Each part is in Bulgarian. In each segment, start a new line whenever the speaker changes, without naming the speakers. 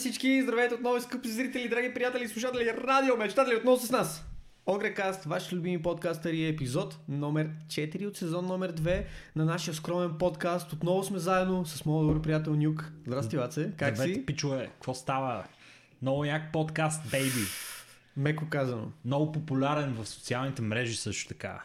Всички! Здравейте отново, скъпи зрители, драги приятели, слушатели, радио, мечтатели, отново с нас! Огрекаст, ваш любими подкастър епизод номер 4 от сезон номер 2 на нашия скромен подкаст. Отново сме заедно с моят добър приятел Нюк. Здрасти, Ваце. Как
Здравейте,
си?
пичове, какво става? Много як подкаст, бейби.
Меко казано.
Много популярен в социалните мрежи също така.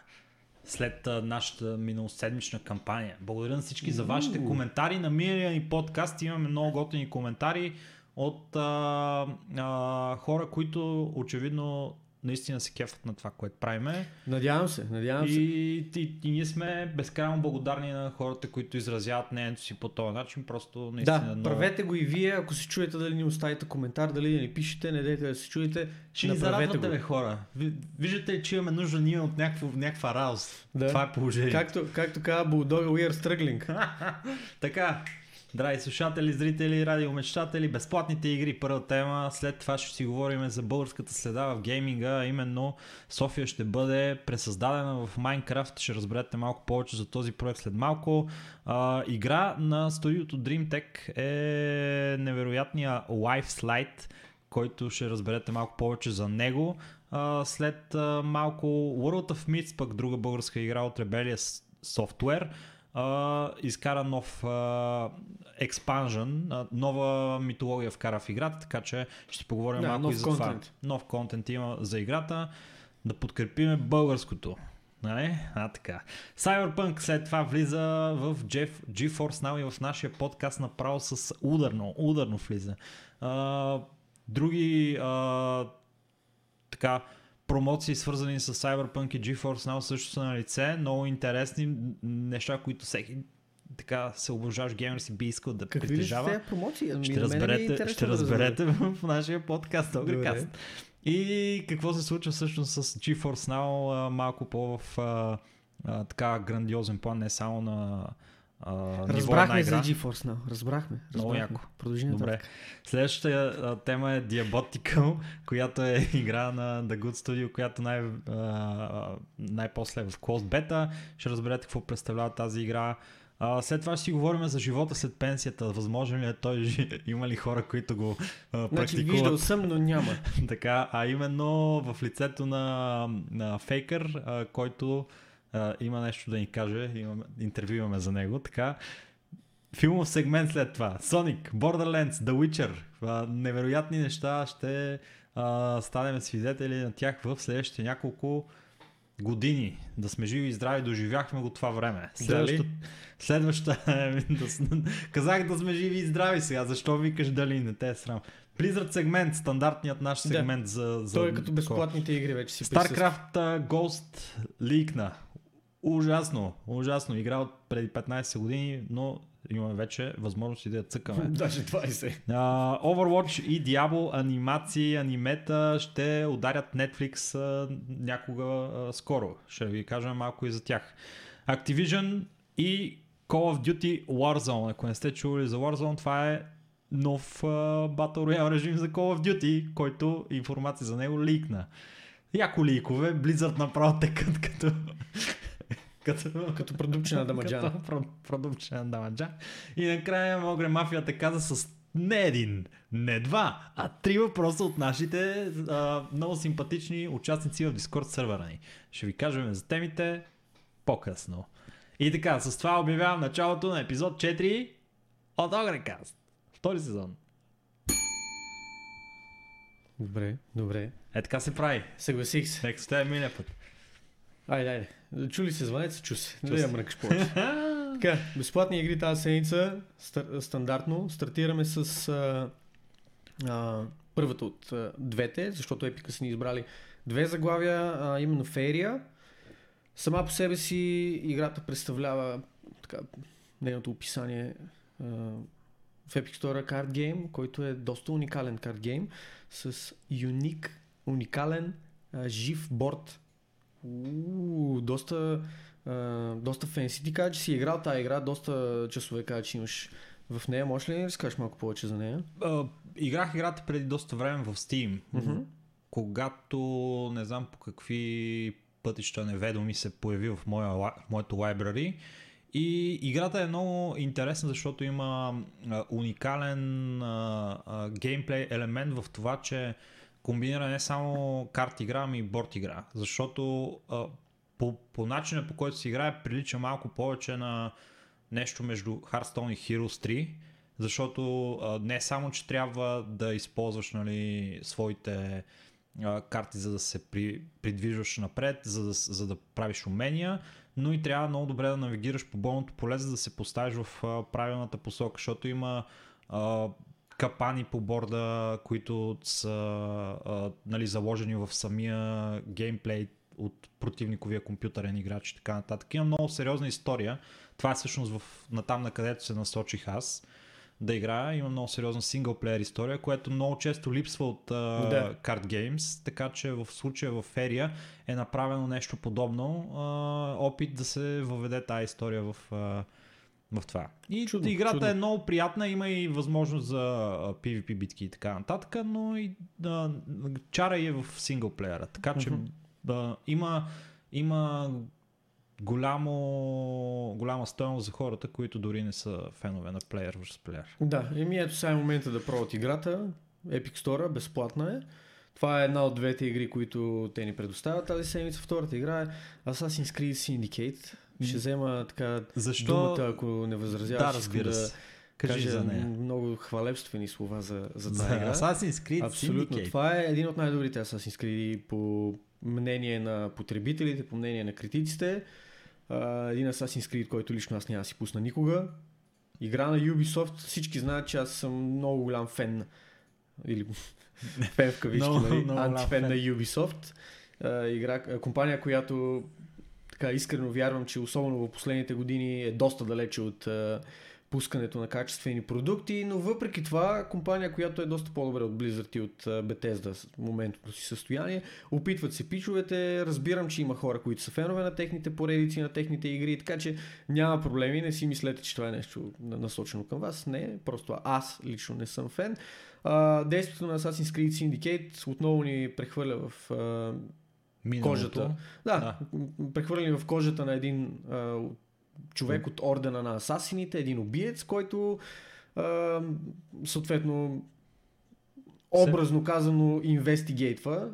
След а, нашата миналоседмична кампания. Благодаря на всички за вашите коментари. На миналия ни подкаст имаме много готини коментари от а, а, хора, които очевидно наистина се кефат на това, което правиме.
Надявам се, надявам
И,
се.
и, и ние сме безкрайно благодарни на хората, които изразяват мнението си по този начин. Просто наистина
Да,
много...
правете го и вие, ако се чуете дали ни оставите коментар, дали ни пишете, не дайте да се чуете.
Ще ни зарадвате, бе, хора. Ви- Виждате че имаме нужда ние от някакво, някаква радост.
Да.
Това е положение.
Както, както каза Булдога, we are struggling.
Така, драги слушатели, зрители, радиомечтатели, безплатните игри, първа тема. След това ще си говорим за българската следа в гейминга, именно София ще бъде пресъздадена в Майнкрафт. Ще разберете малко повече за този проект след малко. А, игра на студиото DreamTech е невероятния Life Slide, който ще разберете малко повече за него. А, след а, малко World of Myths, пък друга българска игра от Rebellious Software, а, изкара нов а, експанжен, а, нова митология вкара в играта, така че ще поговорим
Да,
малко и за
контент.
това. Нов контент има за играта. Да подкрепиме българското. Нали? А, така. Cyberpunk след това влиза в Jeff, GeForce Now и в нашия подкаст направо с ударно, ударно влиза. А, други а, така, промоции свързани с Cyberpunk и GeForce Now също са на лице. Много интересни неща, които всеки така се обожаваш геймер си би искал да
Какви
притежава.
тези промоции? Ами,
Ще
ми е
разберете,
интересно
ще
да
разберете в нашия подкаст, Огрекаст. И какво се случва всъщност с GeForce Now малко по в а, а, така грандиозен план, не само на една
Разбрахме за GeForce Now. Разбрахме. Разбрахме.
яко.
Продължи
Добре.
нататък.
Следващата тема е Diabotical, която е игра на The Good Studio, която най- а, най-после е в Closed Beta. Ще разберете какво представлява тази игра. А, след това ще си говорим за живота след пенсията. Възможно ли е той? Има ли хора, които го а,
Значи
практикуват?
виждал съм, но няма.
така, а именно в лицето на, на Фейкър, а, който а, има нещо да ни каже, имаме, интервю имаме за него, така. Филмов сегмент след това. Sonic, Borderlands, The Witcher. А, невероятни неща ще а, станем свидетели на тях в следващите няколко години. Да сме живи и здрави, доживяхме го това време. Следващата, следващата еми, да, с- казах да сме живи и здрави сега, защо викаш дали не те е срам. Blizzard сегмент, стандартният наш
Да.
сегмент за, за
Той е като безплатните игри вече си.
StarCraft Ghost ликна. Ужасно, ужасно. Игра от преди 15 години, но имаме вече възможност и да я цъкаме.
Даже 20.
Uh, Overwatch и Diablo анимации, анимета ще ударят Netflix uh, някога uh, скоро. Ще ви кажем малко и за тях. Activision и Call of Duty Warzone. Ако не сте чували за Warzone, това е нов uh, Battle Royale режим за Call of Duty, който информация за него ликна. Яко ликове, Blizzard направо текат като... като...
Като продукчена дамаджана.
Като про- продукчена дамаджа. И накрая Могре Мафията каза с не един, не два, а три въпроса от нашите а, много симпатични участници в Дискорд сервера ни. Ще ви кажем за темите по-късно. И така, с това обявявам началото на епизод 4 от Огрекаст. Втори сезон.
Добре, добре.
Е така се прави.
Съгласих се.
Текстът е мине път.
Айде, айде. Чули се звънец, чу се. Не да я мръкаш повече. Така, безплатни игри тази седмица, стар, стандартно. Стартираме с а, а, първата от а, двете, защото Епика са ни избрали две заглавия, а, именно Ферия. Сама по себе си играта представлява така, нейното описание а, в Epic Store Card Game, който е доста уникален карт гейм с юник, уникален а, жив борт. Уу, доста, а, доста фенси. Ти каза, че си играл тази игра, доста часове каза, че имаш в нея. Може ли да разкажеш малко повече за нея?
А, играх играта преди доста време в Steam.
Мгм.
Когато не знам по какви пътища неведоми се появи в, моя, в моето лайбрари И играта е много интересна, защото има а, уникален а, а, геймплей елемент в това, че комбинира не само карт игра, ами и борт игра. Защото а, по, по начина по който се играе прилича малко повече на нещо между Hearthstone и Heroes 3, защото а, не само, че трябва да използваш нали, своите а, карти, за да се при, придвижваш напред, за да, за да правиш умения, но и трябва много добре да навигираш по болното поле, за да се поставиш в а, правилната посока, защото има капани по борда, които са а, нали, заложени в самия геймплей от противниковия компютърен играч и така нататък. Има много сериозна история. Това е всъщност в, на там, на където се насочих аз да играя. Има много сериозна синглплеер история, което много често липсва от uh,
Да.
Card Games, така че в случая в Ферия е направено нещо подобно, uh, опит да се въведе тази история в, uh, в това. И
Чудно,
играта
чудно.
е много приятна, има и възможност за PvP битки и така нататък, но и да, чара и е в синглплеера, така че
Мгм.
да, има, има голямо, голяма стоеност за хората, които дори не са фенове на Player vs. Player.
Да, еми ето сега е момента да пробват играта. Epic Store, безплатна е. Това е една от двете игри, които те ни предоставят тази седмица. Втората игра е Assassin's Creed Syndicate. Ще взема така
Защо?
думата, ако не възразяваш.
да, разбира
да
се. Кажи
кажа
за нея.
много хвалебствени слова за, за
За
тази игра.
Assassin's Creed
Абсолютно.
Syndicate.
Това е един от най-добрите Assassin's Creed по мнение на потребителите, по мнение на критиците. Един Assassin's Creed, който лично аз няма да си пусна никога. Игра на Ubisoft. Всички знаят, че аз съм много голям фен. Или фен в кавички,
Много,
нали?
голям
антифен
фен.
на Ubisoft. Игра, компания, която така искрено вярвам, че особено в последните години е доста далече от а, пускането на качествени продукти, но въпреки това компания, която е доста по-добре от Blizzard и от а, Bethesda в моментното си състояние, опитват се пичовете, разбирам, че има хора, които са фенове на техните поредици, на техните игри, така че няма проблеми, не си мислете, че това е нещо на- насочено към вас, не, просто аз лично не съм фен. А, действието на Assassin's Creed Syndicate отново ни прехвърля в а,
Миналото.
кожата. Да, прехвърлени в кожата на един а, човек от ордена на асасините, един убиец, който а, съответно образно казано инвестигейтва,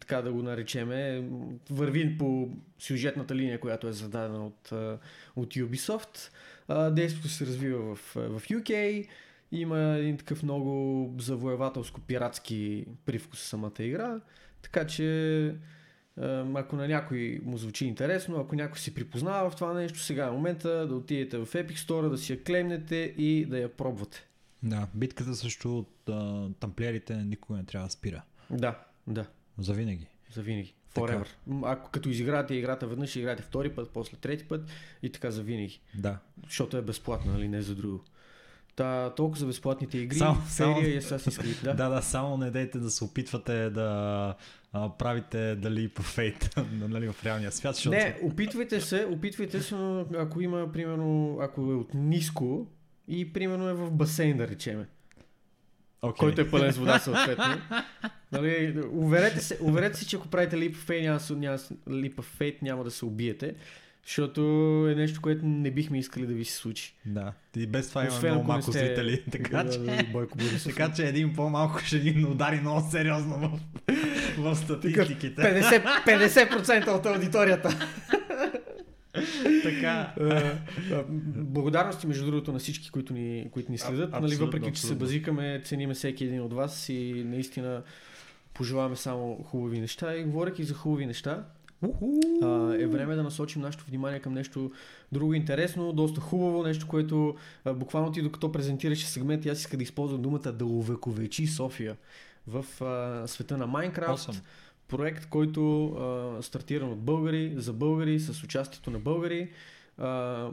така да го наречеме, върви по сюжетната линия, която е зададена от, от Ubisoft. А, действието се развива в, в UK, има един такъв много завоевателско-пиратски привкус самата игра, така че Ако на някой му звучи интересно, ако някой се припознава в това нещо, сега е момента да отидете в Epic Store, да си я клемнете и да я пробвате.
Да, битката срещу а, тамплиерите никога не трябва да спира.
Да, да,
За винаги.
за винаги.
Така.
Forever. М, Ако като изиграете играта веднъж, играете втори път, после трети път и така за винаги.
Да.
Защото е безплатна, нали, не за друго. Та, толкова за безплатните игри,
Само-
Ферия
само-
и Assassin's Creed, да.
Да, да, само не дейте да се опитвате да а, правите дали по фейт нали, в реалния свят, защото...
Не, опитвайте се, опитвайте се, но ако има, примерно, ако е от ниско и примерно е в басейн, да речеме.
okay.
който е пълен с вода съответно. Нали, уверете, се, уверете се, че ако правите of faith, няма, няма, of faith, няма да се убиете, защото е нещо, което не бихме искали да ви се случи.
Да, и без това има много малко
сте-
зрители, така
Да,
че...
да, Бойко.
Така че един по-малко ще ни удари много сериозно в, в статистиките.
50%, 50% от аудиторията.
така.
Е, е, Благодарности, между другото, на всички, които ни, които ни следят.
А-
нали, въпреки, че се базикаме, цениме всеки един от вас и наистина пожелаваме само хубави неща. И говоряки за хубави неща, а, е време да насочим нашето внимание към нещо друго интересно, доста хубаво, нещо, което а, буквално ти докато презентираше сегмент, аз иска да използвам думата да увековечи София в а, света на Майнкрафт.
Awesome.
Проект, който а, стартиран от българи, за българи, с участието на българи. А,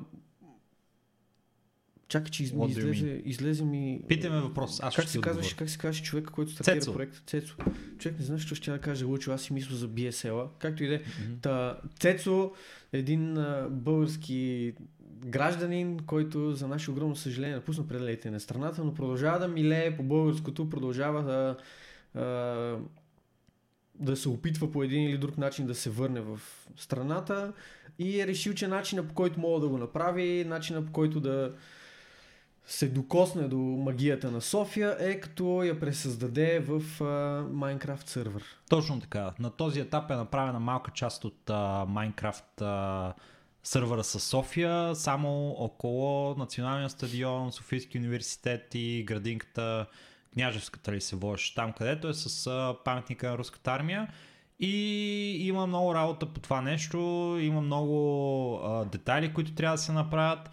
чакай, че из, излезе, излезе ми...
Питай ме въпрос, аз
как
ще
се казваш, как се казваш човека, който стартира
Цецо.
проект? Цецо. Човек не знае, що ще я каже Лучо, аз си мисля за BSL-а. Както и да е. Цецо, един а, български гражданин, който за наше огромно съжаление напусна пределите на страната, но продължава да милее по българското, продължава да а, да се опитва по един или друг начин да се върне в страната и е решил, че начина по който мога да го направи, начина по който да се докосне до магията на София е като я пресъздаде в Minecraft сервер.
Точно така. На този етап е направена малка част от uh, Minecraft сървъра с София, само около Националния стадион, Софийски университет и градинката Княжевската ли се водеше там, където е с паметника на руската армия. И има много работа по това нещо, има много uh, детайли, които трябва да се направят.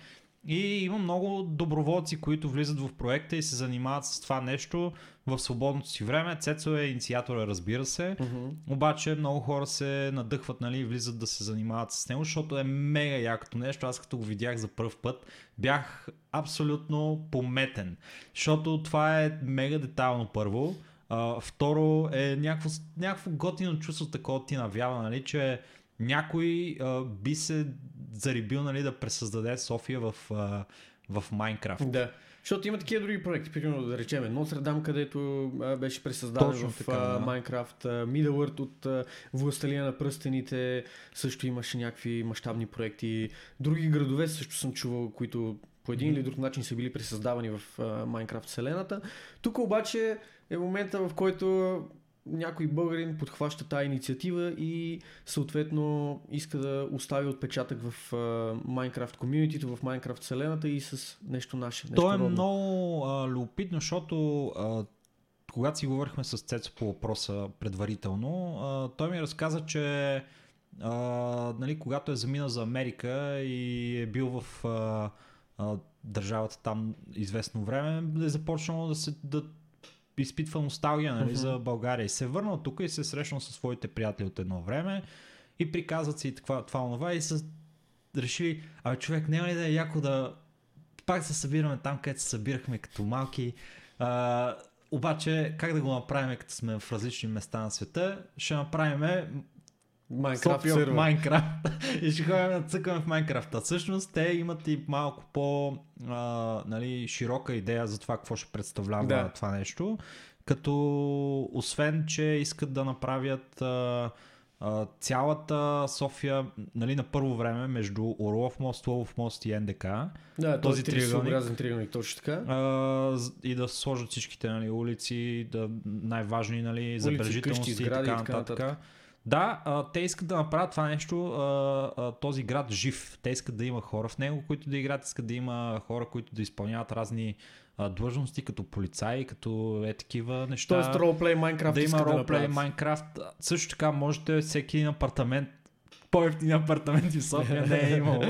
И има много доброволци, които влизат в проекта и се занимават с това нещо в свободното си време. Цецо е инициатора, разбира се.
Mm-hmm.
Обаче много хора се надъхват нали, и влизат да се занимават с него, защото е мега якото нещо. Аз като го видях за първ път, бях абсолютно пометен. Защото това е мега детайлно първо. Uh, второ е някакво, някакво готино чувство такова ти навява, нали, че някой а, би се зарибил нали, да пресъздаде София в, а, в Майнкрафт.
Да. Защото има такива други проекти, примерно да речем Нотр-Дам, където а, беше пресъздаден
Точно
в
така, да.
Майнкрафт, Мидълърт от а, Властелия на пръстените, също имаше някакви мащабни проекти. Други градове също съм чувал, които по един или друг начин са били пресъздавани в Майнкрафт вселената. Тук обаче е момента, в който някой българин подхваща тази инициатива и съответно иска да остави отпечатък в Майнкрафт комьюнитито, в Майнкрафт вселената и с нещо наше. Нещо
То е
родно.
много а, любопитно, защото а, когато си говорихме с Цецо по въпроса предварително, а, той ми разказа, че а, нали, когато е заминал за Америка и е бил в а, а, държавата там известно време, е започнало да се да изпитва носталгия нали, за България. И се е върнал тук и се е срещнал със своите приятели от едно време и приказват си това, това онова и са решили, абе човек, няма ли да е яко да пак се събираме там, където се събирахме като малки. А, обаче, как да го направим, като сме в различни места на света? Ще направим
Майнкрафт
в. Майнкрафт и ще ходим да цъкаме в Майнкрафт. А всъщност те имат и малко по а, нали, широка идея за това какво ще представлява
Да.
това нещо. Като освен, че искат да направят а, а, цялата София нали, на първо време между Орлов мост, Ловов мост и НДК
Да,
този
този
триъгълник.
точно така.
а, и да сложат всичките нали, улици, да, най-важни нали, забележителности и така
и така
нататък. Да, а, те искат да направят това нещо, а, а, този град жив. Те искат да има хора в него, които да играят, искат да има хора, които да изпълняват разни а, длъжности, като полицаи, като е такива неща.
Тоест ролплей Майнкрафт
да има
да
ролплей,
направят.
Майнкрафт. Също така можете всеки един апартамент, по-ефтини апартаменти в София не е имало.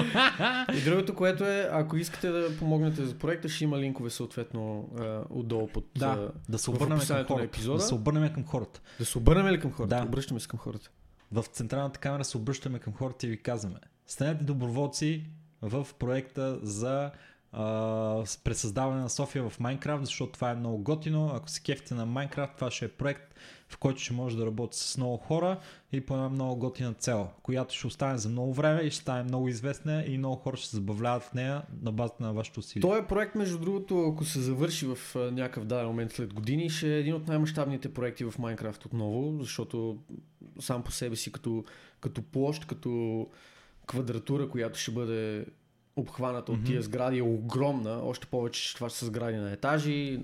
И другото, което е, ако искате да помогнете за проекта, ще има линкове съответно а, отдолу под...
да,
а,
да се обърнем към хората.
епизода.
Да се обърнем към хората.
да се обърнем ли към хората?
Да.
Обръщаме се към хората.
в централната камера се обръщаме към хората и ви казваме станете доброволци в проекта за а, пресъздаване на София в Майнкрафт, защото това е много готино. Ако се кефите на Майнкрафт, това ще е проект, в който ще може да работи с много хора и по една много готина цел, която ще остане за много време и ще стане много известна и много хора ще се забавляват в нея на базата на вашето усилие.
Този проект, между другото, ако се завърши в някакъв даден момент след години, ще е един от най-мащабните проекти в Майнкрафт отново, защото сам по себе си като, като площ, като квадратура, която ще бъде обхваната от тия сгради е огромна, още повече, че това са сгради на етажи,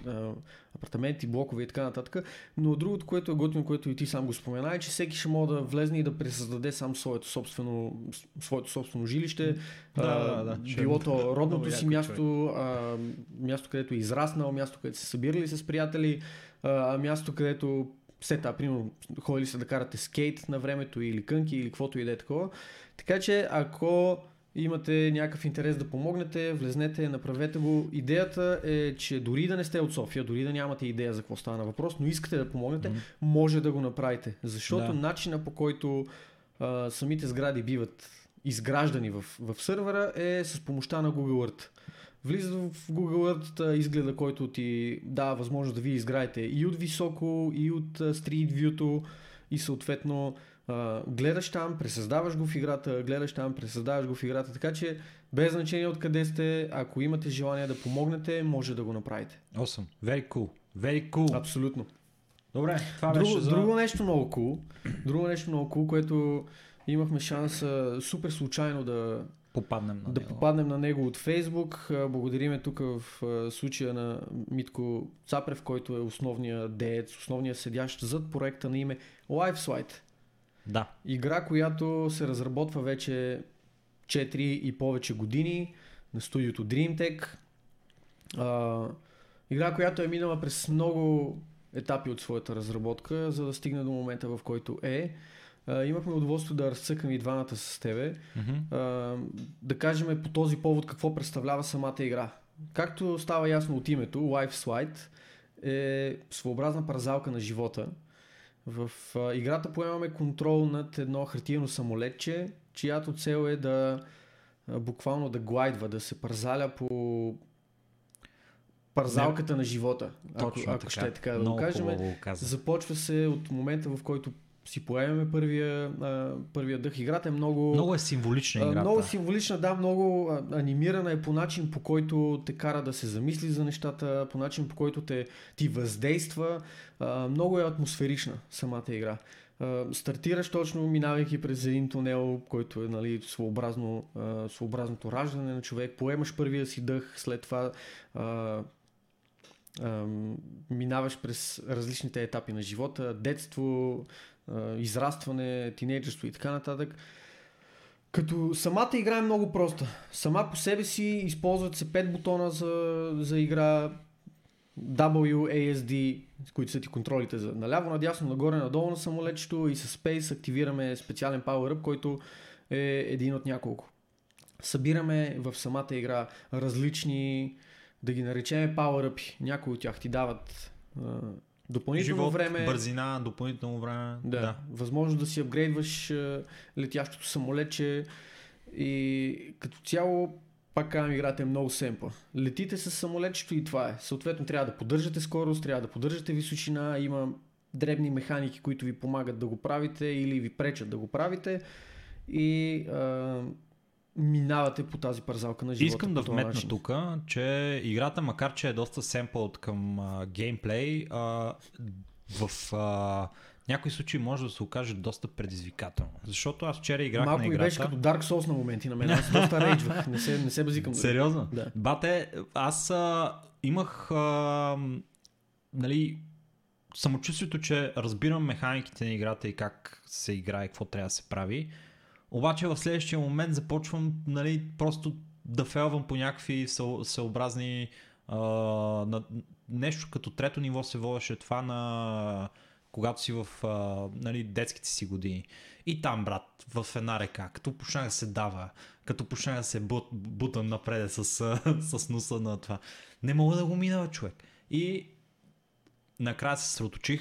апартаменти, блокове и така нататък. Но другото, което е готино, което и ти сам го спомена, е, че всеки ще може да влезне и да пресъздаде сам своето собствено, своето собствено жилище.
Да,
А,
да, да. Е
Било то родното си място, а, място, където е израснал, място, където се събирали с приятели, а, място, където все та, примерно, ходили са да карате скейт на времето или кънки или каквото и да е такова. Така че, ако имате някакъв интерес да помогнете, влезнете, направете го. Идеята е, че дори да не сте от София, дори да нямате идея за какво става въпрос, но искате да помогнете,
Мгм.
може да го направите. Защото
Да.
начина по който а, самите сгради биват изграждани в, в сървъра е с помощта на Google Earth. Влизат в Google Earth изгледа, който ти дава възможност да ви изградите и от високо, и от Street View и съответно а, гледаш там, пресъздаваш го в играта, гледаш там, пресъздаваш го в играта, така че без значение откъде сте, ако имате желание да помогнете, може да го направите.
Awesome. Very cool. Very cool.
Абсолютно.
Добре, това
Друго,
беше за...
друго нещо много cool, друго нещо много cool, което имахме шанс а, супер случайно да,
попаднем на
да
него.
попаднем на него от Фейсбук. Благодариме тук в случая на Митко Цапрев, който е основният деец, основният седящ зад проекта на име LifeSlide.
Да.
Игра, която се разработва вече 4 и повече години на студиото DreamTech. А, игра, която е минала през много етапи от своята разработка, за да стигне до момента, в който е. А, имахме удоволствие да разцъкам и двамата с тебе.
Мгм.
А, да кажем по този повод какво представлява самата игра. Както става ясно от името, Life Slide е своеобразна парзалка на живота. В а, играта поемаме контрол над едно хартиено самолетче, чиято цел е да а, буквално да глайдва, да се парзаля по парзалката на живота. Ако,
Точно
ако
така.
ще е така да
Много
го кажем.
го.
Започва се от момента, в който си поемаме първия, а, първия дъх. Играта е много...
Много е символична играта.
много символична, да, много анимирана е по начин, по който те кара да се замисли за нещата, по начин, по който те, ти въздейства. А, много е атмосферична самата игра. А, стартираш точно, минавайки през един тунел, който е нали, своеобразно, а, своеобразното раждане на човек. Поемаш първия си дъх, след това а, минаваш през различните етапи на живота, детство, израстване, тинейджерство и така нататък. Като самата игра е много проста. Сама по себе си използват се 5 бутона за, за игра, W, ASD, които са ти контролите за наляво, надясно, нагоре, надолу на самолетчето и с Space активираме специален power-up, който е един от няколко. Събираме в самата игра различни, да ги наречем power-up. Някои от тях ти дават допълнително
Живот,
време.
бързина, допълнително време.
Да, да. Възможност да си апгрейдваш летящото самолече и като цяло пак казвам, играта е много семпла. Летите с самолечето и това е. Съответно трябва да поддържате скорост, трябва да поддържате височина, има дребни механики, които ви помагат да го правите или ви пречат да го правите и а, минавате по тази парзалка на живота.
Искам да вметна тук, че играта, макар че е доста семпл от към а, геймплей, а, в а, някои случаи може да се окаже доста предизвикателно. Защото аз вчера играх
Малко
на играта.
беше като Dark Souls на моменти на мен. Аз доста рейджвах. Не се, не се базикам.
Сериозно?
Да.
Бате, аз а, имах а, нали, самочувствието, че разбирам механиките на играта и как се играе, и какво трябва да се прави. Обаче в следващия момент започвам нали, просто да фелвам по някакви съ- съобразни а, на, нещо като трето ниво се водеше това на когато си в а, нали, детските си години. И там, брат, в една река, като почна да се дава, като почна да се бут, бутам напред с, с носа на това. Не мога да го минава човек. И накрая се съсредоточих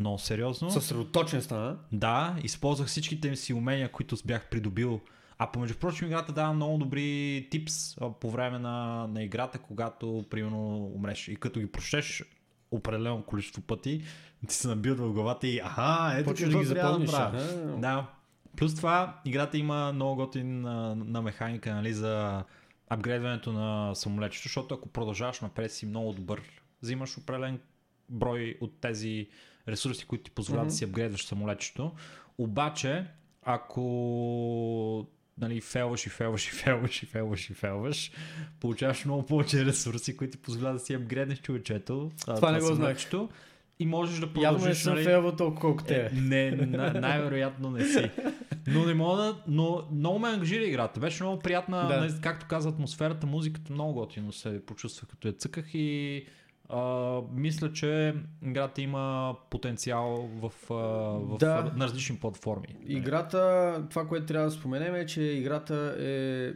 много сериозно.
Съсредоточен стана.
Да, използвах всичките си умения, които бях придобил. А помежду прочим играта дава много добри типс по време на, на играта, когато примерно умреш. И като ги прочеш определено количество пъти, ти се набиват в главата и аха, ето
Почваш да ги
трябва да
запомниш.
Плюс това, играта има много готин на, на механика нали, за апгрейдването на самолетчето, защото ако продължаваш напред си много добър, взимаш определен брой от тези ресурси, които ти позволяват да си апгрейдваш самолетчето. Обаче, ако нали, фелваш и фелваш и фелваш и фелваш и фелваш, получаваш много повече ресурси, които ти позволяват да си апгрейднеш човечето. а,
Това не го знаех.
И можеш да
Явно не
продължиш.
съм
нали,
фейлвал толкова колко те.
е, не, на, най-вероятно не си. Но не мога да... Но много ме ангажира играта. Беше много приятна,
Да.
да. както каза, атмосферата, музиката много готино се почувствах като я цъках и а, мисля, че играта има потенциал в, а, в,
Да.
на различни платформи.
Играта, това, което трябва да споменем е, че играта е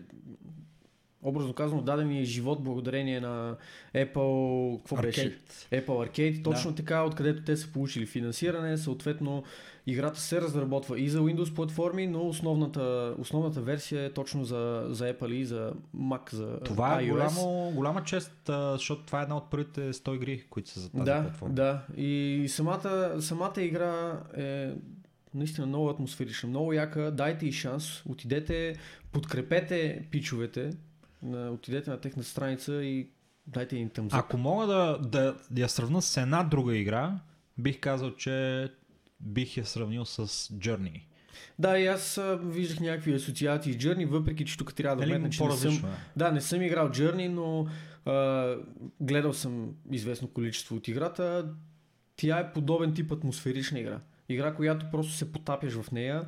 образно казано даден ни е живот благодарение на Apple, какво беше?
Arcade.
Apple Arcade, точно да. така, откъдето те са получили финансиране, съответно играта се разработва и за Windows платформи, но основната, основната версия е точно за, за Apple и за Mac, за
Това е
iOS.
голямо, голяма чест, защото това е една от първите 100 игри, които са за тази
Да,
платформа.
да. И самата, самата игра е наистина много атмосферична, много яка. Дайте и шанс, отидете, подкрепете пичовете, отидете на техната страница и дайте им тъмзък.
Ако мога да, да, да я сравна с една друга игра, бих казал, че бих я сравнил с Journey.
Да, и аз виждах някакви асоциации с Journey, въпреки че тук трябва да
Нали
вметна, че не съм,
е.
да, не съм играл Journey, но а, гледал съм известно количество от играта. Тя е подобен тип атмосферична игра. Игра, която просто се потапяш в нея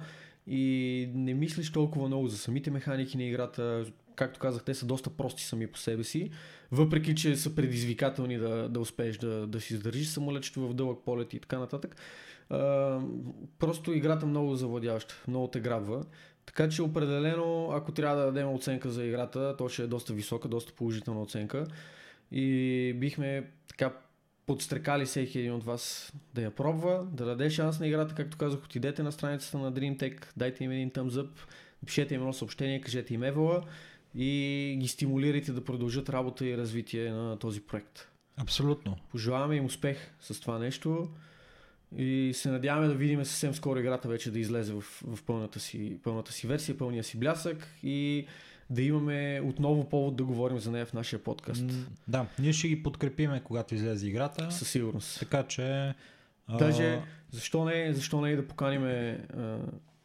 и не мислиш толкова много за самите механики на играта. Както казах, те са доста прости сами по себе си, въпреки че са предизвикателни да, да успееш да, да си издържиш самолечето в дълъг полет и така нататък. А, просто играта много завладяваща, много те грабва. Така че определено, ако трябва да дадем оценка за играта, то ще е доста висока, доста положителна оценка. И бихме така подстрекали всеки един от вас да я пробва, да даде шанс на играта, както казах, отидете на страницата на DreamTech, дайте им един thumbs up, пишете им едно съобщение, кажете им евала и ги стимулирайте да продължат работа и развитие на този проект.
Абсолютно.
Пожелаваме им успех с това нещо и се надяваме да видим съвсем скоро играта вече да излезе в, в пълната, си, пълната си версия, пълния си блясък и да имаме отново повод да говорим за нея в нашия подкаст.
Да, ние ще ги подкрепиме, когато излезе играта.
Със сигурност.
Така че... а,
Даже защо не, защо не да поканиме а,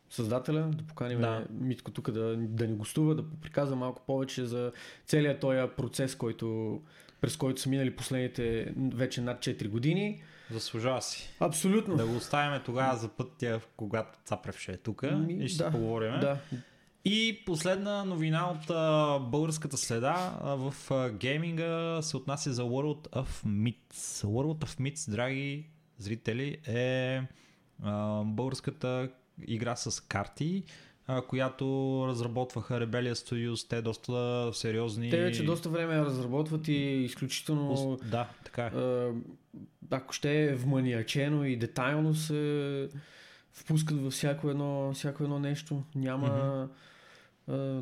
създателя, да поканим
Да.
Митко тук да, да ни гостува, да приказва малко повече за целият този процес, който, през който са минали последните вече над 4 години.
Заслужава си.
Абсолютно.
Да го оставим тогава за пътя, когато Цапрев ще е тук и ще
да,
поговорим.
Да,
И последна новина от а, българската следа а, в а, гейминга се отнася за World of Myths. World of Myths, драги зрители, е а, българската игра с карти, а, която разработваха Rebellion Studios. Те доста сериозни...
Те вече доста време разработват и изключително,
Да, така е.
ако ще е вманиачено и детайлно се впускат във всяко едно, всяко едно нещо. Няма, а,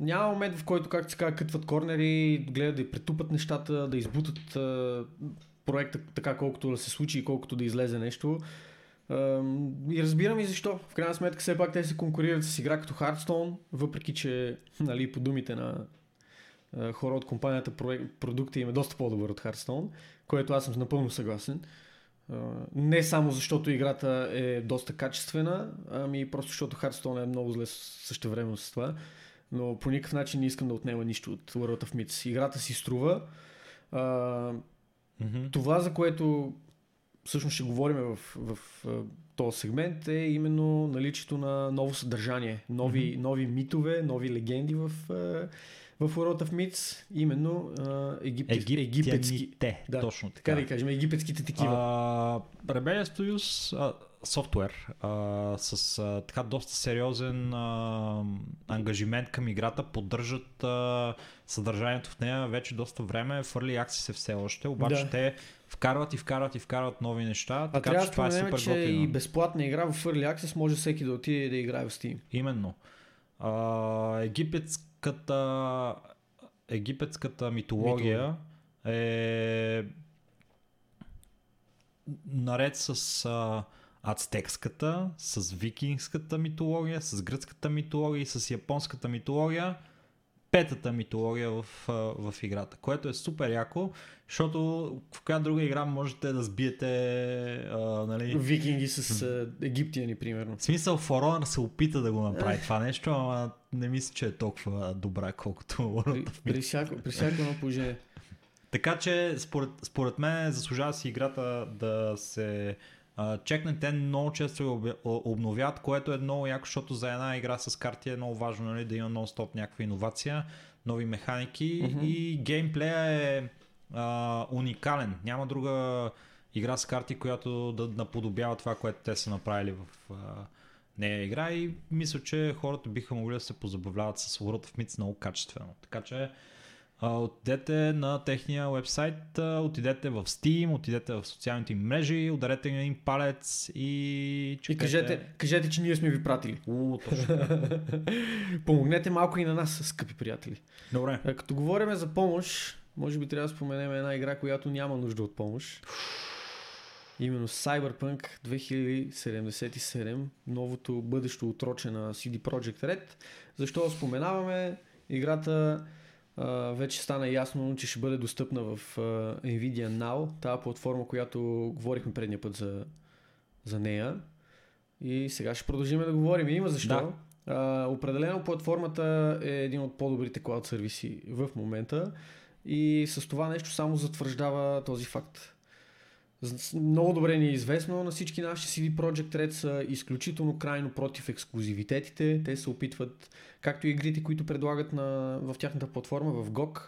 няма момент, в който, както се казва, кътват корнери, гледат да претупат нещата, да избутат а, проекта така, колкото да се случи и колкото да излезе нещо. И разбирам и защо. В крайна сметка, все пак те се конкурират с игра като Hearthstone, въпреки че, нали, по думите на хора от компанията, продукта им е доста по-добър от Hearthstone, което аз съм напълно съгласен. Не само защото играта е доста качествена, ами просто защото Hearthstone е много зле същевременно с това. Но по никакъв начин не искам да отнема нищо от World of Myths. Играта си струва.
Мгм.
това, за което всъщност ще говорим в, в, в този сегмент е именно наличието на ново съдържание, нови,
Мгм.
нови митове, нови легенди в, в World of Myths, именно а, егип, египетски. Да,
Точно така.
Така да кажем, египетските такива.
А, Rebellion Studios софтуер а, с а, така доста сериозен а, ангажимент към играта, поддържат а, съдържанието в нея вече доста време, фърли акси се все още, обаче
Да.
те вкарват и вкарват и вкарват нови неща,
А
така
трябва
че това е супер
че
готино.
и безплатна игра в Early Access може всеки да отиде и да играе в Steam.
Именно. А, египетската, египетската митология е наред с а, ацтекската, с викингската митология, с гръцката митология и с японската митология, петата митология в, в играта, което е супер яко, защото в коя друга игра можете да сбиете а, нали,
Викинги с а, египтяни, примерно.
в смисъл, Honor се опита да го направи това нещо, ама не мисля, че е толкова добра, колкото World
При,
of
при, всяко, при всяко едно положение.
Така че, според, според мен, заслужава си играта да се а, чекне. Те много често обновят, което е много яко, защото за една игра с карти е много важно нали, да има нон-стоп някаква иновация, нови механики
Мгм.
и геймплея е а, уникален. Няма друга игра с карти, която да наподобява това, което те са направили в а, нея игра и мисля, че хората биха могли да се позабавляват с World of Myths много качествено. Така че отидете на техния вебсайт, отидете в Steam, отидете в социалните им мрежи, ударете им един палец и
И
чекайте.
кажете, кажете, че ние сме ви пратили.
У, точно.
Помогнете малко и на нас, скъпи приятели.
Добре.
А, Като говорим за помощ, може би трябва да споменем една игра, която няма нужда от помощ. Именно Cyberpunk 2077, новото бъдещо отроче на CD Projekt Red. Защо споменаваме? Играта вече стана ясно, че ще бъде достъпна в Nvidia Now, тази платформа, която говорихме предния път за, за нея. И сега ще продължим да говорим. И има защо.
Да.
А, определено платформата е един от по-добрите клауд сервиси в момента и с това нещо само затвърждава този факт. Много добре ни е известно на всички наши CD Project Red са изключително крайно против ексклюзивитетите. Те се опитват, както и игрите, които предлагат на, в тяхната платформа, в GOG,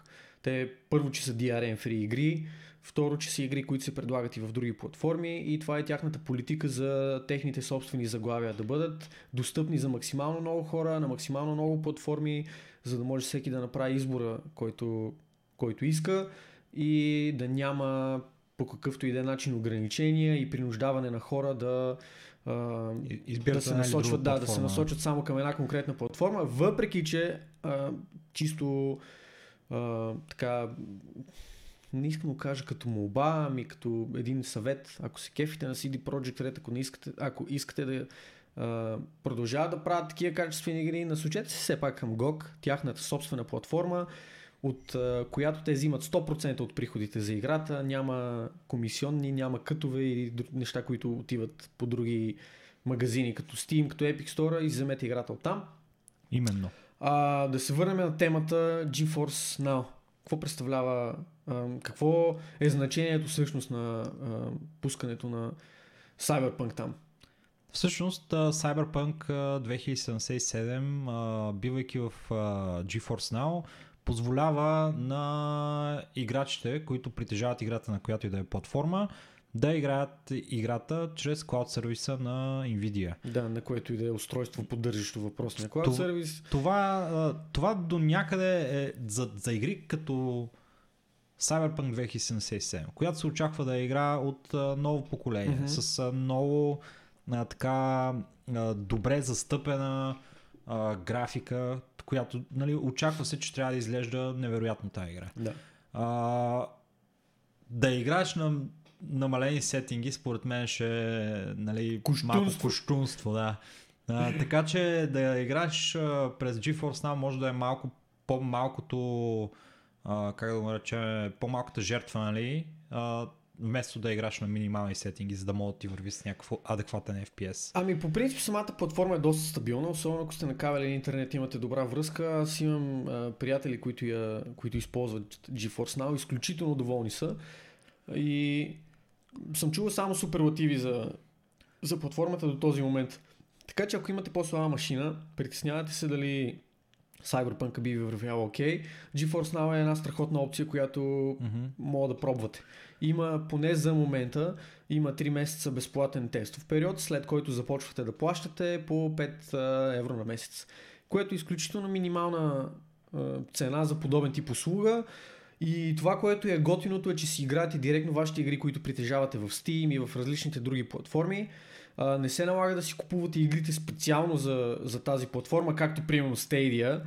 те първо, че са DRM-free игри, второ, че са игри, които се предлагат и в други платформи и това е тяхната политика за техните собствени заглавия да бъдат достъпни за максимално много хора, на максимално много платформи, за да може всеки да направи избора, който, който иска и да няма по какъвто и да е начин ограничения и принуждаване на хора да, а, да се насочват, да, да се насочат само към една конкретна платформа, въпреки че а, чисто а, така не искам да кажа като молба, ами като един съвет, ако се кефите на CD Projekt Red, ако, не искате, ако искате да а, продължават да правят такива качествени игри, насочете се все пак към GOG, тяхната собствена платформа, от а, която те взимат 100% от приходите за играта, няма комисионни, няма кътове или дру- неща, които отиват по други магазини, като Steam, като Epic Store и вземете играта от там.
Именно.
А, да се върнем на темата GeForce Now. Какво представлява, а, какво е значението всъщност на а, пускането на Cyberpunk там?
Всъщност Cyberpunk а, 2077, а, бивайки в GeForce Now, позволява на играчите, които притежават играта на която и да е платформа, да играят играта чрез клауд сервиса на Nvidia.
Да, на което и да е устройство, поддържащо въпросния Cloud
Това-
сервис.
Това, това до някъде е за, за игри като Cyberpunk 2077, която се очаква да е игра от ново поколение,
Мгм.
с много така добре застъпена графика, която нали, очаква се, че трябва да изглежда невероятно тази игра.
Да.
А, да играеш на намалени сетинги, според мен ще е нали, малко
Куштунство.
куштунство, да. А, така че да играеш а, през GeForce Now може да е малко по-малкото, а, как да го наречем, по-малката жертва, нали? А, вместо да играш на минимални сетинги, за да мога да ти върви с някакъв адекватен FPS.
Ами по принцип самата платформа е доста стабилна, особено ако сте на кабели интернет имате добра връзка. Аз имам а, приятели, които, я, които използват GeForce Now, изключително доволни са. И съм чувал само суперлативи за, за платформата до този момент. Така че ако имате по-слаба машина, притеснявате се дали Cyberpunk би ви вървял окей. GeForce Now е една страхотна опция, която
Мгм.
мога да пробвате. Има поне за момента, има 3 месеца безплатен тестов период, след който започвате да плащате по 5 а, евро на месец, което е изключително минимална цена за подобен тип услуга. И това, което е готиното е, че си играете директно вашите игри, които притежавате в Steam и в различните други платформи. А, не се налага да си купувате игрите специално за, за тази платформа, както примерно Stadia,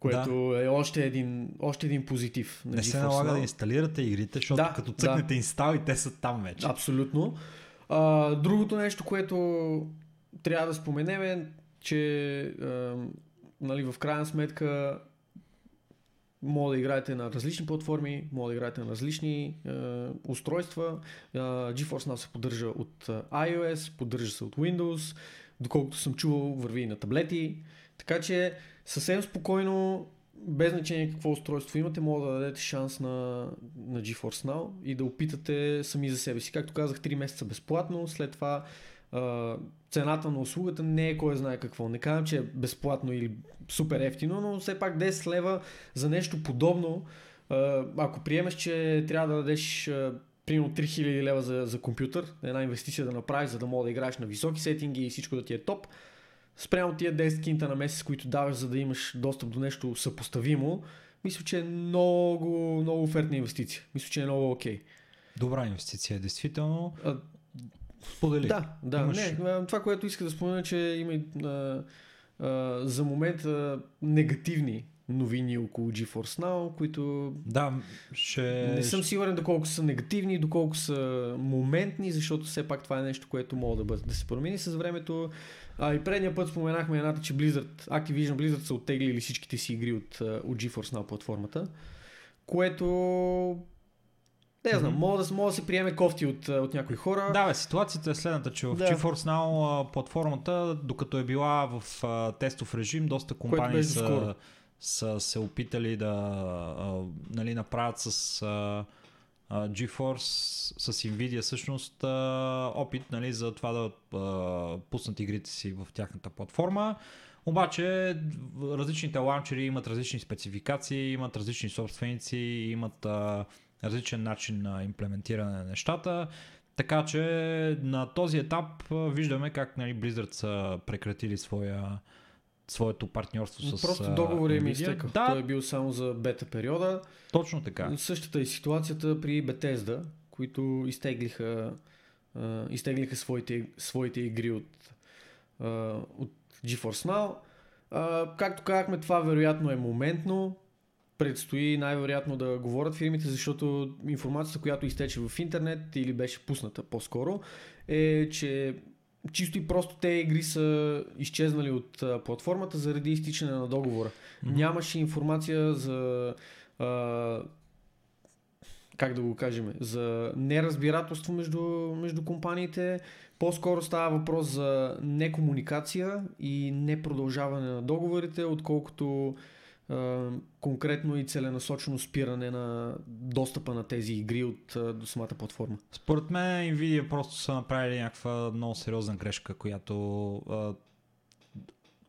което е още един, още един позитив. на
Не се налага
Now.
да инсталирате игрите, защото
Да,
като
да.
цъкнете инстал и те са там вече.
Абсолютно. А, другото нещо, което трябва да споменем е, че а, нали, в крайна сметка мога да играете на различни платформи, мога да играете на различни а, устройства. А, GeForce Now се поддържа от а, iOS, поддържа се от Windows, доколкото съм чувал, върви и на таблети. Така че съвсем спокойно, без значение какво устройство имате, мога да дадете шанс на, на GeForce Now и да опитате сами за себе си. Както казах, 3 месеца безплатно, след това а, цената на услугата не е кой знае какво. Не казвам, че е безплатно или супер ефтино, но все пак 10 лева за нещо подобно. А, ако приемеш, че трябва да дадеш а, примерно 3000 лева за, за компютър, една инвестиция да направиш, за да мога да играеш на високи сетинги и всичко да ти е топ, спрямо тия 10 кинта на месец, които даваш, за да имаш достъп до нещо съпоставимо, мисля, че е много, много офертна инвестиция. Мисля, че е много окей.
Добра инвестиция, действително.
А,
Сподели.
Да, да.
Имаш-
Не, това, което иска да спомена, че има а, а, за момента негативни, новини около GeForce Now, които
Да, ще...
не съм сигурен доколко са негативни, доколко са моментни, защото все пак това е нещо, което може да, бъде, да се промени с времето. А и предния път споменахме едната, че Blizzard, Activision Blizzard са оттеглили всичките си игри от, от GeForce Now платформата, което не знам, може, да, може да се приеме кофти от, от някои хора.
Да, бе, ситуацията е следната, че в
Да.
GeForce Now платформата, докато е била в а, тестов режим, доста компании са,
скоро.
са се опитали да а, нали, направят с а, а, GeForce, с Nvidia всъщност а, опит нали, за това да а, пуснат игрите си в тяхната платформа. Обаче различните лаунчери имат различни спецификации, имат различни собственици, имат а, различен начин на имплементиране на нещата. Така че на този етап виждаме как нали, Blizzard са прекратили своя, своето партньорство с
Просто
а,
договор им
Nvidia.
изтекал.
Да,
Той е бил само за бета периода.
точно така.
Същата е ситуацията при Bethesda, които изтеглиха, изтеглиха своите, своите игри от, от GeForce Now. Както казахме, това вероятно е моментно. Предстои най-вероятно да говорят фирмите, защото информацията, която изтече в интернет или беше пусната по-скоро, е, че чисто и просто те игри са изчезнали от а, платформата заради изтичане на договора.
Мгм.
Нямаше информация за а, как да го кажем, за неразбирателство между, между компаниите. По-скоро става въпрос за некомуникация и непродължаване на договорите, отколкото конкретно и целенасочено спиране на достъпа на тези игри от до самата платформа.
Според мен Nvidia просто са направили някаква много сериозна грешка, която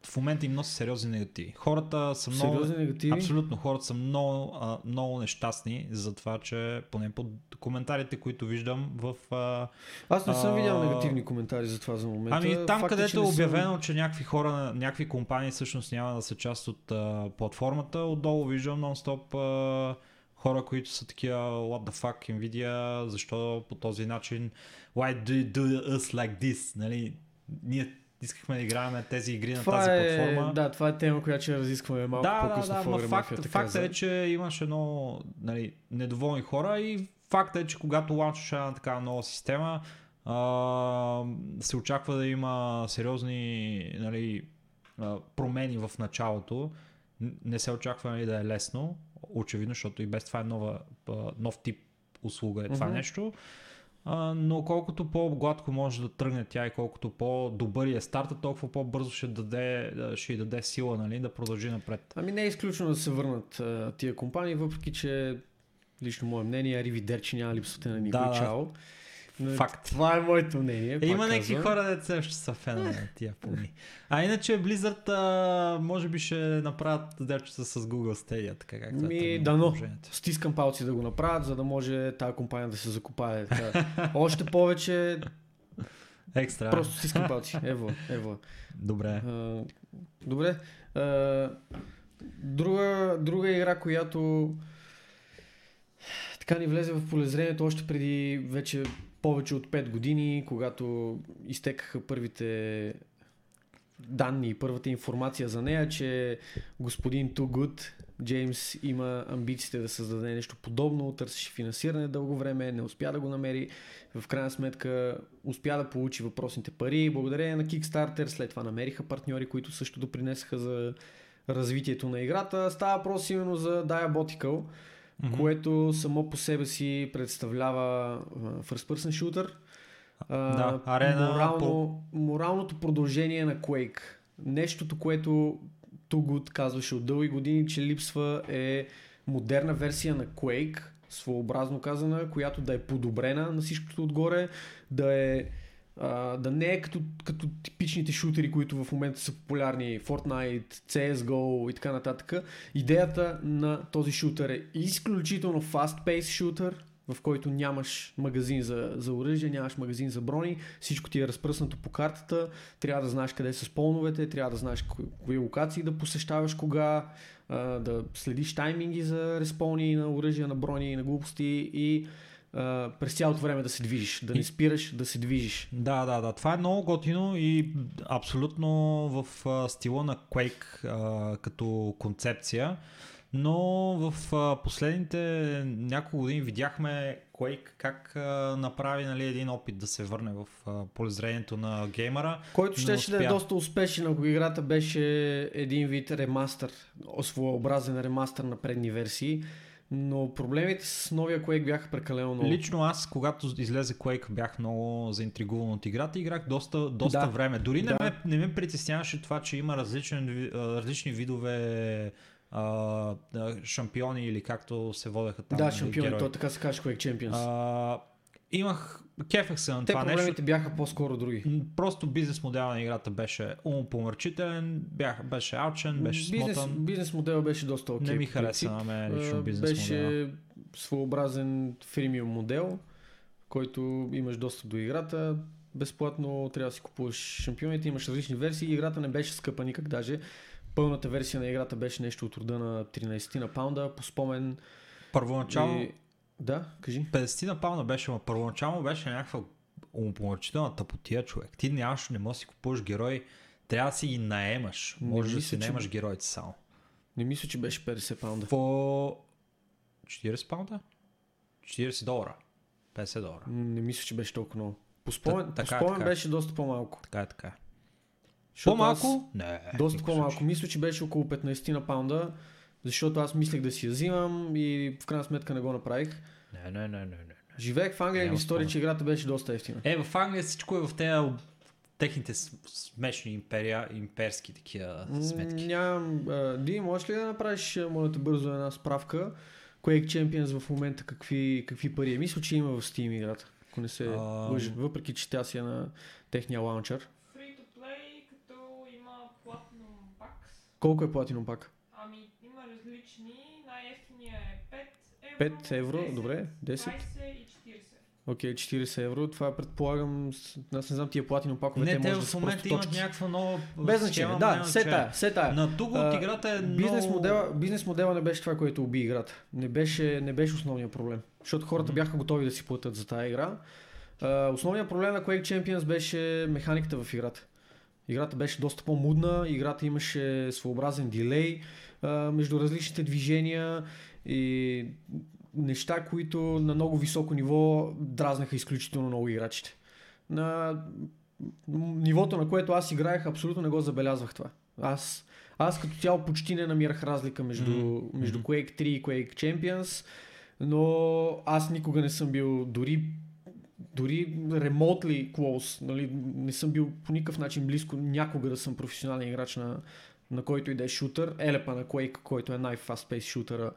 в момента им носи сериозни негативи. Хората са много...
Сериозни негативи.
Абсолютно, хората са много, а, много нещастни за това, че поне по коментарите, които виждам в... А,
Аз не съм
А,
видял негативни коментари за това за момента.
ами там,
Факт е,
където е
не съм-
обявено, че някакви хора, някакви компании всъщност няма да са част от а, платформата, отдолу виждам нон-стоп а, хора, които са такива what the fuck Nvidia, защо по този начин why do you do us like this, нали? Ние искахме да играем тези игри на
това
тази
е,
платформа.
Да, това е тема, която ще разискваме малко
да,
по-късно
да, да,
Огър
факт, факт
каза.
е, че имаше много нали, недоволни хора и факт е, че когато ланчваш една такава нова система, а, се очаква да има сериозни нали, промени в началото. Не се очаква нали, да е лесно, очевидно, защото и без това е нова, нов тип услуга е това
Мгм.
нещо. Но колкото по-гладко може да тръгне тя и колкото по-добър е старта, толкова по-бързо ще, даде, ще й даде сила нали, да продължи напред.
Ами не е изключено да се върнат тия компании, въпреки че лично мое мнение, Аривидерчи няма липсвате на никой
Да, да.
Но
Факт.
Това е моето мнение.
Е, има някакви хора, деца ще са фенове на тия пълни. А иначе Blizzard а, може би ще направят дечица с Google Stadia, така както
Ми,
е
дано. Стискам палци да го направят, за да може тази компания да се закопае. Още повече,
Екстра.
просто стискам палци. Ево, ево.
Добре.
А, добре. А, друга, друга игра, която така ни влезе в полезрението още преди вече повече от 5 години, когато изтекаха първите данни и първата информация за нея, че господин Good, Джеймс, има амбициите да създаде нещо подобно, търсеше финансиране дълго време, не успя да го намери. В крайна сметка успя да получи въпросните пари. Благодарение на Kickstarter, след това намериха партньори, които също допринесаха за развитието на играта. Става въпрос именно за Diabotical,
Мгм.
което само по себе си представлява first person shooter. А,
Да, арена
морално,
по-
моралното продължение на Quake. Нещото, което Good казваше от дълги години, че липсва е модерна версия на Quake, своеобразно казана, която да е подобрена на всичкото отгоре, да е да не е като, като типичните шутери, които в момента са популярни, Fortnite, CSGO и така нататък. Идеята на този шутер е изключително fast-paced шутер, в който нямаш магазин за, за оръжие, нямаш магазин за брони, всичко ти е разпръснато по картата, трябва да знаеш къде са сполновете, трябва да знаеш кои, кои локации да посещаваш кога, да следиш тайминги за респълни на оръжия, на брони и на глупости. И през цялото време да се движиш, да не спираш, да се движиш.
Да, да, да. Това е много готино и абсолютно в а, стила на Quake а, като концепция. Но в последните няколко години видяхме Quake как направи нали, един опит да се върне в полезрението на геймера.
Който
Не
щеше да е
успя.
доста успешен, ако играта беше един вид ремастър, своеобразен ремастър на предни версии. Но проблемите с новия Quake бяха прекалено много.
Лично аз, когато излезе Quake, бях много заинтригуван от играта играх доста, доста
Да.
време. Дори не,
Да.
ме, не ме притесняваше това, че има различен, различни видове а, шампиони или както се водеха там.
да, шампиони,
герои.
то така се каже Quake Champions.
А, имах, кефах се на
Те
това
проблемите
нещо.
бяха по-скоро други.
Просто бизнес модела на играта беше умопомърчителен, бях, беше алчен, беше
бизнес,
смотан.
бизнес модел беше доста окей.
не ми хареса на мен лично бизнес
беше
модела.
своеобразен фримиум модел, който имаш достъп до играта. Безплатно трябва да си купуваш шампионите, имаш различни версии. Играта не беше скъпа никак даже. Пълната версия на играта беше нещо от рода на 13 на паунда, по спомен.
Първоначално
И... Да, кажи.
50 на пауна беше, но първоначално беше някаква умопомърчителна тъпотия, човек. Ти нямаш, не можеш да си купуваш герой, трябва да си ги наемаш.
Не
Може да си
че-
наемаш героите само.
Не мисля, че беше 50 паунда.
По 40 паунда? 40 долара. 50 долара.
Не мисля, че беше толкова много. По спомен, по
така е,
спомен
така е.
беше доста по-малко.
Така е, така.
Защото
По-малко? Не.
Аз, доста
никакъв
по-малко. Мисля, че беше около 15 на паунда, защото аз мислех да си я взимам и в крайна сметка не го направих.
Не, не, не, не, не.
Живеех в Англия и ми стори, че играта беше доста ефтина.
Е, в Англия всичко е в тези техните смешни империя, имперски такива сметки.
Нямам. Ди, можеш ли да направиш, моля те бързо, една справка? Quake Champions в момента какви, какви пари е? Мисля, че има в Steam играта. Ако не се
Ам.
лъжа, въпреки че тя си е на техния лаунчер.
Free to play, като има Platinum Packs.
Колко е платино пак?
Ами има различни. Най-ефтиния е 5 евро.
5 евро,
10,
добре, 10.
20 и 40.
Окей, 40 евро. Това предполагам, аз не знам тия платино пакове,
Не,
те да
в момента
просто
имат
точки.
някаква нова
Без значение, да, се тая, се тая.
На тук от играта е
Бизнес,
много...
модела, бизнес модела не беше това, което уби играта. Не беше, не беше основният проблем. Защото хората бяха готови да си платят за тази игра. А, основният проблем на Quake Champions беше механиката в играта. Играта беше доста по-мудна, играта имаше своеобразен дилей а, между различните движения и неща, които на много високо ниво дразнаха изключително много играчите. На нивото, на което аз играех, абсолютно не го забелязвах това. Аз, аз като цяло почти не намирах разлика между,
Мгм.
между. Quake 3 и Quake Champions, но аз никога не съм бил дори дори remotely close, нали, не съм бил по никакъв начин близко някога да съм професионален играч на, на който и да е шутър, елепа на Quake, който е най-fast paced шутъра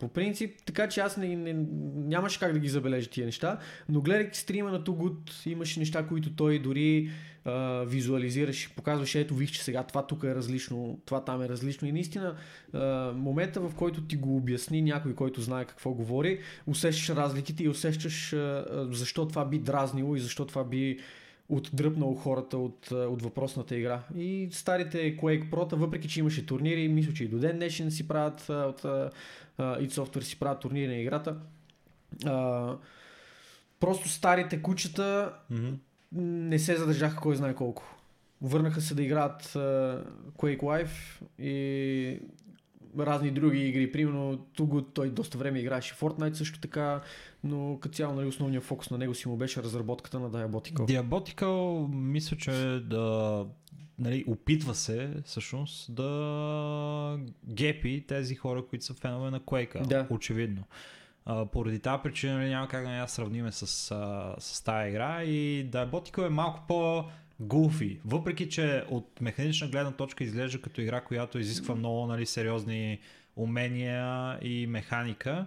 по принцип, така че аз не, не, нямаше как да ги забележа тия неща, но гледайки стрима на Good, имаше неща, които той дори а, визуализираше, показваше, ето виж, че сега това тук е различно, това там е различно. И наистина а, момента, в който ти го обясни някой, който знае какво говори, усещаш разликите и усещаш а, защо това би дразнило и защо това би отдръпнало хората от, от въпросната игра. И старите Quake Pro, въпреки че имаше турнири, мисля, че и до ден днешен си правят от а, id Software си правят турнири на играта. А, просто старите кучета
Мгм.
не се задържаха кой знае колко. Върнаха се да играят uh, Quake Life и разни други игри. Примерно тук той доста време играеше Fortnite също така, но като цяло нали, основният фокус на него си му беше разработката на Diabotical.
Diabotical мисля, че да нали, опитва се всъщност да гепи тези хора, които са фенове на Quake.
Да.
Очевидно. А, поради тази причина нали, няма как да я сравниме с, а, с тази игра и Diabotical е малко по гуфи. Въпреки, че от механична гледна точка изглежда като игра, която изисква много нали, сериозни умения и механика,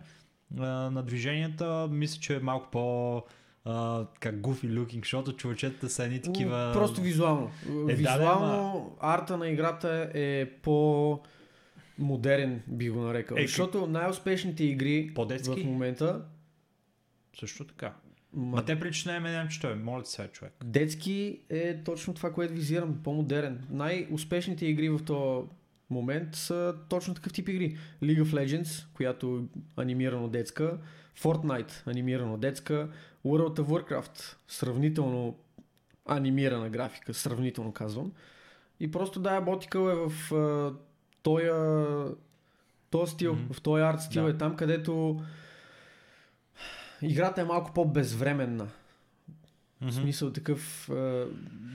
на движенията мисля, че е малко по а, как goofy looking, защото човечетата са едни такива...
Просто визуално.
Е, да,
визуално арта на играта е по модерен, би го нарекал.
Е,
Защото най-успешните игри
По-детски?
в момента
Също така.
Ма,
Ма те причина е че той, моля ти се, човек.
Детски е точно това, което визирам, по-модерен. Най-успешните игри в този момент са точно такъв тип игри. League of Legends, която е анимирано детска, Fortnite, анимирано детска, World of Warcraft, сравнително анимирана графика, сравнително казвам. И просто да, Ботикъл е в а, този, стил,
Мгм.
в този арт стил
Да.
е там, където играта е малко по-безвременна. В
Мгм.
смисъл такъв, а,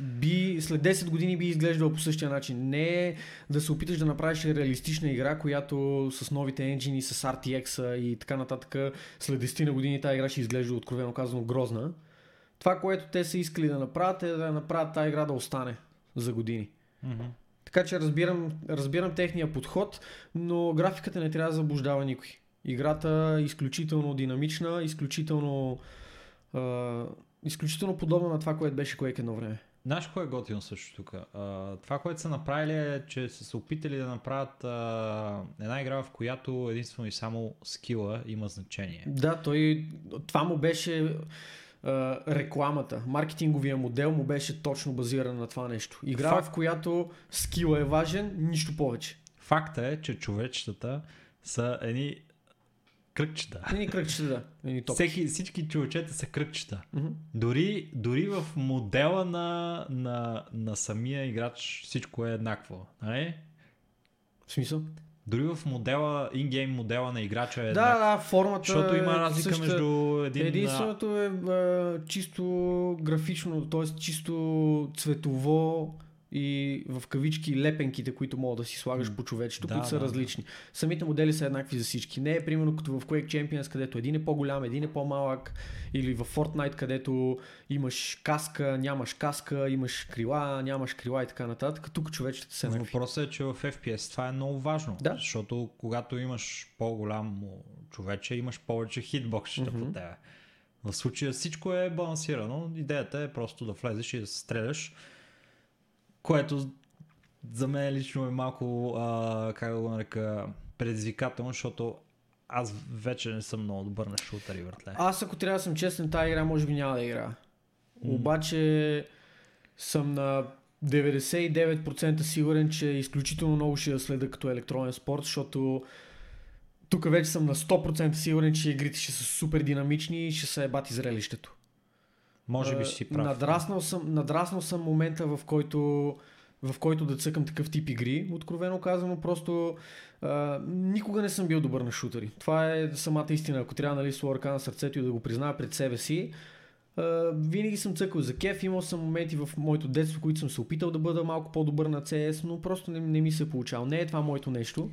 би, след 10 години би изглеждала по същия начин. Не е да се опиташ да направиш реалистична игра, която с новите енджини, с RTX и така нататък, след 10 на години тази игра ще изглежда откровено казано грозна. Това, което те са искали да направят е да направят тази игра да остане за години.
Мгм.
Така че разбирам, разбирам техния подход, но графиката не трябва да заблуждава никой. Играта е изключително динамична, изключително, а, изключително подобна на това, което беше Quake едно време.
Знаеш кое е готино също тук? А, това, което са направили е, че са се опитали да направят а, една игра, в която единствено и само скила има значение.
Да, той, това му беше а, рекламата. Маркетинговия модел му беше точно базиран на това нещо. Игра,
Факт.
в която скила е важен, нищо повече.
Факта е, че човечетата са едни кръгчета.
Едни кръгчета, да. Едни.
Всеки, всички човечета са кръгчета.
Мгм.
Дори, дори в модела на, на, на самия играч всичко е еднакво. Нали?
В смисъл?
Дори в модела, ингейм модела на играча е
Да,
еднакво.
да, формата
Защото има
е
разлика
същата.
между един...
Единственото е а, чисто графично, т.е. чисто цветово и в кавички лепенките, които мога да си слагаш
М,
по човечето,
да,
които са
да, да.
различни. Самите модели са еднакви за всички. Не е примерно като в Quake Champions, където един е по-голям, един е по-малък, или в Fortnite, където имаш каска, нямаш каска, имаш крила, нямаш крила и така нататък. Тук човечетата са еднакви.
Въпросът е, че в FPS това е много важно.
Да.
Защото когато имаш по-голямо човече, имаш повече хитбоксчета
Мгм.
по тебе. В случая всичко е балансирано. Идеята е просто да влезеш и да стреляш. Което за мен лично е малко, а, как да го нарека, предизвикателно, защото аз вече не съм много добър на шутъри, братле.
Аз ако трябва да съм честен, тази игра може би няма да игра. Обаче съм на 99% сигурен, че изключително много ще я следа като електронен спорт, защото тук вече съм на 100% сигурен, че игрите ще са супер динамични и ще са ебати зрелището.
Може би ще си прав.
Надраснал съм, надраснал съм момента, в който, в който да цъкам такъв тип игри. Откровено казано, просто а, никога не съм бил добър на шутери. Това е самата истина. Ако трябва нали, с ръка на сърцето и да го призная пред себе си, а, винаги съм цъкал за кеф. Имал съм моменти в моето детство, които съм се опитал да бъда малко по-добър на CS, но просто не, не ми се е получава. Не е това моето нещо.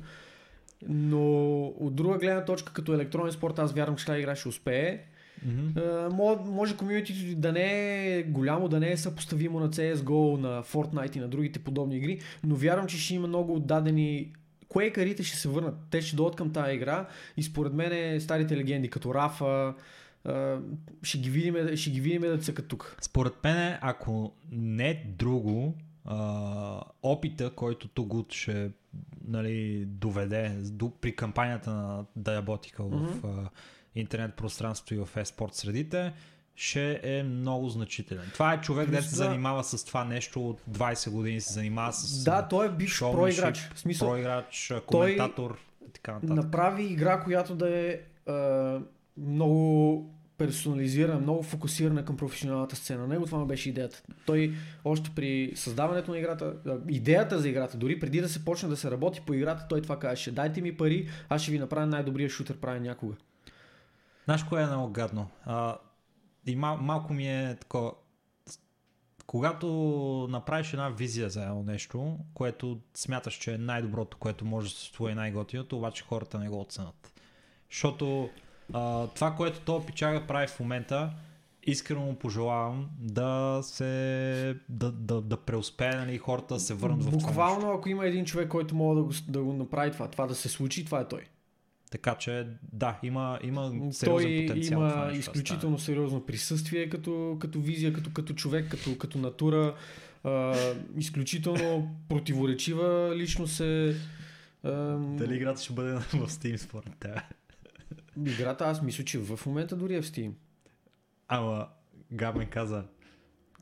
Но от друга гледна точка, като електронен спорт, аз вярвам, че тази игра ще успее. Uh, може, комьюнитито да не е голямо, да не е съпоставимо на CSGO, на Fortnite и на другите подобни игри, но вярвам, че ще има много отдадени Quakerите ще се върнат. Те ще дойдат към тази игра и според мен старите легенди, като Рафа, uh, ще ги видим, ще ги видим да цъкат тук.
Според мен, ако не друго, опита, който Тугут ще нали, доведе до, при кампанията на Diabotical в а, интернет пространството и в еспорт средите, ще е много значителен. Това е човек, който се
това-
занимава с това нещо от 20 години, се занимава с
Да, той е бивш проиграч. В смисъл,
проиграч, коментатор и така нататък.
направи игра, която да е а, много персонализирана, много фокусирана към професионалната сцена. Него това му беше идеята. Той още при създаването на играта, идеята за играта, дори преди да се почне да се работи по играта, той това казваше. Дайте ми пари, аз ще ви направя най-добрия шутер правя някога.
Знаеш кое е много гадно? А, и мал, малко ми е такова... Когато направиш една визия за едно нещо, което смяташ, че е най-доброто, което може да се случи най-готиното, обаче хората не го оценят. Защото а, това, което то пичага прави в момента, искрено му пожелавам да се да, да, да преуспее нали, хората да се върнат в това.
Буквално, ако има един човек, който може да го, да го направи това, това да се случи, това е той.
Така че да, има, има
Той
сериозен потенциал. това
има
нещо да
изключително сериозно присъствие като, като визия, като, като човек, като, като натура. А, изключително противоречива лично се. А,
Дали играта ще бъде в Steam според теб?
Играта аз мисля, че в момента дори е в Steam.
Ама Гамен каза,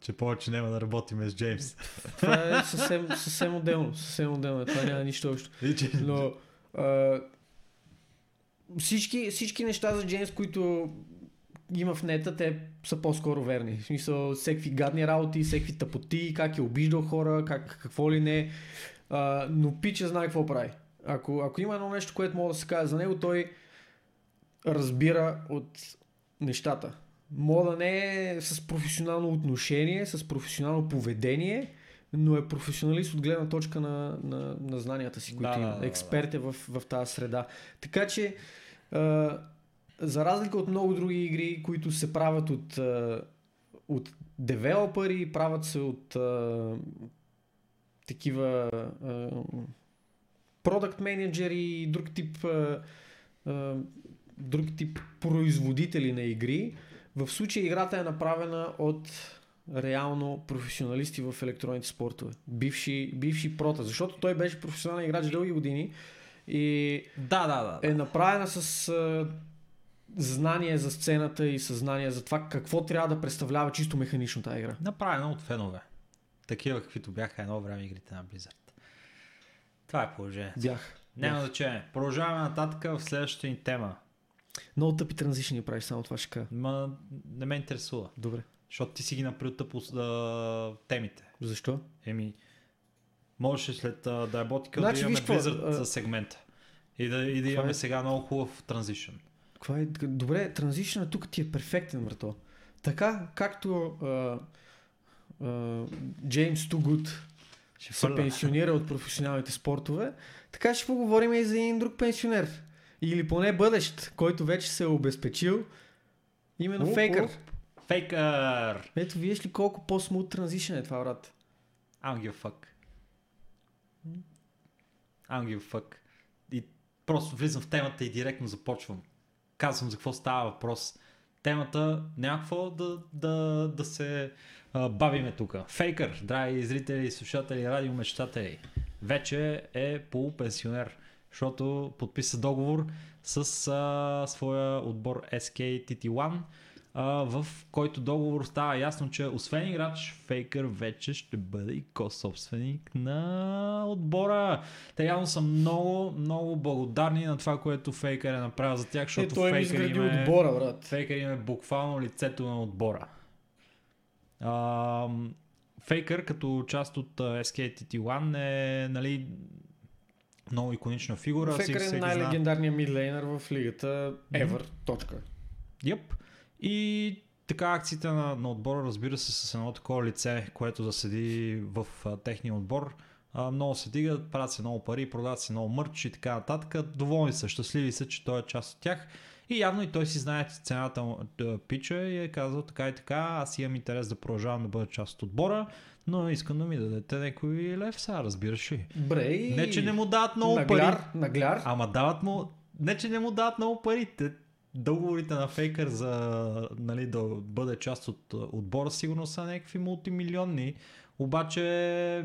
Че повече няма да работим с Джеймс.
Това е съвсем, съвсем отделно. Съвсем отделно. Това няма нищо общо. Но а, всички, всички неща за Джеймс, които има в нета, те са по-скоро верни. В смисъл, всеки гадни работи, всеки тъпоти, как е обиждал хора, как, какво ли не. А, но Пича знае какво прави. Ако, ако има едно нещо, което мога да се каже за него, той разбира от нещата. Мога да не е с професионално отношение, с професионално поведение, но е професионалист от гледна точка на, на, на знанията си, които
Да,
има. Експерт е в, в тази среда. Така че, а, за разлика от много други игри, които се правят от, а, от девелопери, правят се от а, такива а, продукт менеджери и друг тип а, а, друг тип производители на игри. В случая играта е направена от реално професионалисти в електронните спортове. Бивши, бивши прота, защото той беше професионален играч дълги години и
Да, да, да.
е направена с а, знание за сцената и съзнание за това какво трябва да представлява чисто механично тази игра.
Направено от фенове. Такива, каквито бяха едно време игрите на Blizzard. Това е положението.
Бях.
Няма значение. Продължаваме нататък в следващата ни тема.
Много тъпи транзишни правиш, само това ще кажа.
Ма не ме интересува.
Добре.
Защото ти си ги направил тъпо с да, темите.
Защо?
Еми, можеше след uh, Diabotica
Значи,
да имаме Blizzard
а-
за сегмента. И да, и да имаме
е-
сега много хубав транзишън.
Каква е? Добре, транзишънът тук ти е перфектен, брато. Така, както а, а, Джеймс Тугут
Ще
се
фърля.
пенсионира от професионалните спортове, така ще поговорим и за един друг пенсионер. Или поне бъдещ, който вече се е обезпечил. Именно
Уп,
Фейкър.
уп. Фейкър!
Ето, виждаш ли колко по-смут транзишън е това, брат?
I don't give a fuck. I don't give a fuck. И просто влизам в темата и директно започвам. Казвам за какво става въпрос. Темата няма какво да, да, да се а, бавиме тук. Фейкър, драги зрители, слушатели, радиомечтатели, вече е полупенсионер, защото подписа договор с а, своя отбор SKTT1, а, в който договор става ясно, че освен играч, Фейкър вече ще бъде и ко-собственик на отбора. Те явно са много, много благодарни на това, което Фейкър е направил за тях,
Е,
защото
той ми
Фейкър им е...
отбора, брат.
Фейкър им е буквално лицето на отбора. Ам, Фейкър като част от а, SKTT1 е нали, много иконична фигура.
Фейкър е най-легендарният мидлейнер в лигата ever. Точка.
Yep. И така акциите на, на отбора, разбира се, с едно такова лице, което да седи в а, техния отбор. А, много се дигат, правят се много пари, продават се много мърч и така нататък. Доволни са, щастливи са, че той е част от тях. И явно и той си знае цената да пича и е казал така и така, аз имам интерес да продължавам да бъда част от отбора, но искам да ми дадете някой лев сега, разбираш ли?
Бре.
Не, че не му дават много пари.
нагляр, нагляр.
Ама дават му... Не, че не му дават много пари. Те, договорите на Фейкър за нали, да бъде част от отбора сигурно са някакви мултимилионни. Обаче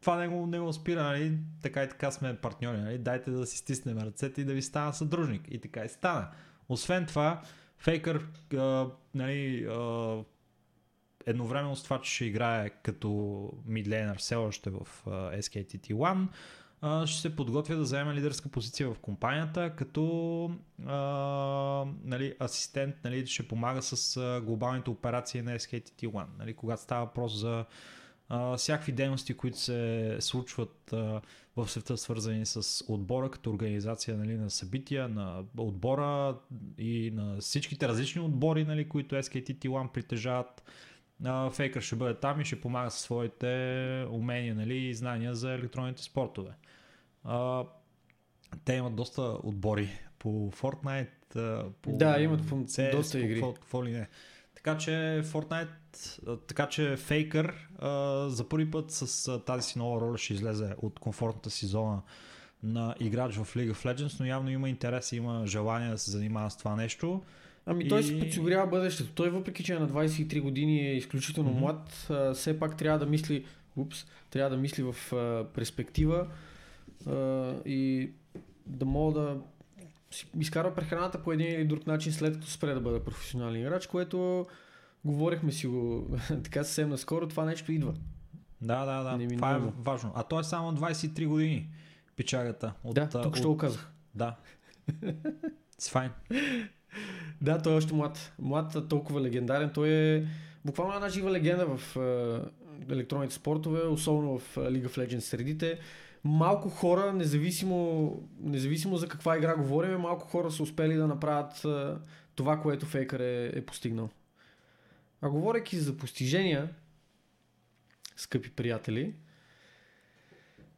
това не го, не го спира, нали? така и така сме партньори. Нали? Дайте да си стиснем ръцете и да ви стана съдружник. И така и стана. Освен това, Фейкър а, нали, а, едновременно с това, че ще играе като мидлейнер все още в а, SKTT1, а, ще се подготвя да заеме лидерска позиция в компанията, като а, нали, асистент нали, ще помага с глобалните операции на SKTT1. Нали, когато става въпрос за а, всякакви дейности, които се случват а, в света, свързани с отбора, като организация нали, на събития, на отбора и на всичките различни отбори, нали, които SKTT1 притежават. Фейкър ще бъде там и ще помага със своите умения нали, и знания за електронните спортове. А, те имат доста отбори по Fortnite, по
Да, имат по
CS,
доста
по
игри.
Какво, какво ли не. Така че Fortnite, така че Фейкър а, за първи път с а, тази си нова роля ще излезе от комфортната си зона на играч в League of Legends, но явно има интерес и има желание да се занимава с това нещо.
Ами той
И-
се подсигурява бъдещето. Той въпреки, че е на 23 години е изключително
Мгм.
млад, а, все пак трябва да мисли, упс, трябва да мисли в а, перспектива а, и да мога да изкарва прехраната по един или друг начин след като спре да бъде професионален играч, което Говорихме си го така съвсем наскоро, това нещо идва.
Да, да, да. Това е
Неминуемо.
важно. А той е само 23 години. Печагата. От,
Да, тук ще
от-
го казах.
Да. It's fine.
Да, той е още млад. Млад, толкова легендарен. Той е буквално една жива легенда в е, електронните спортове, особено в League of Legends средите. Малко хора, независимо, независимо за каква игра говорим, малко хора са успели да направят това, което Фейкър е, е постигнал. А говоряки за постижения, скъпи приятели,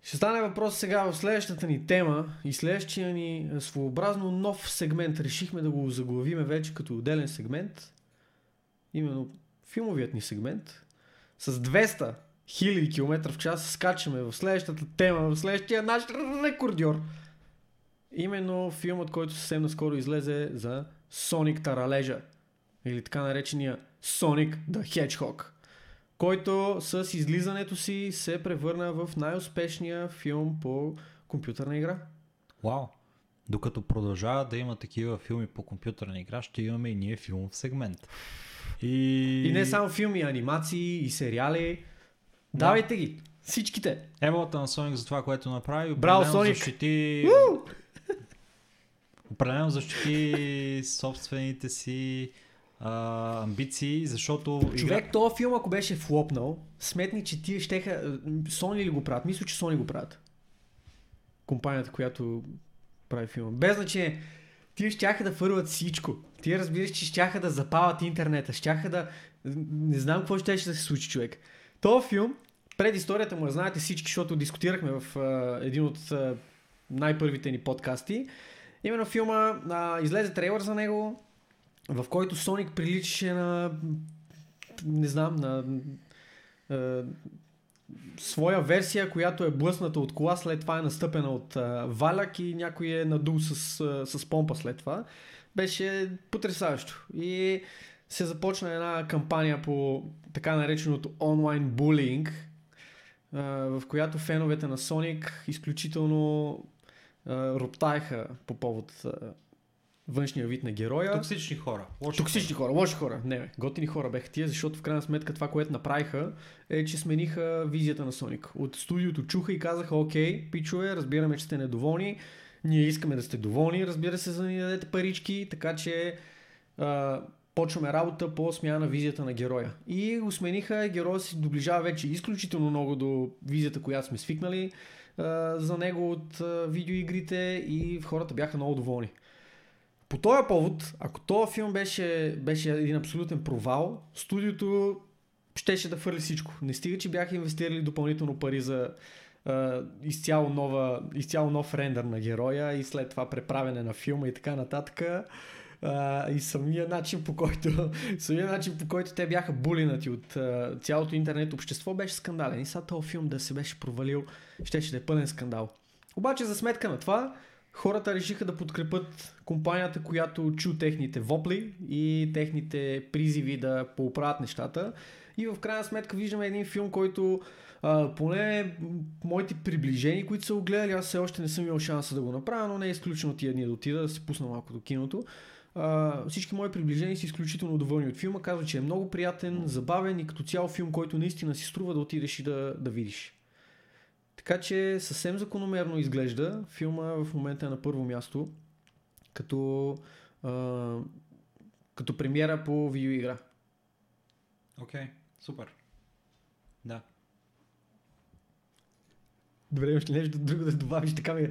ще стане въпрос сега в следващата ни тема и следващия ни своеобразно нов сегмент. Решихме да го заглавиме вече като отделен сегмент. Именно филмовият ни сегмент. С 200 хиляди км в час скачаме в следващата тема, в следващия наш рекордьор. Именно филмът, който съвсем наскоро излезе за Соник Таралежа. Или така наречения Sonic the Hedgehog който с излизането си се превърна в най-успешния филм по компютърна игра.
Вау. Докато продължава да има такива филми по компютърна игра, ще имаме и ние филмов сегмент. И...
И не само филми, анимации и сериали. Давайте ги! Всичките!
Еблата на Соник за това, което направи.
Браво, Соник!
Защити... Определено защити собствените си а, амбиции, защото...
Човек, този филм, ако беше флопнал, сметни, че тия щеха... Сони ли го правят? Мисля, че Сони го правят. Компанията, която прави филма. Без значение. Тия щяха да фърват всичко. Тия разбираш, че щяха да запалят интернета. Щяха да... Не знам какво ще, ще да се случи, човек. Този филм, пред историята му я знаете всички, защото дискутирахме в а, един от а, най-първите ни подкасти. Именно филма, а, излезе трейлър за него, в който Соник приличаше на не знам, на е, своя версия, която е блъсната от кола, след това е настъпена от е, валяк и някой е надул с, с помпа след това. Беше потрясаващо. И се започна една кампания по така нареченото онлайн булинг, в която феновете на Sonic изключително роптаеха по повод външния вид на героя.
Токсични хора. Лоши
Токсични хора, лоши хора. Не, бе, готини хора беха тия, защото в крайна сметка това, което направиха, е, че смениха визията на Соник. От студиото чуха и казаха, окей, пичове, разбираме, че сте недоволни, ние искаме да сте доволни, разбира се, за да ни дадете парички, така че а, почваме работа по смяна на визията на героя. И го смениха, героя си доближава вече изключително много до визията, която сме свикнали а, за него от а, видеоигрите и хората бяха много доволни. По този повод, ако този филм беше, беше един абсолютен провал, студиото щеше да фърли всичко. Не стига, че бяха инвестирали допълнително пари за а, изцяло, нова, изцяло нов рендър на героя и след това преправяне на филма и така нататък. И самия начин по който самия начин по който те бяха булинати от цялото интернет общество беше скандален. И сега този филм да се беше провалил, щеше да е пълен скандал. Обаче за сметка на това, хората решиха да подкрепят компанията, която чу техните вопли и техните призиви да поуправят нещата. И в крайна сметка виждаме един филм, който а, поне моите приближени, които са го гледали, аз все още не съм имал шанса да го направя, но не е изключено тия дни да отида, да се пусна малко до киното. Всички мои приближени са изключително доволни от филма. Казват, че е много приятен, забавен и като цял филм, който наистина си струва да отидеш и да, да видиш. Така че съвсем закономерно изглежда. Филма в момента е на първо място като, а, като премиера по видеоигра.
Окей, okay, супер. Да.
Добре, имаш ли нещо друго да добавиш? Така ми...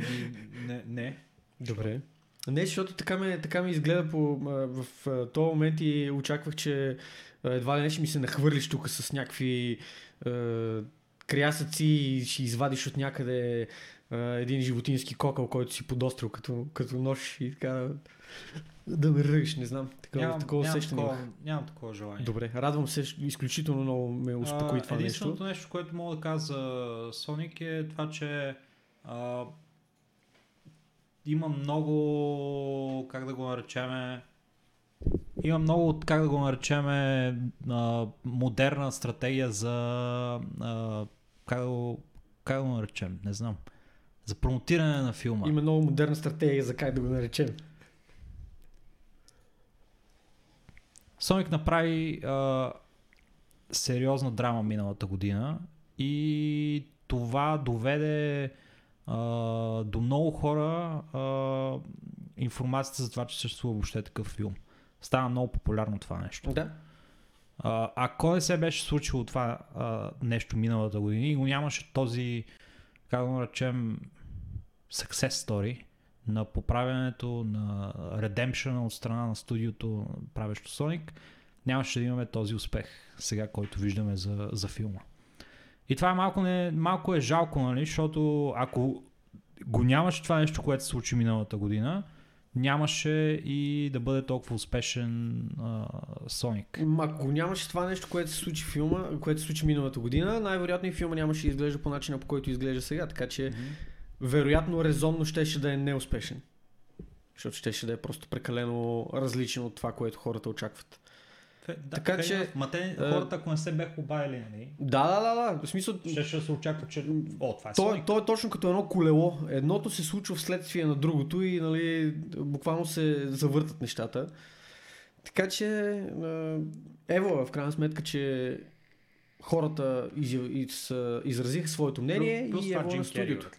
Не, не.
Добре. Не, защото така ме, така ми изгледа по, а, в а, този момент и очаквах, че а, едва ли не ще ми се нахвърлиш тук с някакви а, крясъци и ще извадиш от някъде а, един животински кокъл, който си подострил като, като нож и така да, ме ръгаш, не знам. Такова,
Нямам,
такова
нямам,
усещане
такова, нямам такова желание.
Добре, радвам се, изключително много ме успокои това нещо.
Единственото нещо, което мога да кажа за Sonic е това, че а, има много, как да го наречеме, има много, как да го наречеме, а, модерна стратегия за, а, как, да го, как да го наречем, не знам, за промотиране на филма.
Има много модерна стратегия за как да го наречем.
Соник направи а, сериозна драма миналата година и това доведе а, до много хора а, информацията за това, че съществува въобще такъв филм. Стана много популярно това нещо.
Да.
А, ако не се беше случило това а, нещо миналата година и го нямаше този, как да го наречем, success story на поправянето, на redemption от страна на студиото, правещо Sonic, нямаше да имаме този успех сега, който виждаме за, за филма. И това е малко, не, малко е жалко, нали, защото ако го нямаше това нещо, което се случи миналата година, нямаше и да бъде толкова успешен а, Sonic.
Ма, Ако нямаше това нещо, което се случи филма, което се случи миналата година, най-вероятно и филма нямаше да изглежда по начина, по който изглежда сега. Така че, вероятно, резонно щеше да е неуспешен. Защото щеше да е просто прекалено различен от това, което хората очакват.
Да,
Така че,
Ма те, хората, ако не се бяха обадили, нали,
Да, да, да, да. В смисъл,
ще, ще се очаква, че о, това е
то, то е точно като едно колело. Едното се случва вследствие на другото и нали, буквално се завъртат нещата. Така че, ево, в крайна сметка, че хората из, из, изразиха своето мнение
Плюс
и ево на студиото.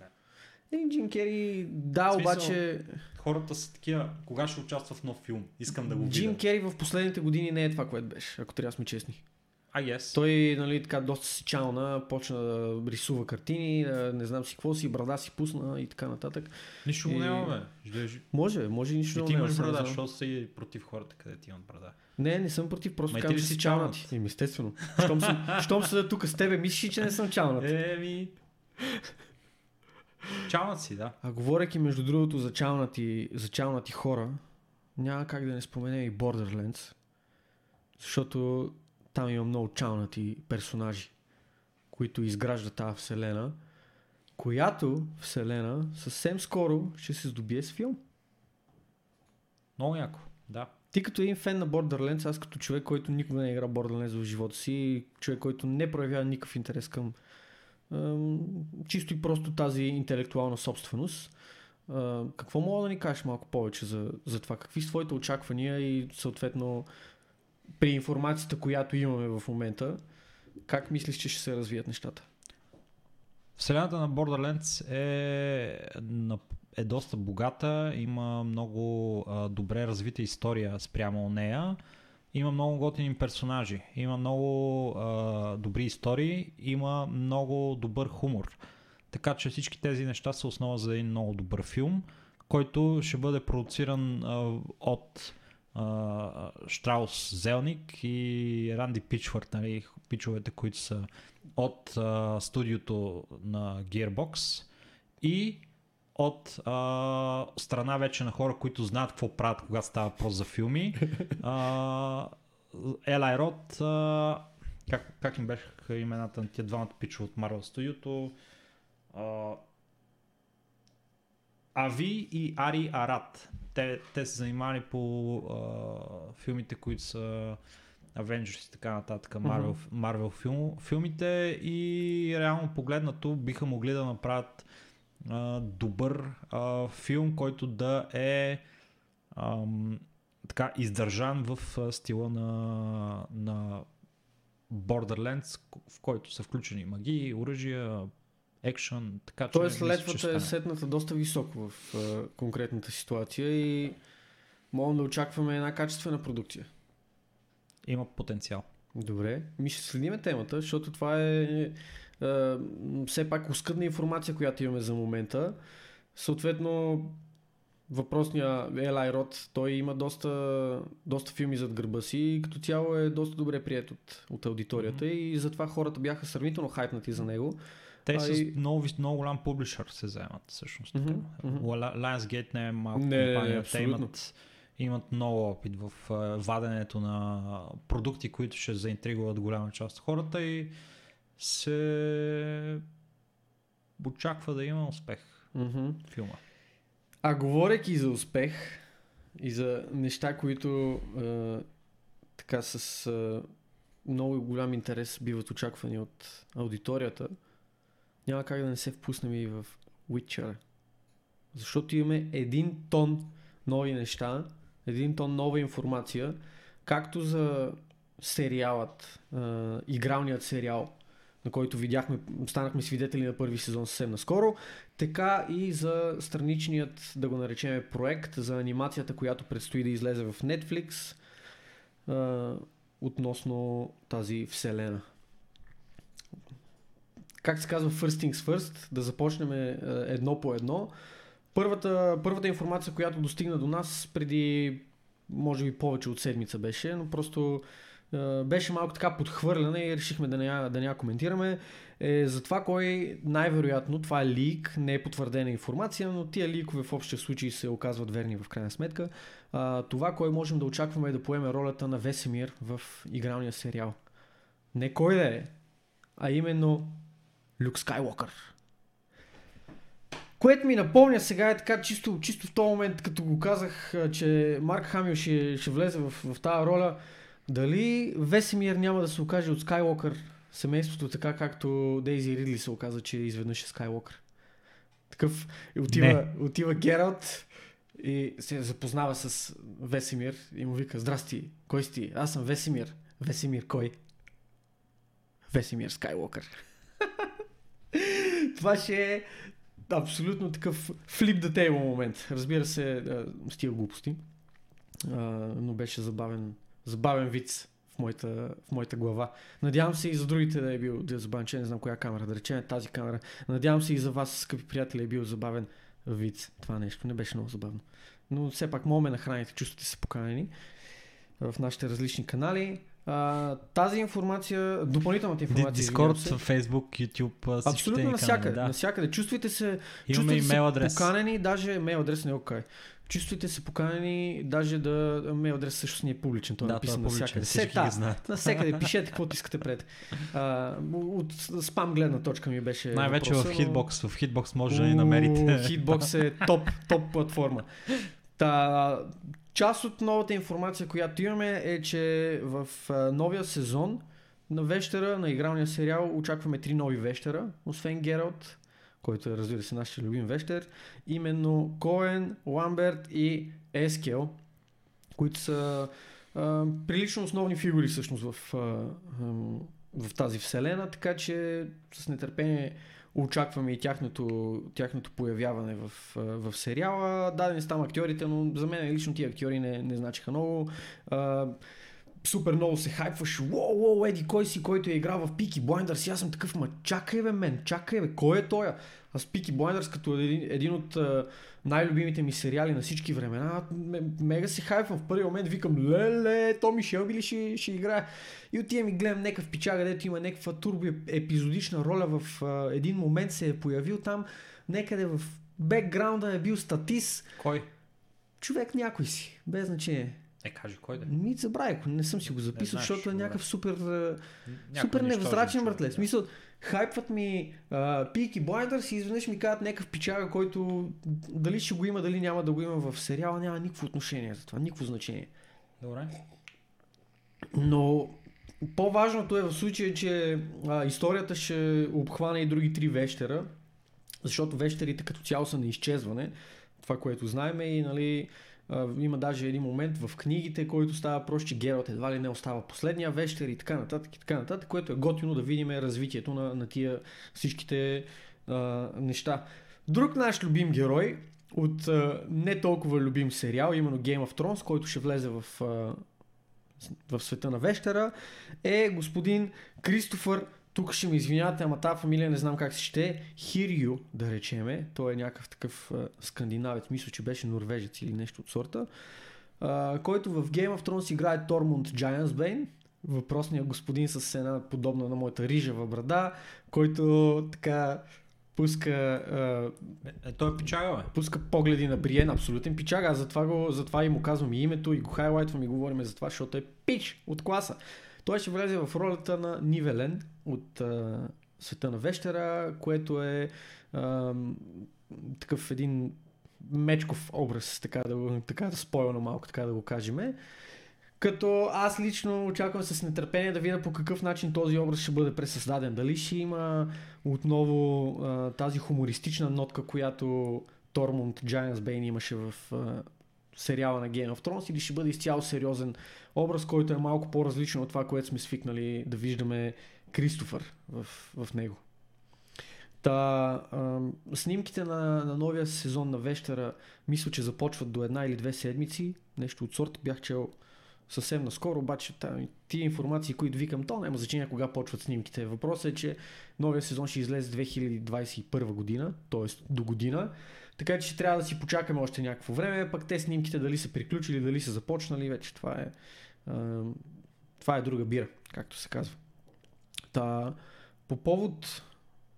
И Джим Кери, да, обаче
Хората са такива, кога ще участва в нов филм? Искам да го
Джим
видя.
Кери в последните години не е това, което беше, ако трябва да сме честни.
I guess.
Той, нали, така доста си чална, почна да рисува картини, не знам си какво си, брада си пусна и така нататък.
Нищо му
и-
няма, бе. Ждеш-
Може, може нищо да
ти имаш брада, защото си против хората, където имат брада.
Не, не съм против, просто
ти
казвам, че
си чалнат?
Еми, естествено. Щом, съм, щом седа тук с тебе, мислиш, ли, че не съм чалнат.
Еми... Чалнат си, да.
А говоряки между другото за чалнати, за чалнати хора, няма как да не споменем и Borderlands, защото там има много чалнати персонажи, които изграждат тази вселена, която вселена съвсем скоро ще се здобие с филм.
Много яко. Да.
Ти като един фен на Borderlands, аз като човек, който никога не е играл Borderlands в живота си, човек, който не проявява никакъв интерес към чисто и просто тази интелектуална собственост, какво мога да ни кажеш малко повече за, за това? Какви са твоите очаквания и съответно при информацията, която имаме в момента, как мислиш, че ще се развият нещата?
Вселената на Borderlands е, е доста богата, има много добре развита история спрямо нея, има много готини персонажи, има много а, добри истории, има много добър хумор. Така че всички тези неща са основа за един много добър филм, който ще бъде продуциран а, от а, Штраус Зелник и Ранди Пичвард, нали, пичовете, които са от а, студиото на Gearbox и от а, страна вече на хора, които знаят какво правят, когато става въпрос за филми. А, Елай Рот, а, как, как им беше имената на тия двамата пича от Marvel? А, Ави и Ари Арат. Те, те се занимавали по а, филмите, които са Avengers и така нататък, Marvel, Marvel филм, филмите и реално погледнато биха могли да направят а, добър а, филм, който да е ам, така издържан в стила на, на Borderlands, в който са включени магии, оръжия, екшън, така че
Тоест летвата е сетната доста високо в а, конкретната ситуация и можем да очакваме една качествена продукция.
Има потенциал.
Добре, ми ще следиме темата, защото това е, е, е все пак оскъдна информация, която имаме за момента. Съответно, въпросния Елай Рот, той има доста, доста филми зад гърба си като цяло е доста добре прият от, от аудиторията и затова хората бяха сравнително хайпнати за него.
Те
А
с
и-
много, много голям публишър се заемат всъщност.
Мгм.
Li- Lionsgate не е малко
Не, не, не,
компания. Те имат, имат много опит в а, ваденето на продукти, които ще заинтригуват голяма част от хората и се очаква да има успех
Мгм.
филма.
А говорейки за успех и за неща, които е, така с е, много голям интерес биват очаквани от аудиторията, няма как да не се впуснем и в Witcher. Защото имаме един тон нови неща, един тон нова информация, както за сериалът, а, игралният сериал, на който видяхме, станахме свидетели на първи сезон съвсем наскоро, така и за страничният, да го наречем, проект за анимацията, която предстои да излезе в Netflix а, относно тази вселена. Как се казва First Things First, да започнем а, едно по едно. Първата, първата информация, която достигна до нас преди, може би повече от седмица беше, но просто е, беше малко така подхвърлена и решихме да не, я, да не я коментираме. Е за това кой най-вероятно, това е лик, не е потвърдена информация, но тия ликове в общия случай се оказват верни в крайна сметка. А, това, кой можем да очакваме е да поеме ролята на Весемир в игралния сериал. Не кой да е, а именно Люк Скайуокър. Което ми напомня сега е така чисто, чисто в този момент, като го казах, че Марк Хамил ще, ще влезе в, в тази роля. Дали Весемир няма да се окаже от Скайуокър семейството, така както Дейзи Ридли се оказа, че изведнъж е Скайуокър? Такъв отива, отива Гералт и се запознава с Весемир и му вика, здрасти, кой си? Аз съм Весемир. Весемир кой? Весемир Скайуокър. Това ще е абсолютно такъв флип да тейбл момент. Разбира се, с тия глупости. но беше забавен забавен вид в моята, в моята глава. Надявам се и за другите да е бил да е забавен, че не знам коя камера, да речем тази камера. Надявам се и за вас, скъпи приятели, е бил забавен вид. Това нещо не беше много забавно. Но все пак мога ме нахраните, чувствате се поканени в нашите различни канали. А, тази информация, допълнителната информация.
Дискорд, Facebook, YouTube,
Абсолютно навсякъде. Да. Навсякъде. Чувствайте се,
Имаме
чувствайте
имейл адрес.
поканени, даже имейл адрес не е окей. Okay. Чувствате се поканени, даже да мейл адрес също не е публичен, той е
Да,
написан
той е
навсякъде.
всички ги знаят.
навсякъде, пишете каквото искате пред. А, от спам гледна точка ми беше
Най-вече в
въпроса, но-
Hitbox. В Hitbox може да ни намерите.
Hitbox е топ, топ платформа. Та, част от новата информация, която имаме е, че в а, новия сезон на Вещера, на игралния сериал, очакваме три нови Вещера, освен Гералт, който е, разбира се, нашия любим Вещер. Именно Коен, Ламберт и Ескел, които са а, прилично основни фигури всъщност в, а, ам, в тази вселена, така че с нетърпение очакваме и тяхното, тяхното появяване в, в сериала. Дадени са там актьорите, но за мен лично тия актьори не, не значиха много. Супер много се хайпваше. Уоу, уоу, еди, кой си, който е играл в Пики? И аз съм такъв, ма чакай бе, мен, чакай бе, кой е той? Аз Пики Blinders като един, един от най-любимите ми сериали на всички времена, мега се хайпвам в първи момент, викам, леле, Томи Шелби ли ще, ще играе? И отивам и гледам някакъв пичага, дето има някаква турбо епизодична роля в а, един момент се е появил там, някъде в бекграунда е бил статист,
Кой?
човек някой си, без значение.
Е, кажи кой да е.
Ми забравих, не съм си го записал, защото е някакъв супер,
Някой
супер
човек,
братле. В смисъл, хайпват ми Пики Blinders и изведнъж ми казват някакъв пичага, който дали ще го има, дали няма да го има в сериала, няма никакво отношение за това, никакво значение.
Добре.
Но по-важното е в случая, че а, историята ще обхване и други три вещера, защото вещерите като цяло са на изчезване, това, което знаем и нали, има даже един момент в книгите, който става просто, че Гералт едва ли не остава последния вещер и така нататък и така нататък, което е готино да видим развитието на, на тия всичките а, неща. Друг наш любим герой от а, не толкова любим сериал, именно Game of Thrones, който ще влезе в, а, в света на вещера, е господин Кристофър тук ще ми извинявате, ама тази фамилия не знам как се ще. Хирю, да речеме. Той е някакъв такъв а, скандинавец. Мисля, че беше норвежец или нещо от сорта. А, който в Game of Thrones играе Тормунд Giantsbane. Въпросният господин с една подобна на моята рижава брада, който така пуска, а,
Е, той е печага, бе.
пуска погледи на Бриен, абсолютен пичага. Аз затова, го, затова и му казвам и името, и го хайлайтвам и говорим за това, защото е пич от класа. Той ще влезе в ролята на Нивелен от а, Света на Вещера, което е а, такъв един мечков образ, така да, така да спойно малко, така да го кажем. Като аз лично очаквам с нетърпение да видя по какъв начин този образ ще бъде пресъздаден. Дали ще има отново а, тази хумористична нотка, която Тормунд Giants Bane имаше в а, сериала на Game of Thrones или ще бъде изцяло сериозен образ, който е малко по-различен от това, което сме свикнали да виждаме Кристофър в, в него. Та, а, снимките на, на новия сезон на Вещера мисля, че започват до една или две седмици. Нещо от сорта бях чел съвсем наскоро, обаче тия информации, които викам, то няма значение кога почват снимките. Въпросът е, че новия сезон ще излезе 2021 година, т.е. до година. Така че ще трябва да си почакаме още някакво време, пък те снимките дали са приключили, дали са започнали, вече това е, това е друга бира, както се казва. Та, по повод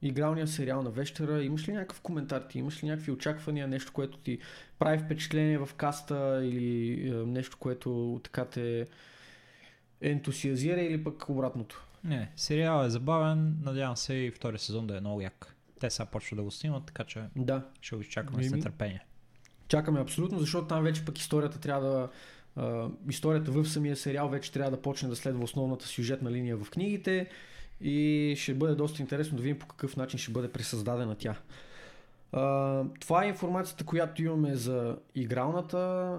игралния сериал на Вещера, имаш ли някакъв коментар ти, имаш ли някакви очаквания, нещо, което ти прави впечатление в каста или нещо, което така те ентусиазира или пък обратното?
Не, сериал е забавен, надявам се и втори сезон да е много як. Те сега почват да го снимат, така че
да.
ще го изчакаме с нетърпение.
Чакаме абсолютно, защото там вече пък историята трябва да Uh, историята в самия сериал вече трябва да почне да следва основната сюжетна линия в книгите и ще бъде доста интересно да видим по какъв начин ще бъде пресъздадена тя. Uh, това е информацията, която имаме за игралната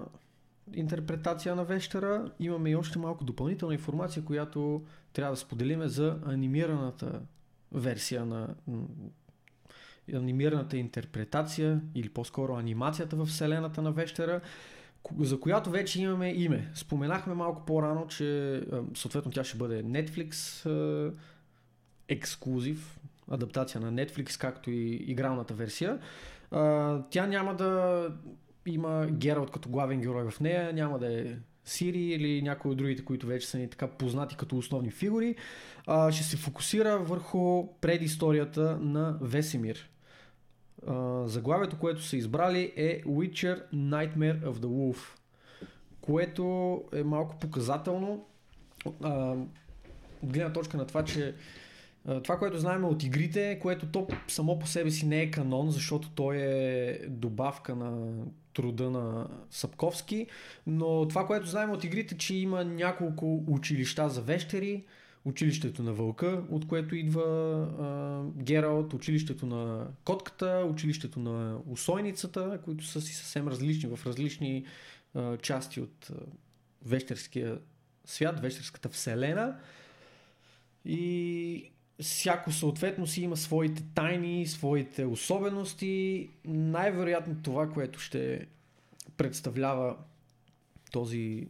интерпретация на Вещера. Имаме и още малко допълнителна информация, която трябва да споделиме за анимираната версия на анимираната интерпретация или по-скоро анимацията в вселената на Вещера, за която вече имаме име. Споменахме малко по-рано, че съответно тя ще бъде Netflix ексклюзив, адаптация на Netflix, както и игралната версия. Тя няма да има Гералт като главен герой в нея, няма да е Сири или някои от другите, които вече са ни така познати като основни фигури. ще се фокусира върху предисторията на Весемир. Заглавието, което са избрали е Witcher Nightmare of the Wolf, което е малко показателно от гледна точка на това, че това, което знаем от игрите, което то само по себе си не е канон, защото той е добавка на труда на Сапковски, но това, което знаем от игрите, че има няколко училища за вещери, училището на вълка, от което идва а, Гералт, училището на котката, училището на усойницата, които са си съвсем различни в различни а, части от а, вещерския свят, вещерската вселена. И всяко съответно си има своите тайни, своите особености. Най-вероятно това, което ще представлява този,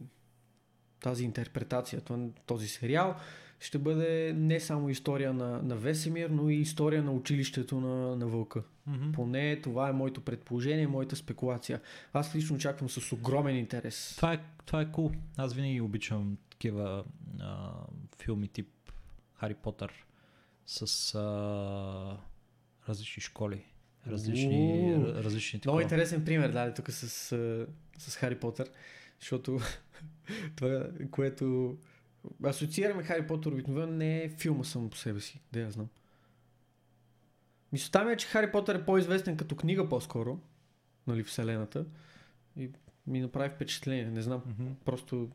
тази интерпретация, този сериал, ще бъде не само история на, на Весемир, но и история на училището на, на Вълка. Mm-hmm. Поне това е моето предположение, моята спекулация. Аз лично очаквам с огромен интерес.
Това е, това е cool. Аз винаги обичам такива а, филми тип Хари Потър с а, различни школи. Различни, различни
Много интересен пример даде тук с, с Хари Потър, защото това, което асоциираме Хари Потър обикновено не е филма само по себе си, да я знам. Мисълта ми е, че Хари Потър е по-известен като книга по-скоро, нали, вселената. И ми направи впечатление, не знам. Mm-hmm. Просто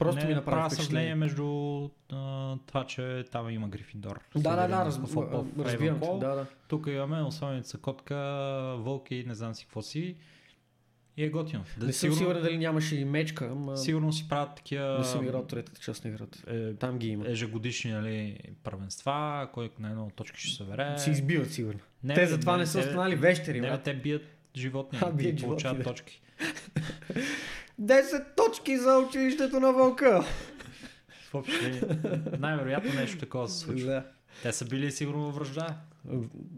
Просто
не,
ми направи
впечатление между а, това, че там има Грифиндор.
Да, да, да, раз, разбирам. Да, да.
Тук имаме особеница котка, вълки, не знам си какво си. И е готино.
Да, не съм сигурен дали нямаше и мечка.
Ама... Сигурно си правят такива...
Не съм играл третата част на играта. Е, Там ги има.
Ежегодишни нали, първенства, кой на една точка ще се вере.
Си избиват сигурно. Не, те затова не, не са останали вещери.
Не, те бият животни а, бият получават животни, точки.
10 точки за училището на вълка.
Въобще, най-вероятно нещо такова се случва. Да. Те са били сигурно във връжда.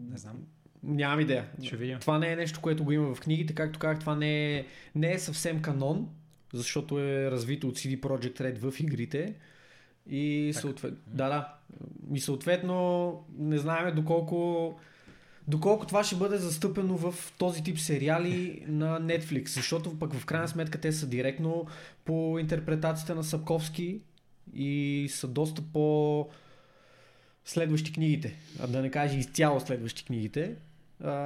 Не знам.
Нямам идея.
Ще видим.
Това не е нещо, което го има в книгите. Както казах, това не е, не е съвсем канон, защото е развито от CD Projekt Red в игрите. И съответно, да, да. И съответно, не знаем доколко доколко това ще бъде застъпено в този тип сериали на Netflix, защото пък в крайна сметка те са директно по интерпретацията на Сапковски и са доста по следващи книгите, а да не кажа изцяло следващи книгите.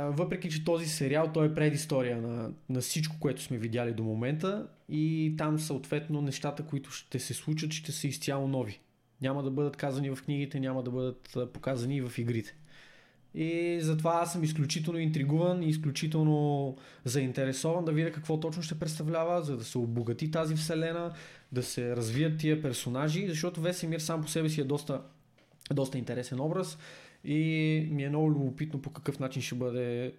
Въпреки, че този сериал той е предистория на, на всичко, което сме видяли до момента и там съответно нещата, които ще се случат, ще са изцяло нови. Няма да бъдат казани в книгите, няма да бъдат показани и в игрите. И затова аз съм изключително интригуван и изключително заинтересован да видя какво точно ще представлява, за да се обогати тази вселена, да се развият тия персонажи, защото Весемир сам по себе си е доста, доста интересен образ и ми е много любопитно по какъв начин ще бъде,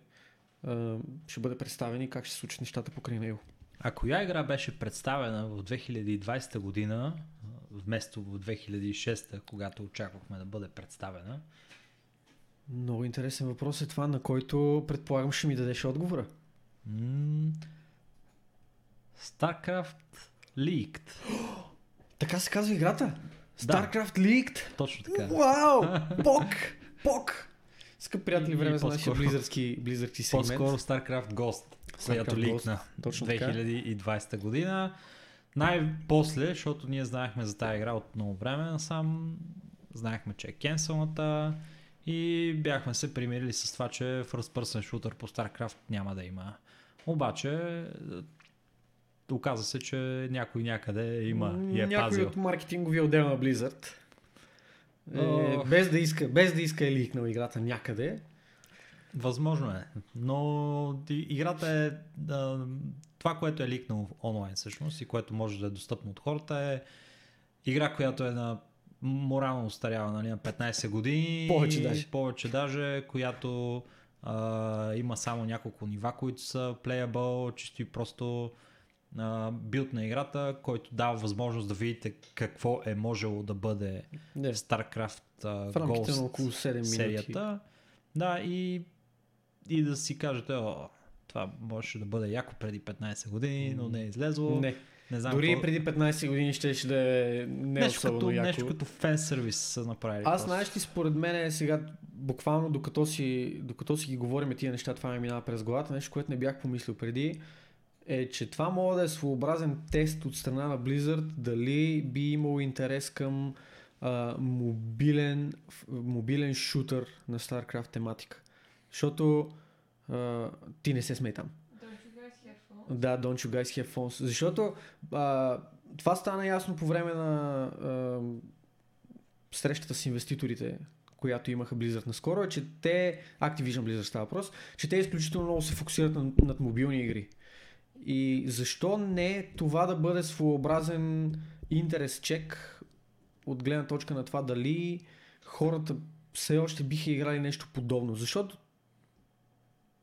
ще бъде представен и как ще се случат нещата покрай него.
А коя игра беше представена в 2020 година, вместо в 2006, когато очаквахме да бъде представена?
Много интересен въпрос е това, на който предполагам ще ми дадеш отговора.
М- StarCraft Leaked.
Така се казва играта?
Да.
StarCraft Leaked?
Точно така.
Вау! Пок! Пок! Скъп приятели,
И-
време за нашия близърски, близърски сегмент.
По-скоро StarCraft Ghost, която
StarCraft
ликна
Точно така.
2020 година. Най-после, защото ние знаехме за тази игра от много време насам, знаехме, че е кенселната и бяхме се примирили с това, че First Person Shooter по StarCraft няма да има. Обаче, оказа се, че някой някъде има и е
Някой
пазил.
от маркетинговия отдел на Blizzard. Е, без, да иска, без да иска е ликнал играта някъде.
Възможно е, но играта е а, това, което е ликнало онлайн всъщност и което може да е достъпно от хората е игра, която е на морално устарява, нали, на 15 години.
Повече даже.
Повече даже, която а, има само няколко нива, които са playable, чисто и просто билд на играта, който дава възможност да видите какво е можело да бъде
Не,
StarCraft а,
в рамките
Ghost
на около 7 минути.
серията. Да, и, и да си кажете, о, това можеше да бъде яко преди 15 години, но не е излезло.
Не.
не знам
Дори
какво-
преди 15 години ще, ще да е не
нещо,
особено
като,
яко.
нещо като фен сервис са направили.
Аз знаеш ли, според мен е сега, буквално докато си, докато си ги говорим тия неща, това ми минава през главата, нещо, което не бях помислил преди, е, че това мога да е своеобразен тест от страна на Blizzard, дали би имал интерес към а, мобилен, мобилен шутър на StarCraft тематика. Защото а, ти не се смей там. Да, Don't You Guys Have Phones. Защото а, това стана ясно по време на а, срещата с инвеститорите, която имаха Blizzard наскоро, е, че те, Activision Blizzard става въпрос, че те изключително много се фокусират над, над мобилни игри. И защо не това да бъде своеобразен интерес чек от гледна точка на това дали хората все още биха играли нещо подобно. Защото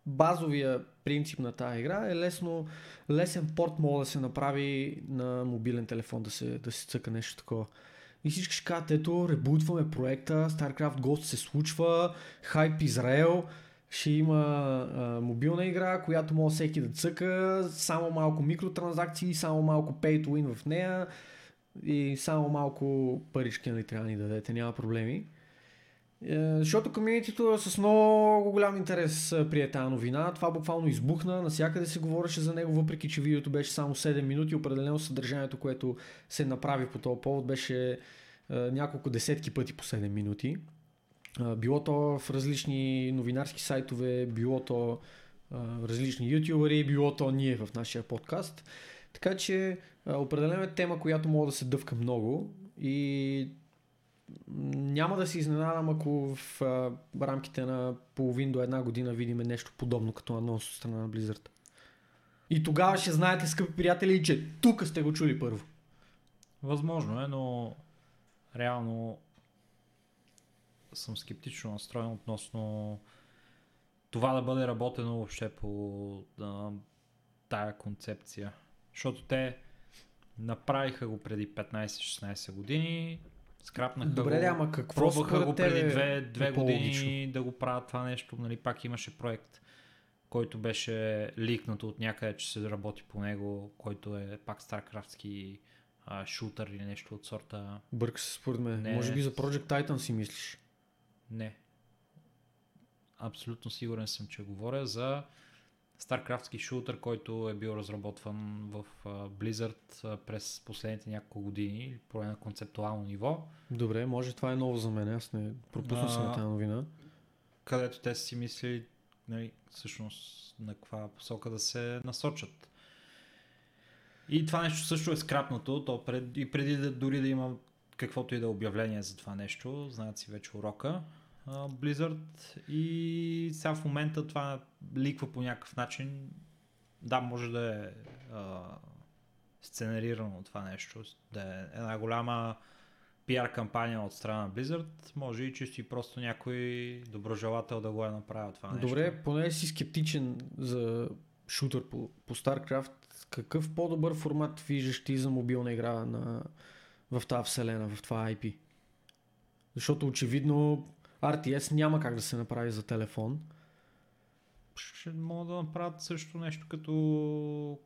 базовия принцип на тази игра е лесно, лесен порт мога да се направи на мобилен телефон, да се, да се цъка нещо такова. И всички ще кажат, ето, ребутваме проекта, StarCraft Ghost се случва, хайп Израел, ще има а, мобилна игра, която може всеки да цъка, само малко микротранзакции, само малко pay to win в нея и само малко парички нали, трябва да ни дадете, няма проблеми. Е, Защото комьюнитито с много голям интерес е, прие тази новина. Това буквално избухна, насякъде се говореше за него, въпреки че видеото беше само 7 минути. Определено съдържанието, което се направи по този повод, беше е, няколко десетки пъти по 7 минути. Било то в различни новинарски сайтове, било то различни ютубъри, било то ние в нашия подкаст. Така че определено е тема, която мога да се дъвка много и няма да се изненадам, ако в рамките на половин до една година видим нещо подобно като анонс от страна на Blizzard. И тогава ще знаете, скъпи приятели, че тук сте го чули първо.
Възможно е, но реално съм скептично настроен относно това да бъде работено въобще по а, тая концепция. Защото те направиха го преди 15-16 години, скрапнаха
Добре,
го,
ама какво
пробваха го преди две,
е
две години да го правят това нещо. Нали, пак имаше проект, който беше ликнато от някъде, че се работи по него, който е пак старкрафтски а, шутър или нещо от сорта.
Бърка се според мен.
Не.
Може би за Project Titan си мислиш.
Не. Абсолютно сигурен съм, че говоря за старкрафтски шутър, който е бил разработван в Blizzard през последните няколко години, поне на концептуално ниво,
Добре, може това е ново за мен. Аз не пропуснал съм тази новина.
където те си мислили нали, всъщност на каква посока да се насочат. И това нещо също е скрапнато, то пред, и преди да, дори да има каквото и да е обявление за това нещо, знаят си вече урока. Blizzard и сега в момента това ликва по някакъв начин. Да, може да е а, сценарирано това нещо, да е една голяма пиар кампания от страна на Blizzard, може и чисто и просто някой доброжелател да го е направил това нещо.
Добре, поне си скептичен за шутър по, по StarCraft. Какъв по-добър формат виждаш ти за мобилна игра на, в тази вселена, в това IP? Защото очевидно RTS няма как да се направи за телефон.
Ще могат да направят също нещо като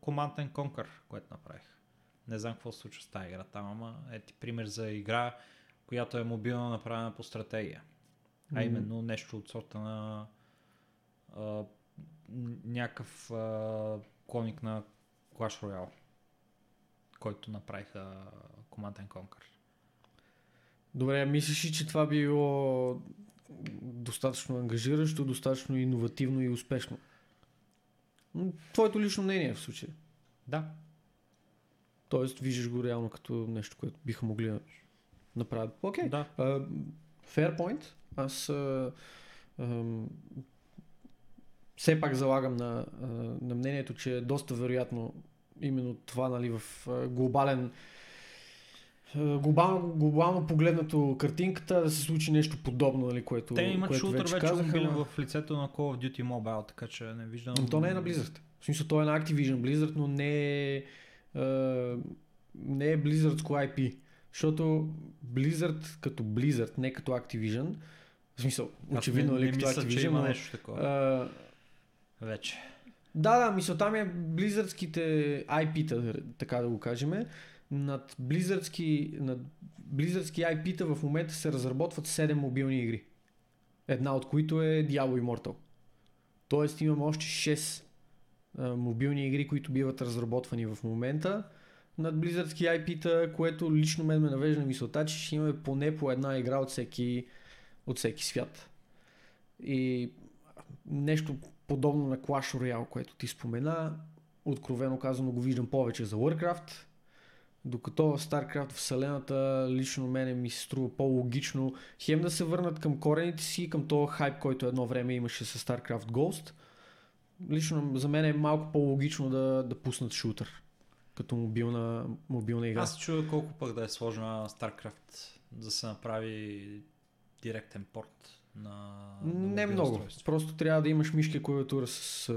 Command and Conquer, което направих. Не знам какво се случва с тази игра там, ама е ти пример за игра, която е мобилно направена по стратегия. А именно нещо от сорта на а, някакъв а, клоник на Clash Royale, който направиха Command and Conquer.
Добре, мислиш ли, че това би било достатъчно ангажиращо, достатъчно иновативно и успешно? Твоето лично мнение в случая.
Да,
Тоест, виждаш го реално като нещо, което биха могли да направят. Окей,
да.
Uh, fair point. Аз uh, um, все пак залагам на, uh, на мнението, че е доста вероятно именно това нали, в глобален глобално, глобално погледнато картинката да се случи нещо подобно, нали, което,
Те имат
което
шутър вече,
казаха, ама-
в лицето на Call of Duty Mobile, така че не виждам...
Но то не е на Blizzard. В смисъл, то е на Activision Blizzard, но не е, не е Blizzardско IP. Защото Blizzard като Blizzard, не като Activision, в смисъл, очевидно
не,
нали,
не
като
мисля,
Activision,
че има
но,
нещо такова.
а,
Вече.
Да, да, мисълта ми е Blizzardските IP-та, така да го кажем. Над Blizzardски, над Blizzardски IP-та в момента се разработват 7 мобилни игри. Една от които е Diablo Immortal. Тоест имаме още 6 а, мобилни игри, които биват разработвани в момента над Blizzardски IP-та, което лично мен ме навежда на мисълта, че ще имаме поне по една игра от всеки, от всеки свят. И нещо подобно на Clash Royale, което ти спомена, откровено казано го виждам повече за Warcraft, докато в StarCraft вселената лично мене ми се струва по-логично хем да се върнат към корените си, към този хайп, който едно време имаше с StarCraft Ghost. Лично за мен е малко по-логично да, да пуснат шутър като мобилна, мобилна игра.
Аз чуя колко пък да е сложно на StarCraft да се направи директен порт на, на
Не много. Просто трябва да имаш мишка и клавиатура с,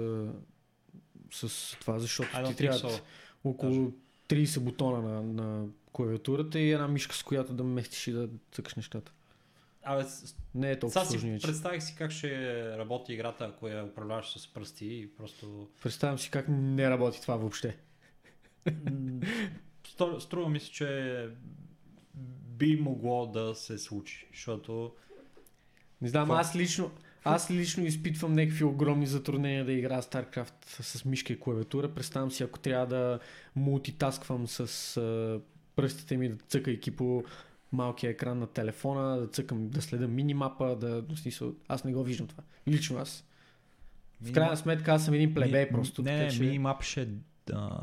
с това, защото ти трябва
so.
около 30 бутона на, на клавиатурата и една мишка, с която да местиш и да цъкаш нещата.
Абе,
Не е толкова
си
сложно. иначе.
представих си как ще работи играта, ако я управляваш с пръсти и просто...
Представям си как не работи това въобще.
Струва ми се, че би могло да се случи, защото
Не знам,
Какво?
аз лично, аз лично изпитвам някакви огромни затруднения да играя StarCraft с мишка и клавиатура. Представям си, ако трябва да мултитасквам с а, пръстите ми, да цъкайки по малкия екран на телефона, да цъкам, да следа минимапа, да, смисъл, аз не го виждам това. Лично аз. В крайна сметка аз съм един плебей
Ми-
просто.
Не,
така, че
минимап ще е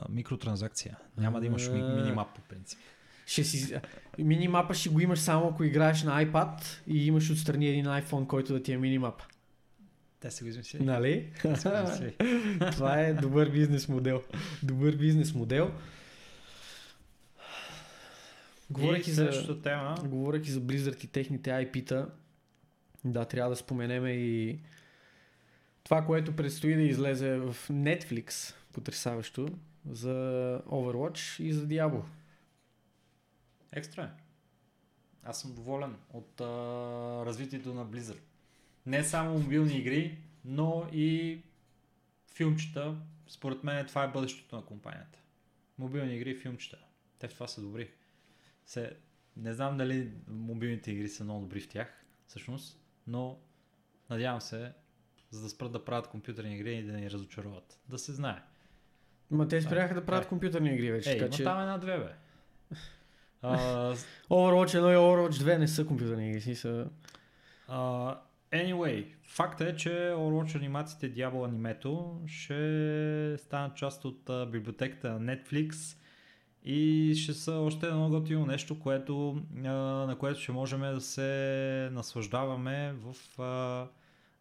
микротранзакция. Няма да имаш ми, минимап по принцип.
ще си... Минимапа ще го имаш само ако играеш на iPad и имаш отстрани един iPhone, който да ти е минимап.
Те са го измислили.
Нали? Това е добър бизнес модел. Добър бизнес модел. Говорейки за,
тема,
говорейки за Blizzard и техните IP-та, да, трябва да споменем и това, което предстои да излезе в Netflix, потрясаващо, за Overwatch и за Diablo.
Екстра е. Аз съм доволен от а, развитието на Blizzard. Не само мобилни игри, но и филмчета. Според мен това е бъдещето на компанията. Мобилни игри и филмчета. Те в това са добри. Се, не знам дали мобилните игри са много добри в тях, всъщност, но надявам се, за да спрат да правят компютърни игри и да ни разочароват. Да се знае.
Ма те спряха да правят
Е.
компютърни игри вече,
Ей,
така че...
там една-две, бе.
Overwatch 1 и Overwatch 2 не са компютърни игри, си са...
Uh, anyway, факта е, че Overwatch анимациите Diablo анимето ще станат част от uh, библиотеката на Netflix И ще са още едно готино нещо, което, а, на което ще можем да се наслаждаваме в... А,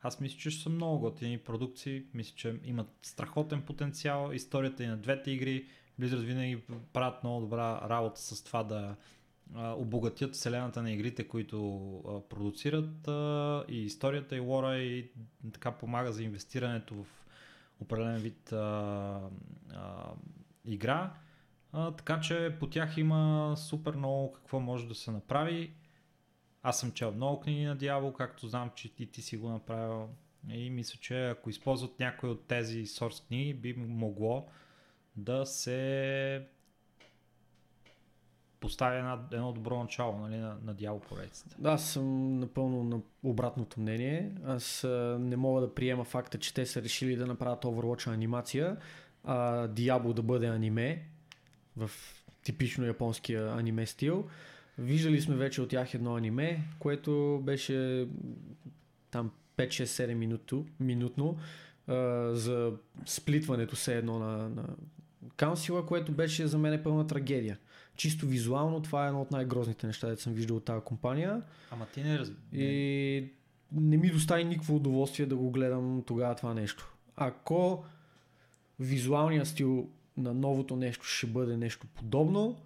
аз мисля, че ще са много готини продукции. Мисля, че имат страхотен потенциал. Историята и на двете игри. Blizzard винаги правят много добра работа с това да обогатят вселената на игрите, които продуцират и историята и лора и така помага за инвестирането в определен вид а, а, игра. А, така че по тях има супер много какво може да се направи. Аз съм чел много книги на Дявол, както знам, че и ти си го направил. И мисля, че ако използват някои от тези сорс книги, би могло да се поставя една, едно добро начало нали, на, на дявол поредицата.
Да, аз съм напълно на обратното мнение. Аз а, не мога да приема факта, че те са решили да направят Overwatch анимация, а Диабло да бъде аниме в типично японския аниме стил. Виждали сме вече от тях едно аниме, което беше там 5-6-7 минуто, минутно а, за сплитването се едно на, на Каунсила, което беше за мен пълна трагедия. Чисто визуално това е едно от най-грозните неща, които съм виждал от тази компания.
Ама ти не разбираш.
И не ми достави никакво удоволствие да го гледам тогава това нещо. Ако визуалният стил на новото нещо ще бъде нещо подобно,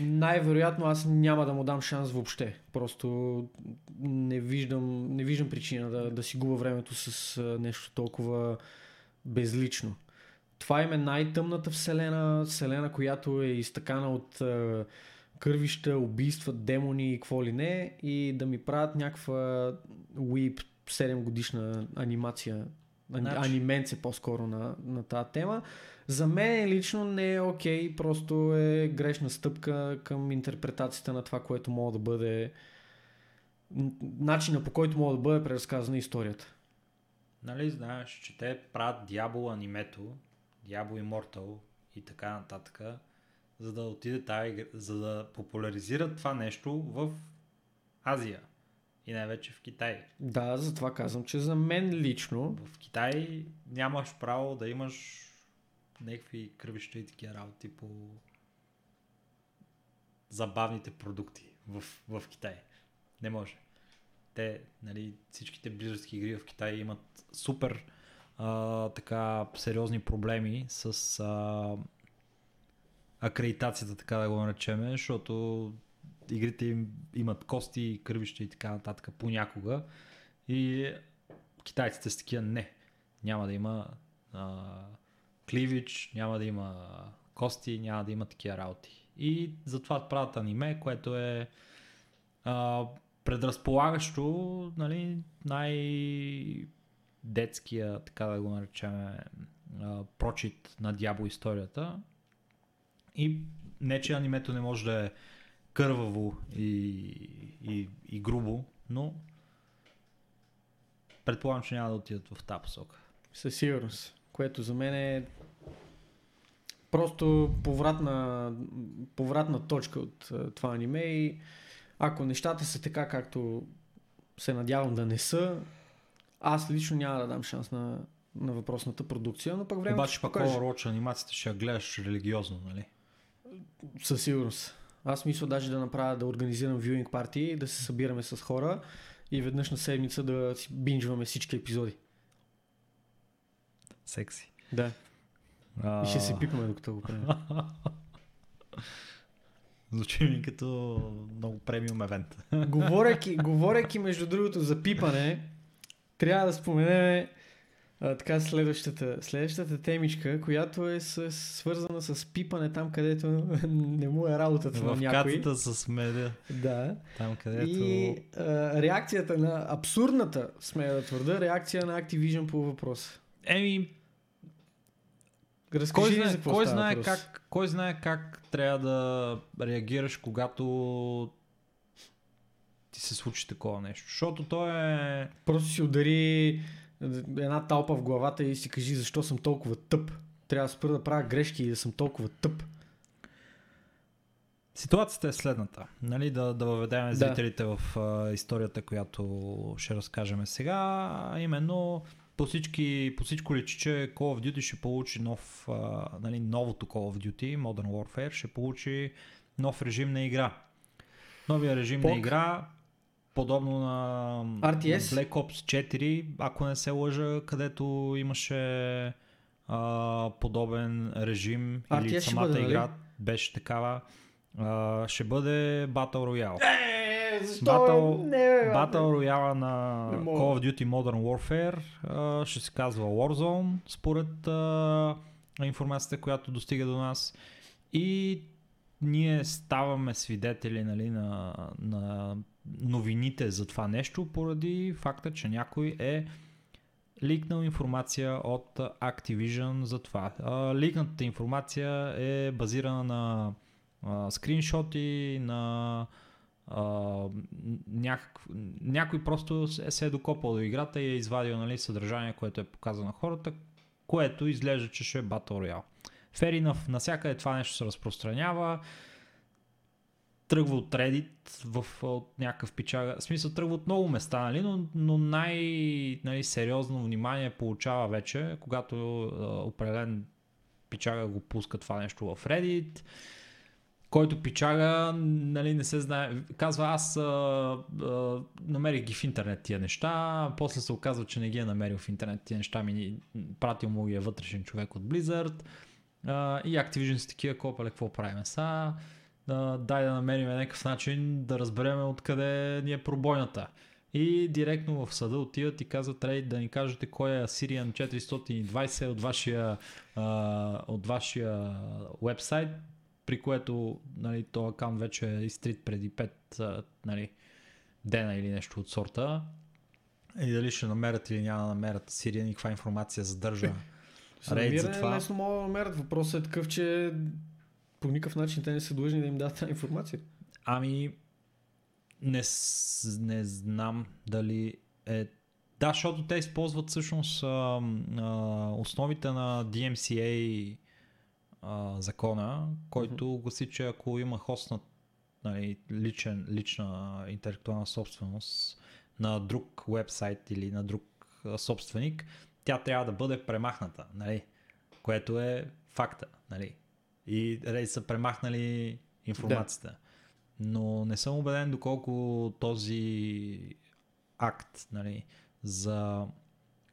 най-вероятно аз няма да му дам шанс въобще. Просто не виждам, не виждам причина да, да си губа времето с нещо толкова безлично. Това им е най-тъмната вселена, вселена, която е изтъкана от а, кървища, убийства, демони и какво ли не и да ми правят някаква Weep 7 годишна анимация,
Значи-
анименце по-скоро на, на тази тема. За мен лично не е окей, просто е грешна стъпка към интерпретацията на това, което мога да бъде начина по който мога да бъде преразказана историята.
Нали знаеш, че те правят Diablo анимето, Diablo Immortal и така нататък, за да отиде тази, игра- за да популяризират това нещо в Азия и най-вече в Китай.
Да, затова казвам, че за мен лично
В Китай нямаш право да имаш някакви кръвища и такива работи по забавните продукти в, в Китай. Не може. Те, нали, всичките близърски игри в Китай имат супер а, така сериозни проблеми с а, акредитацията, така да го наречем, защото игрите им имат кости, кръвища и така нататък понякога. И китайците с такива не. Няма да има а, кливич, няма да има кости, няма да има такива работи. И затова правят аниме, което е а, предразполагащо, нали, най- детския, така да го наречем, прочит на дявол историята. И не, че анимето не може да е кърваво и, и, и грубо, но предполагам, че няма да отидат в тази посока.
Със сигурност. Което за мен е просто повратна, повратна точка от това аниме и ако нещата са така, както се надявам да не са, аз лично няма да дам шанс на, на въпросната продукция, но пък времето
Обаче пък
покаже.
Overwatch анимацията ще я гледаш религиозно, нали?
Със сигурност. Аз мисля даже да направя, да организирам viewing парти, да се събираме с хора и веднъж на седмица да си бинджваме всички епизоди.
Секси.
Да.
А...
И ще се пипаме докато го правим.
Звучи ми като много премиум евент.
говорейки, говорейки между другото за пипане, трябва да споменем а, така следващата, следващата темичка, която е с, свързана с пипане там, където не му е работата на
в
някой.
катата с меда,
Да.
там където...
И а, реакцията на абсурдната, смея да твърда, реакция на Activision по въпроса.
Еми,
Разкажи
кой знае,
за какво
кой,
става
знае
въпрос.
как, кой знае как трябва да реагираш, когато ти се случи такова нещо. Защото то е...
Просто си удари една талпа в главата и си кажи защо съм толкова тъп. Трябва да спра да правя грешки и да съм толкова тъп.
Ситуацията е следната. Нали, да, да въведем
Да.
зрителите в а, историята, която ще разкажем сега. Именно по, всички, по всичко личи, че Call of Duty ще получи нов, а, нали, новото Call of Duty, Modern Warfare, ще получи нов режим на игра. Новия режим
Пок.
на игра, подобно на,
RTS?
на Black Ops 4, ако не се лъжа, където имаше а, подобен режим
RTS
или самата
бъде, нали?
игра беше такава. А, ще бъде Battle Royale.
Е, защо?
Battle-
не, бе,
Battle Royale на. Call of Duty Modern Warfare а, ще се казва Warzone, според а, информацията, която достига до нас. И ние ставаме свидетели нали, на, на новините за това нещо, поради факта, че някой е ликнал информация от Activision за това. Ликнатата информация е базирана на а, скриншоти, на а, някак, някой просто се е докопал до играта и е извадил нали, съдържание, което е показано на хората, което изглежда, че ще е Battle Royale. Fair enough, навсякъде това нещо се разпространява, тръгва от Reddit в от някакъв пичага. В смисъл тръгва от много места, нали? но, но най нали, внимание получава вече, когато а, определен пичага го пуска това нещо в Reddit, който пичага, нали, не се знае, казва аз а, а, намерих ги в интернет тия неща, после се оказва, че не ги е намерил в интернет тия неща, ми пратил му ги е вътрешен човек от Blizzard а, и Activision са такива, копале, какво правим са, да, дай да намерим някакъв начин да разберем откъде ни е пробойната. И директно в съда отиват и казват, трябва да ни кажете кой е Syrian 420 от вашия, а, от вашия вебсайт, при което нали, този аккаунт вече е изтрит преди 5 а, нали, дена или нещо от сорта. И дали ще намерят или няма да намерят Syrian и каква информация задържа.
За
Рейд за това.
лесно могат да намерят. Въпросът е такъв, че по никакъв начин те не са длъжни да им дадат тази информация.
Ами, не, не знам дали е... Да, защото те използват всъщност а, а, основите на DMCA а, закона, който гласи, че ако има хоснат нали, личен, лична интелектуална собственост на друг вебсайт или на друг собственик, тя трябва да бъде премахната, нали? което е факта. Нали? И Reddit са премахнали информацията. Но не съм убеден доколко този акт нали, за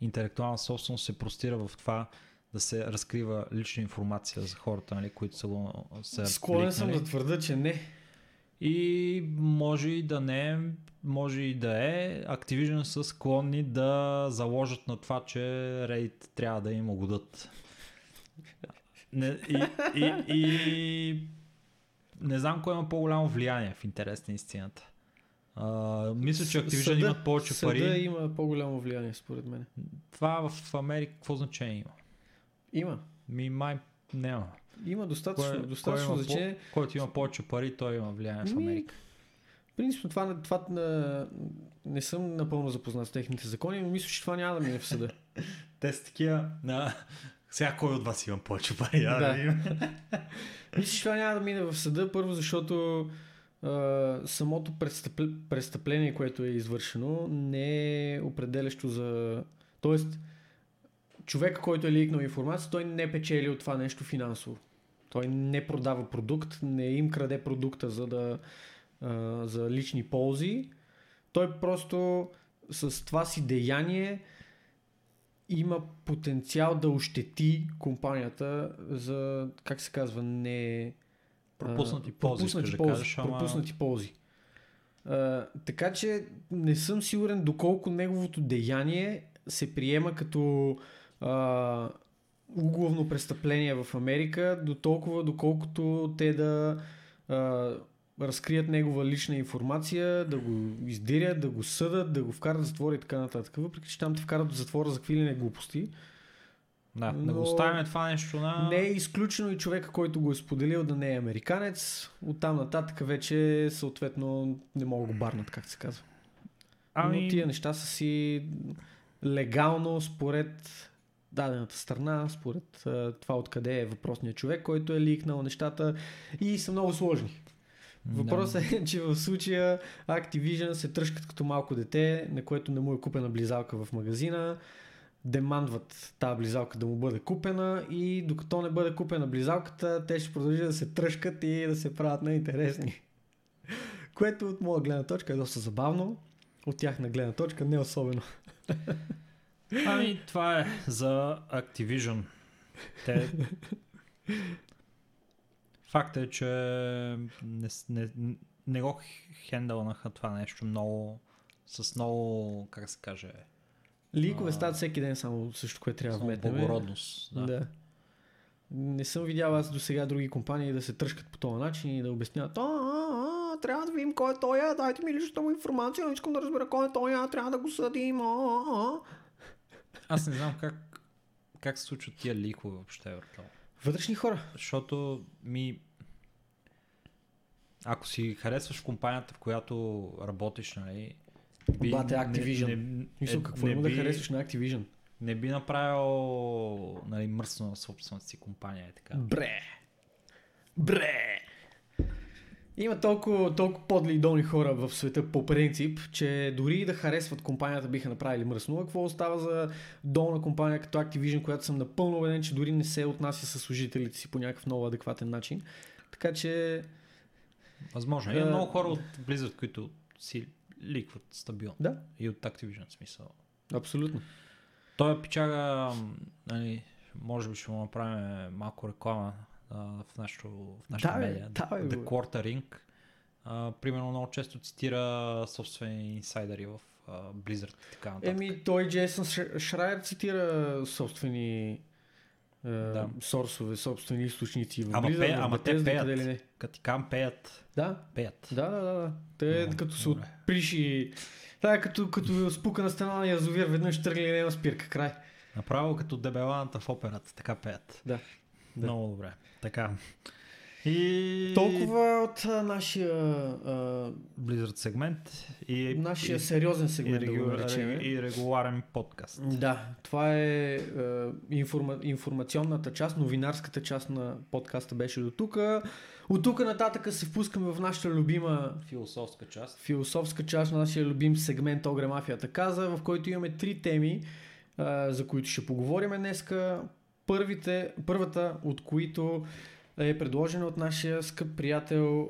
интелектуална собственост се простира в това да се разкрива лична информация за хората, нали, които са го са
Склонен съм да твърда, че не.
И може и да не може и да е. Activision са склонни да заложат на това, че Reddit трябва да им угодат. Не, и, и, и, не знам кой има по-голямо влияние в интерес на истината. А, мисля, че Activision
Съда-
имат повече
съда
пари.
има по-голямо влияние, според мен.
Това в Америка какво значение има?
Има.
Ми май няма.
Има достатъчно,
Кой, кой
достатъчно
има
значение.
по, който има повече пари, той има влияние в Америка.
Принципно това, това на... не съм напълно запознат с техните закони, но мисля, че това няма да мине в съда.
Те са такива. На... Сега кой от вас има повече пари? Да.
Да. Мисля, че това няма да мине в съда, първо защото а, самото престъпле, престъпление, което е извършено, не е определящо за... Тоест, човек, който е ликнал информация, той не печели от това нещо финансово. Той не продава продукт, не им краде продукта за да а, за лични ползи. Той просто с това си деяние има потенциал да ощети компанията за, как се казва, не...
Пропуснати
а,
ползи,
пропуснати
искаш да
ползи,
кажеш, ама-
пропуснати ползи. А, така че не съм сигурен доколко неговото деяние се приема като а, угловно престъпление в Америка, до толкова доколкото те да а, разкрият негова лична информация, да го издирят, да го съдат, да го вкарат в затвора и така нататък. Въпреки, че там те вкарат в затвора за какви ли не глупости.
Да, да
Но-
го оставим това нещо на...
Не е изключено и човека, който го е споделил да не е американец. Оттам нататък вече съответно не мога да го барнат, как се казва.
ами,
Но тия неща са си легално според дадената страна, според това откъде е въпросният човек, който е ликнал нещата и са много сложни. Въпросът е, че в случая Activision се тръжкат като малко дете, на което не му е купена близалка в магазина. демандват тази близалка да му бъде купена и докато не бъде купена близалката, те ще продължат да се тръжкат и да се правят неинтересни. Което от моя гледна точка е доста забавно, от тяхна гледна точка не особено.
Ами, това е за Activision. Те... Факт е, че не, не, не го хендълнаха това нещо много с много, как се каже,
Ликове
А.
стават всеки ден само също, което трябва да вметнем.
благородност. Да.
Да. Не съм видял аз до сега други компании да се тръжкат по този начин и да обясняват, а, а, а, трябва да видим кой е той, а, дайте ми личната му информация, искам да разбера кой е той, а, трябва да го съдим, а, а.
Аз не знам как, как се случват тия ликове въобще, братан.
Вътрешни хора.
Защото ми... Ако си харесваш компанията, в която работиш, нали...
Бате, Activision.
Не,
Мисля,
е,
какво
не
има да
би-
харесваш на Activision?
Не би направил нали, мръсно на собствената си компания. Е така.
Бре! Бре! Има толкова, толкова подли и долни хора в света по принцип, че дори да харесват компанията биха направили мръсно. Какво остава за долна компания като Activision, която съм напълно убеден, че дори не се отнася с служителите си по някакъв много адекватен начин. Така че,
Възможно. Има
Е,
много хора от Blizzard, които си ликват стабилно.
да,
И от Activision смисъл.
абсолютно.
Той е пичага, м, нали, може би ще му направим малко реклама а, в нашото, в нашата
Да, бе,
медия.
да,
The. Quartering. А, примерно много често цитира собствени инсайдери в а, Blizzard и така нататък.
Еми, той Джейсън Шрайер цитира собствени е,
Да.
сорсове, собствени източници в
Ама
Blizzard,
пе- ама те пеят.
къде ли не.
Като кам пеят,
Да,
пеят.
Да, да, да. да. Те
Добре,
като се отприши. Това е като, като спука на стена на язовир, веднъж тръгли и няма спирка. Край.
Направо като дебеланата в операта, така пеят.
Да, да.
Много добре. Така. И...
Толкова от а, нашия, а,
Blizzard сегмент и,
нашия
и,
сериозен
и,
сегмент, да го наречем.
и регуларен подкаст.
Да, това е, е информа, информационната част, новинарската част на подкаста беше до тук. От тук нататък се впускаме в нашата любима
Философска част.
философска част на нашия любим сегмент Огре Мафията каза, в който имаме три теми, а, за които ще поговорим днеска. Първите, първата от които е предложена от нашия скъп приятел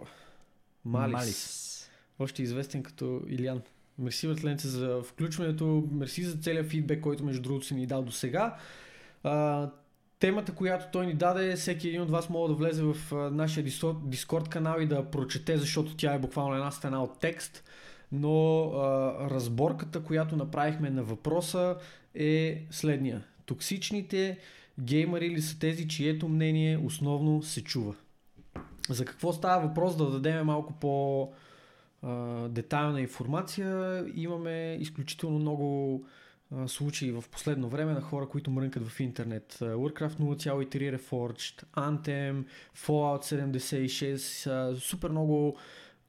Малис.
Малис.
Още известен като Илян. Мерси, братленце, за включването. Мерси за целият фидбек, който между другото си ни дал до сега. Темата, която той ни даде, всеки един от вас може да влезе в нашия Диско- Дискорд канал и да прочете, защото тя е буквално една стена от текст. Но а, разборката, която направихме на въпроса е следния. Токсичните геймери ли са тези, чието мнение основно се чува? За какво става въпрос да дадем малко по детайлна информация. Имаме изключително много случаи в последно време на хора, които мрънкат в интернет. Warcraft 0.3 Reforged, Anthem, Fallout 76, а, супер много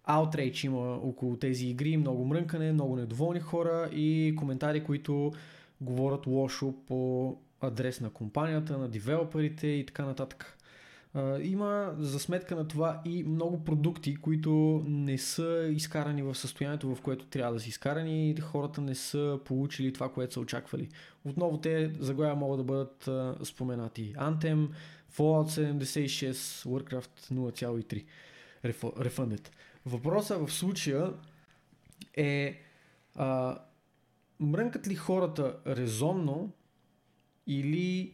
outrage има около тези игри, много мрънкане, много недоволни хора и коментари, които говорят лошо по адрес на компанията, на девелоперите и така нататък. Има за сметка на това и много продукти, които не са изкарани в състоянието, в което трябва да са изкарани и хората не са получили това, което са очаквали. Отново те заглавия могат да бъдат споменати. Anthem, Fallout 76, Warcraft 0.3 Refo- Refunded. Въпросът в случая е а, мрънкат ли хората резонно или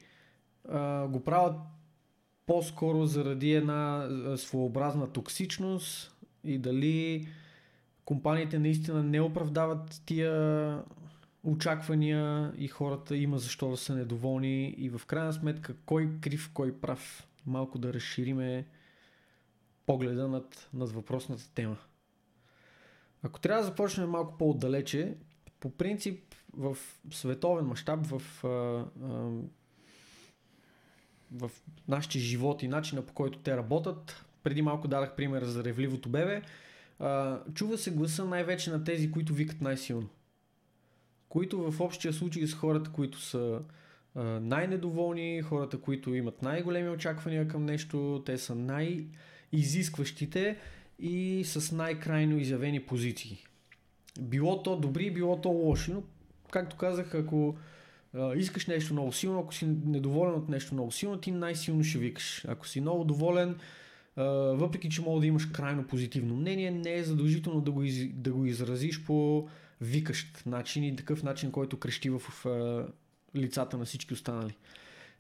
а, го правят по-скоро заради една своеобразна токсичност и дали компаниите наистина не оправдават тия очаквания и хората има защо да са недоволни и в крайна сметка кой крив, кой прав. Малко да разшириме погледа над, над въпросната тема. Ако трябва да започнем малко по-отдалече, по принцип в световен мащаб, в, а, а, в нашите животи, начина по който те работят, преди малко дадах пример за ревливото бебе, чува се гласа най-вече на тези, които викат най-силно. Които в общия случай с хората, които са най-недоволни, хората, които имат най-големи очаквания към нещо, те са най-изискващите и с най-крайно изявени позиции. Било то добри, било то лоши, но както казах, ако а, искаш нещо много силно, ако си недоволен от нещо много силно, ти най-силно ще викаш. Ако си много доволен, а, въпреки че мога да имаш крайно позитивно мнение, не е задължително да го, из, да го изразиш по викащ начин и такъв начин, който крещи в, в а, лицата на всички останали.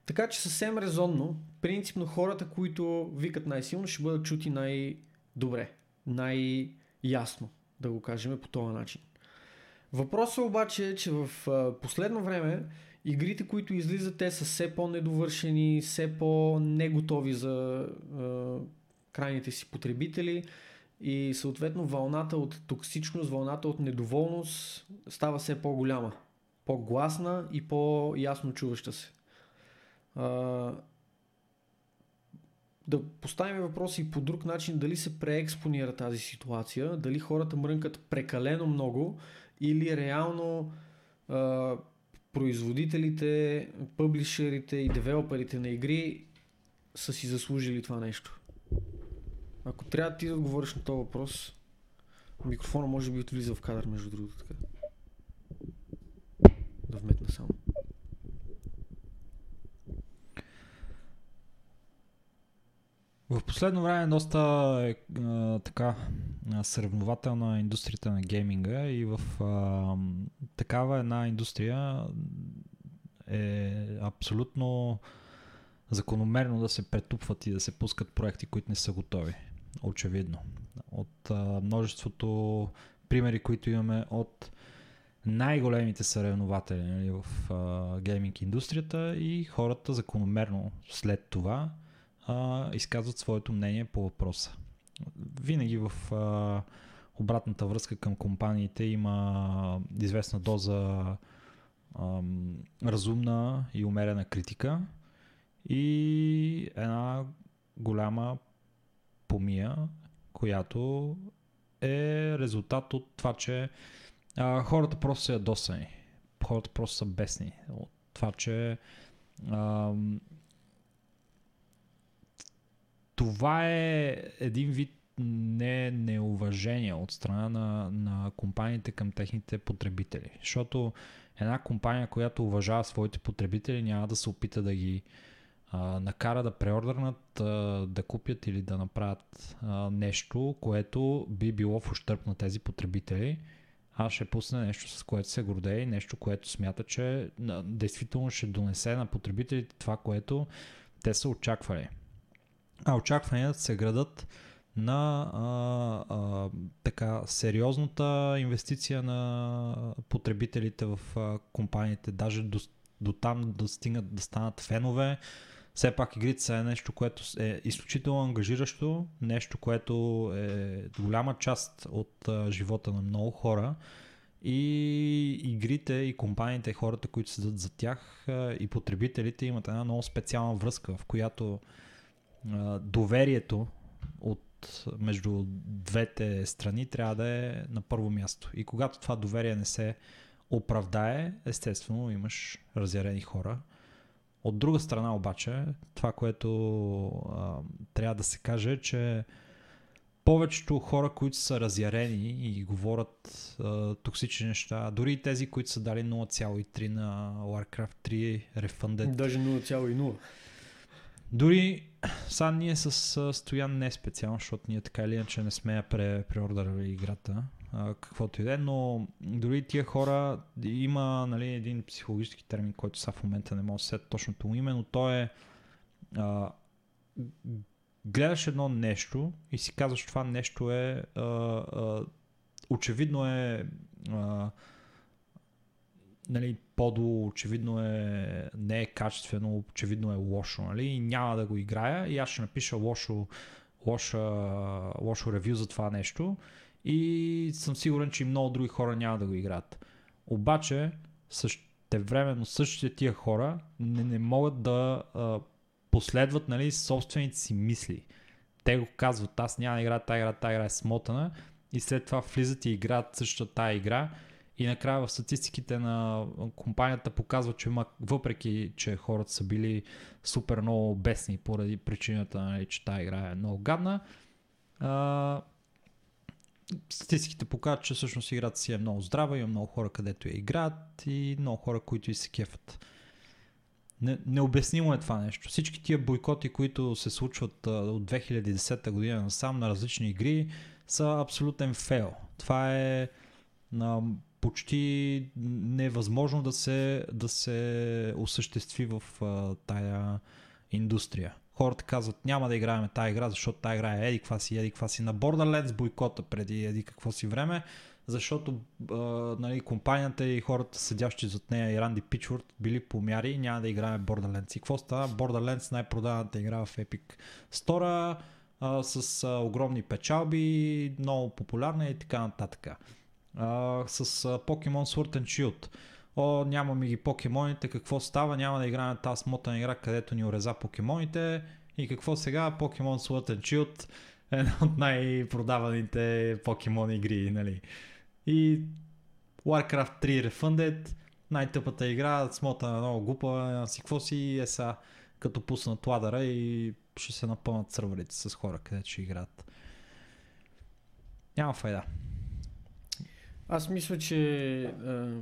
Така че съвсем резонно, принципно хората, които викат най-силно, ще бъдат чути най-добре, най-ясно, да го кажем по този начин. Въпросът обаче е, че в последно време игрите, които излизат, те са все по-недовършени, все по-неготови за а, крайните си потребители и съответно вълната от токсичност, вълната от недоволност става все по-голяма, по-гласна и по-ясно чуваща се. А, да поставим въпроси и по друг начин, дали се преекспонира тази ситуация, дали хората мрънкат прекалено много или реално а, производителите, пъблишерите и девелоперите на игри са си заслужили това нещо. Ако трябва ти да отговориш на този въпрос, микрофона може би влиза в кадър, между другото. Така. Да вметна само.
В последно време доста е а, така съревнователна индустрията на гейминга и в а, такава една индустрия е абсолютно закономерно да се претупват и да се пускат проекти, които не са готови. Очевидно. От а, множеството примери, които имаме от най-големите съревнователи нали, в а, гейминг индустрията и хората закономерно след това а, изказват своето мнение по въпроса. Винаги в а, обратната връзка към компаниите има известна доза а, разумна и умерена критика и една голяма помия, която е резултат от това, че а, хората просто са ядосани. Хората просто са бесни. От това, че а, това е един вид не неуважение от страна на, на компаниите към техните потребители. Защото една компания, която уважава своите потребители, няма да се опита да ги а, накара да преордърнат, а, да купят или да направят а, нещо, което би било в ущърп на тези потребители. А ще пусне нещо, с което се гордее, нещо, което смята, че действително ще донесе на потребителите това, което те са очаквали. А очакванията се градат на а, а, така сериозната инвестиция на потребителите в а, компаниите, даже до, до там да стигнат да станат фенове. Все пак игрите са е нещо, което е изключително ангажиращо, нещо, което е голяма част от а, живота на много хора. И игрите и компаниите, хората, които седат за тях а, и потребителите имат една много специална връзка, в която доверието от между двете страни трябва да е на първо място. И когато това доверие не се оправдае, естествено имаш разярени хора. От друга страна обаче, това, което а, трябва да се каже е, че повечето хора, които са разярени и говорят а, токсични неща, дори и тези, които са дали 0,3 на Warcraft 3 Refunded.
Даже 0,0.
Дори сега ние с Стоян не специално, защото ние така или иначе не сме я пре, преордърали играта, а, каквото и да е, но дори тия хора има нали, един психологически термин, който сега в момента не мога да се точното му име, но то е а, гледаш едно нещо и си казваш това нещо е а, а, очевидно е а, нали, подо очевидно е, не е качествено, очевидно е лошо, нали, и няма да го играя и аз ще напиша лошо, лошо, лошо ревю за това нещо и съм сигурен, че и много други хора няма да го играят. Обаче, същевременно същите тия хора не, не могат да а, последват нали, собствените си мисли. Те го казват, аз няма да играя тази игра, тази игра е смотана и след това влизат и играят същата тази игра и накрая в статистиките на компанията показва, че въпреки, че хората са били супер много бесни поради причината, нали, че тази игра е много гадна, а, статистиките показват, че всъщност играта си е много здрава, има много хора където я играят и много хора, които и се кефат. Не, необяснимо е това нещо. Всички тия бойкоти, които се случват от 2010 година насам на различни игри, са абсолютен фейл. Това е а, почти невъзможно да се, да се осъществи в а, тая индустрия. Хората казват, няма да играем тази игра, защото тази игра е еди каква си, еди каква си. На Borderlands бойкота преди еди какво си време, защото а, нали, компанията и хората седящи зад нея и Ранди Пичворд били помяри няма да играем Borderlands. И какво става? Borderlands най-продаваната игра в Epic Store с огромни печалби, много популярна и така нататък. А, с а, Pokemon Sword and Shield. О, нямаме ги покемоните, какво става, няма да играем тази смотана игра, където ни ореза покемоните. И какво сега? Pokemon Sword and Shield е една от най-продаваните покемон игри, нали? И Warcraft 3 Refunded, най-тъпата игра, смотана много глупа, си какво си е са, като пуснат ладъра и ще се напълнат сървърите с хора, където ще играят. Няма файда.
Аз мисля, че а,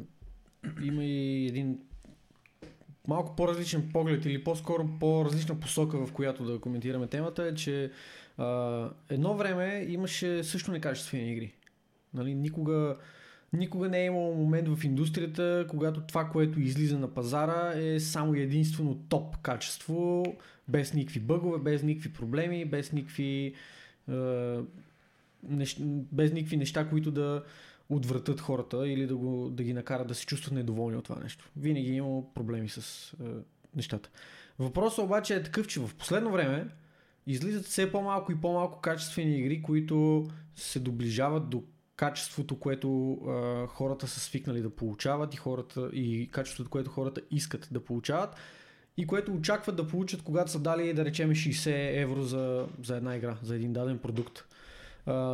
има и един малко по-различен поглед или по-скоро по-различна посока, в която да коментираме темата е, че а, едно време имаше също некачествени игри. Нали, никога, никога не е имало момент в индустрията, когато това, което излиза на пазара е само единствено топ качество, без никакви бъгове, без никакви проблеми, без никакви, е, нещ, без никакви неща, които да отвратят хората или да, го, да ги накарат да се чувстват недоволни от това нещо. Винаги е имало проблеми с е, нещата. Въпросът обаче е такъв, че в последно време излизат все по-малко и по-малко качествени игри, които се доближават до качеството, което а, хората са свикнали да получават и, хората, и качеството, което хората искат да получават и което очакват да получат, когато са дали, да речем, 60 евро за, за една игра, за един даден продукт.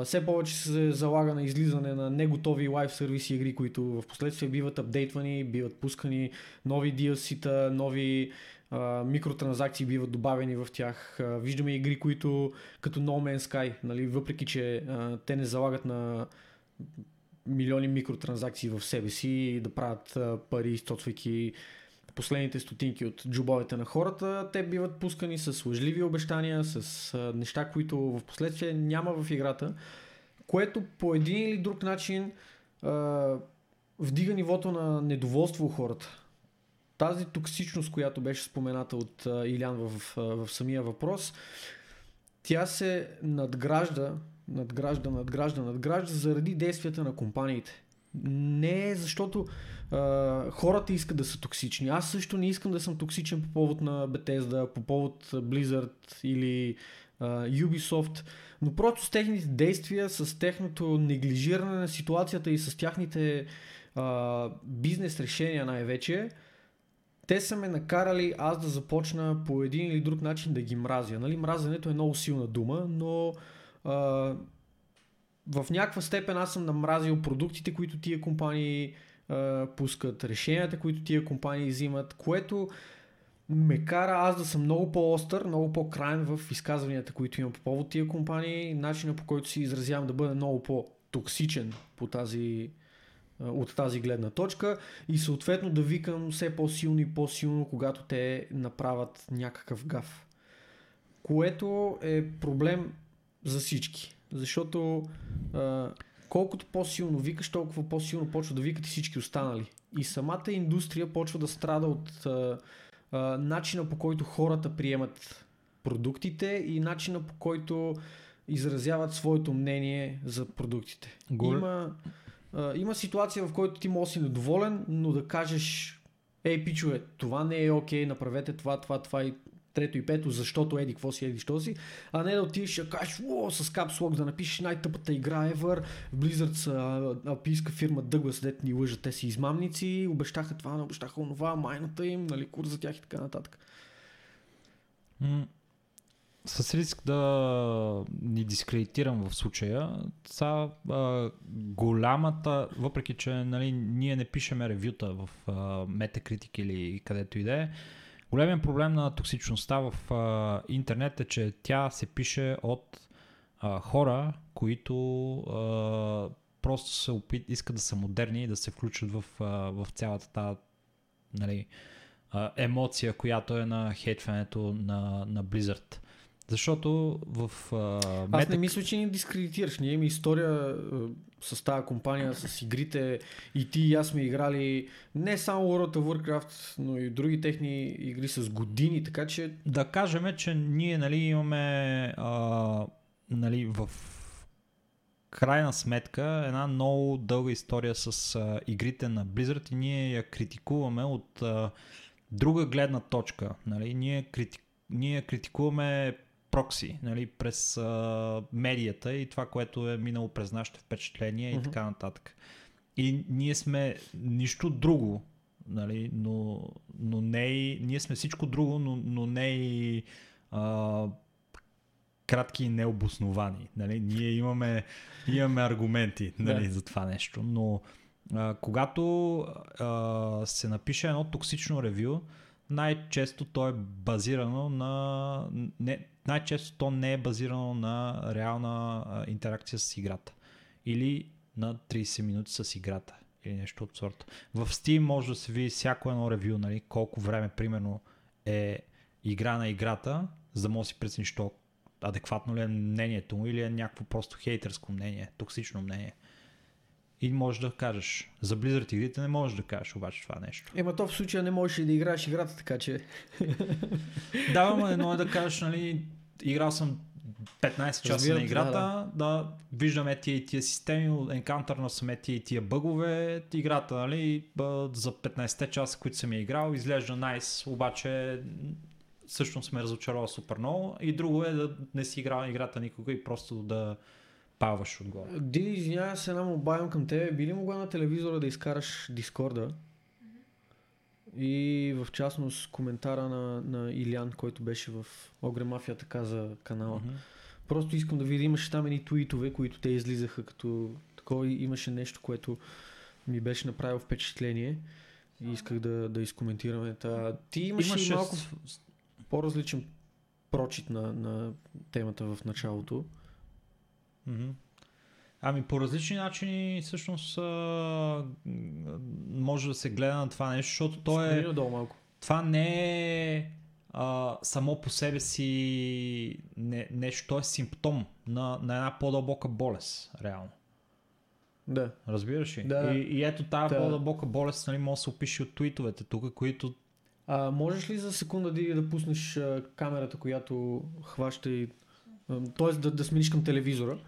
Все повече се залага на излизане на неготови лайв сервиси игри, които в последствие биват апдейтвани, биват пускани нови DLC-та, нови uh, микротранзакции биват добавени в тях. Uh, виждаме игри, които като No Man's Sky, нали, въпреки че те не залагат на милиони микротранзакции в себе си, да правят пари, източвайки последните стотинки от джубовете на хората, те биват пускани с лъжливи обещания, с а, неща, които в последствие няма в играта, което по един или друг начин а, вдига нивото на недоволство у хората. Тази токсичност, която беше спомената от а, Илян в, в, в самия въпрос, тя се надгражда надгражда, надгражда, надгражда заради действията на компаниите. Не защото а, хората искат да са токсични. Аз също не искам да съм токсичен по повод на Bethesda, по повод Blizzard или а, Ubisoft, но просто с техните действия, с техното неглижиране на ситуацията и с тяхните а, бизнес решения най-вече, те са ме накарали аз да започна по един или друг начин да ги мразя. Нали, мразенето е много силна дума, но в някаква степен аз съм намразил продуктите, които тия компании а, пускат, решенията, които тия компании взимат, което ме кара аз да съм много по-остър, много по-крайен в изказванията, които имам по повод тия компании, начина по който си изразявам да бъда много по-токсичен по тази, от тази гледна точка и съответно да викам все по-силно и по-силно, когато те направят някакъв гаф. Което е проблем за всички. Защото а, колкото по-силно викаш, толкова по-силно почва да викат и всички останали. И самата индустрия почва да страда от а, а, начина по който хората приемат продуктите и начина по който изразяват своето мнение за продуктите. Гол... Има, а, има ситуация, в която ти можеш да си недоволен, но да кажеш Ей, пичове, това не е окей, okay, направете това, това, това и трето и пето, защото еди, какво си, еди, що си, а не да отидеш и кажеш, о, с капслог да напишеш най-тъпата игра ever, Blizzard са алпийска фирма Douglas, дет ни лъжат, те си измамници, обещаха това, не обещаха онова, майната им, нали, курс за тях и така нататък.
с риск да ни дискредитирам в случая, са а, голямата, въпреки че нали, ние не пишеме ревюта в а, Metacritic или където и да е, Големият проблем на токсичността в а, интернет е, че тя се пише от а, хора, които а, просто се опит, искат да са модерни и да се включат в, а, в цялата тази нали, емоция, която е на хейтването на, на Blizzard. Защото в а,
Аз не мисля, че ни дискредитираш. Ние имаме история а, с тази компания, с игрите. И ти и аз сме играли не само World of Warcraft, но и други техни игри с години, така че...
Да кажем, че ние нали, имаме а, нали, в крайна сметка една много дълга история с а, игрите на Blizzard и ние я критикуваме от а, друга гледна точка. Нали? Ние, крити... ние критикуваме прокси, нали, през а, медията и това, което е минало през нашите впечатления mm-hmm. и така нататък. И ние сме нищо друго, нали, но, но не и, ние сме всичко друго, но, но не и а, кратки и необосновани. Нали? Ние имаме, имаме аргументи нали,
Да.
за това нещо, но а, когато а, се напише едно токсично ревю, най-често то е базирано на... Не, най-често то не е базирано на реална интеракция с играта. Или на 30 минути с играта. Или нещо от сорта. В Steam може да се види всяко едно ревю, нали, колко време примерно е игра на играта, за да може да си прецениш то адекватно ли е мнението му или е някакво просто хейтърско мнение, токсично мнение. И можеш да кажеш. За Blizzard игрите не можеш да кажеш обаче това нещо.
Ема то в случая не можеш и да играеш играта, така че...
Да, ама едно е да кажеш, нали, играл съм 15 часа
Разбирам
на играта,
да,
да, виждаме тия и тия системи, енкаунтърна съм тия и тия бъгове, играта, нали, за 15 часа, които съм я играл, изглежда nice, обаче всъщност ме разочарова супер много. И друго е да не си играл играта никога и просто да паваш отгоре.
Диди, извинявай се, една имам към тебе. Би ли могла на телевизора да изкараш Дискорда? И в частност коментара на, на Илян, който беше в Огре Мафията, каза канала.
Мгм.
Просто искам да видя, имаше там едни твитове, които те излизаха като такова и имаше нещо, което ми беше направило впечатление и исках да, да изкоментираме. Та, ти имаш
Имаше
малко
с-
по-различен прочит на, на темата в началото.
Мгм. Ами по различни начини всъщност а, може да се гледа на това нещо, защото то е,
надолу малко.
това не е а, само по себе си не, нещо, то е симптом на, на една по-дълбока болест, реално.
Да.
Разбираш ли?
Да.
И, и ето тази
Да.
по-дълбока болест нали, може да се опише от твитовете тук, които
А, можеш ли за секунда Диди, да пуснеш а, камерата, която хваща и... Тоест да, да смениш към телевизора,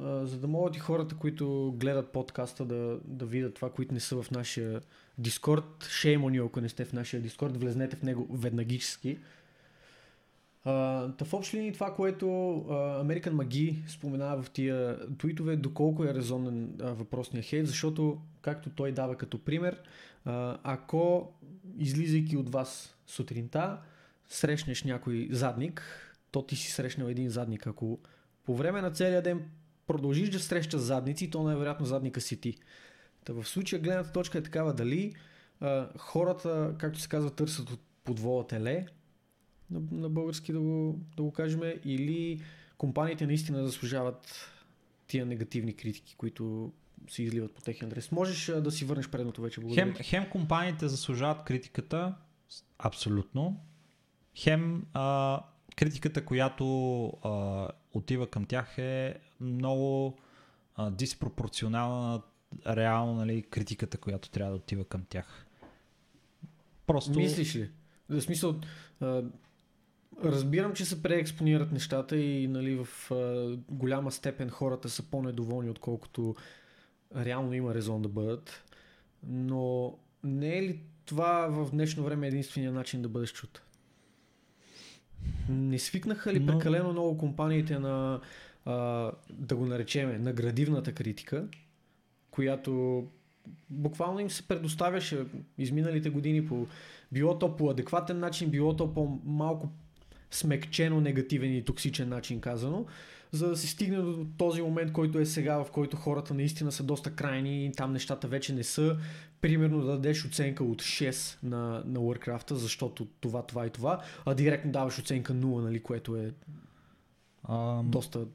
за да могат и хората, които гледат подкаста да, да видят това, които не са в нашия Дискорд. Shame on you, ако не сте в нашия Дискорд, влезнете в него веднагически. Та в общи линии това, което а, American Маги споменава в тия твитове, доколко е резонен въпросния хейт, защото, както той дава като пример, ако излизайки от вас сутринта, срещнеш някой задник, то ти си срещнал един задник. Ако по време на целия ден продължиш да срещаш задници, то най-вероятно задника си ти. Та в случая гледната точка е такава дали а, хората, както се казва, търсят от подвола теле, на, на български да го, да го кажем, или компаниите наистина заслужават тия негативни критики, които се изливат по техния адрес. Можеш а, да си върнеш предното вече. Благодаря.
Хем, хем компаниите заслужават критиката, абсолютно. Хем а, критиката, която а, отива към тях е много а, диспропорционална на реално нали, критиката, която трябва да отива към тях. Просто...
Мислиш ли? В смисъл, а, разбирам, че се преекспонират нещата и нали, в а, голяма степен хората са по-недоволни, отколкото реално има резон да бъдат. Но не е ли това в днешно време единствения начин да бъдеш чут? Не свикнаха ли
Но-
прекалено много компаниите на, а, да го наречеме, на градивната критика, която буквално им се предоставяше изминалите години по било то по адекватен начин, било то по малко смекчено негативен и токсичен начин казано, за да се стигне до този момент, който е сега, в който хората наистина са доста крайни и там нещата вече не са. Примерно да дадеш оценка от 6 на, на Warcraft, защото това, това и това, а директно даваш оценка 0, нали, което е
А,
доста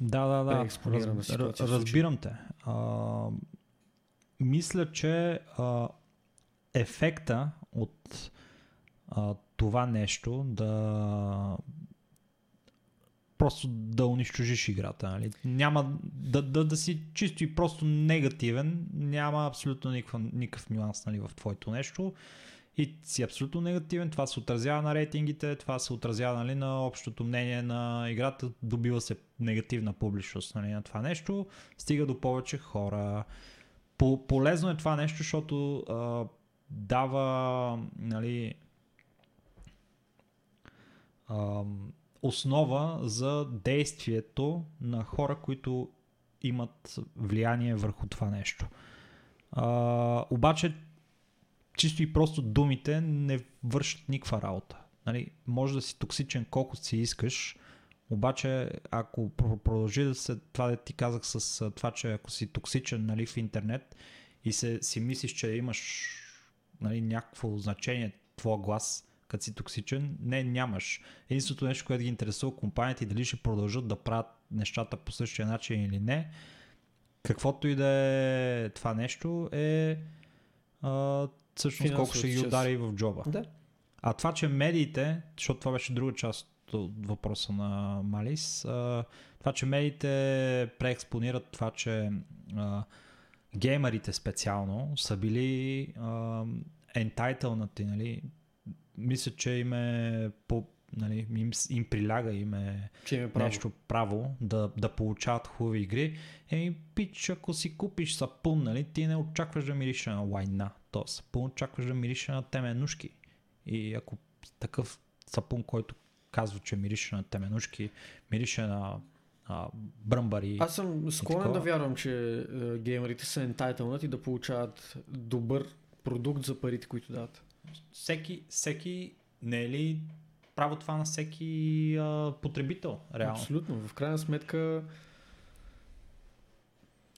Да, да, да. Раз,
ситуация
разбирам те. А, мисля, че а, ефекта от а, това нещо да просто да унищожиш играта. Нали? Няма да, да, да си чисто и просто негативен, няма абсолютно никакъв, никакъв нюанс нали, в твоето нещо и си абсолютно негативен, това се отразява на рейтингите, това се отразява нали, на общото мнение на играта, добива се негативна публичност нали, на това нещо, стига до повече хора. По- полезно е това нещо, защото а, дава нали, а, основа за действието на хора, които имат влияние върху това нещо. А, обаче, чисто и просто думите не вършат никаква работа. Нали, може да си токсичен колкото си искаш, обаче ако пр- продължи да се, това да ти казах с това, че ако си токсичен нали, в интернет и се, си мислиш, че имаш нали, някакво значение твоя глас, като си токсичен, не, нямаш. Единственото нещо, което ги интересува компаниите и дали ще продължат да правят нещата по същия начин или не, каквото и да е това нещо, е а, всъщност колко ще ги удари в джоба.
Да.
А това, че медиите, защото това беше друга част от въпроса на Малис, а, това, че медиите преекспонират това, че а, геймерите специално са били а, ентайтълнати, нали? Мисля, че им е по, нали, им, им приляга им е
Че им е право.
нещо право да, да получават хубави игри. Еми, пич, ако си купиш сапун, нали, ти не очакваш да мирише на лайна. То сапун очакваш да мирише на теменушки. И ако такъв сапун, който казва, че мирише на теменушки, мирише на а, бръмбари.
Аз съм склонен да вярвам, че е, геймерите са ентайтълнати да получават добър продукт за парите, които дават.
Всеки, всеки, не е ли право това на всеки а, потребител, реално?
Абсолютно. В крайна сметка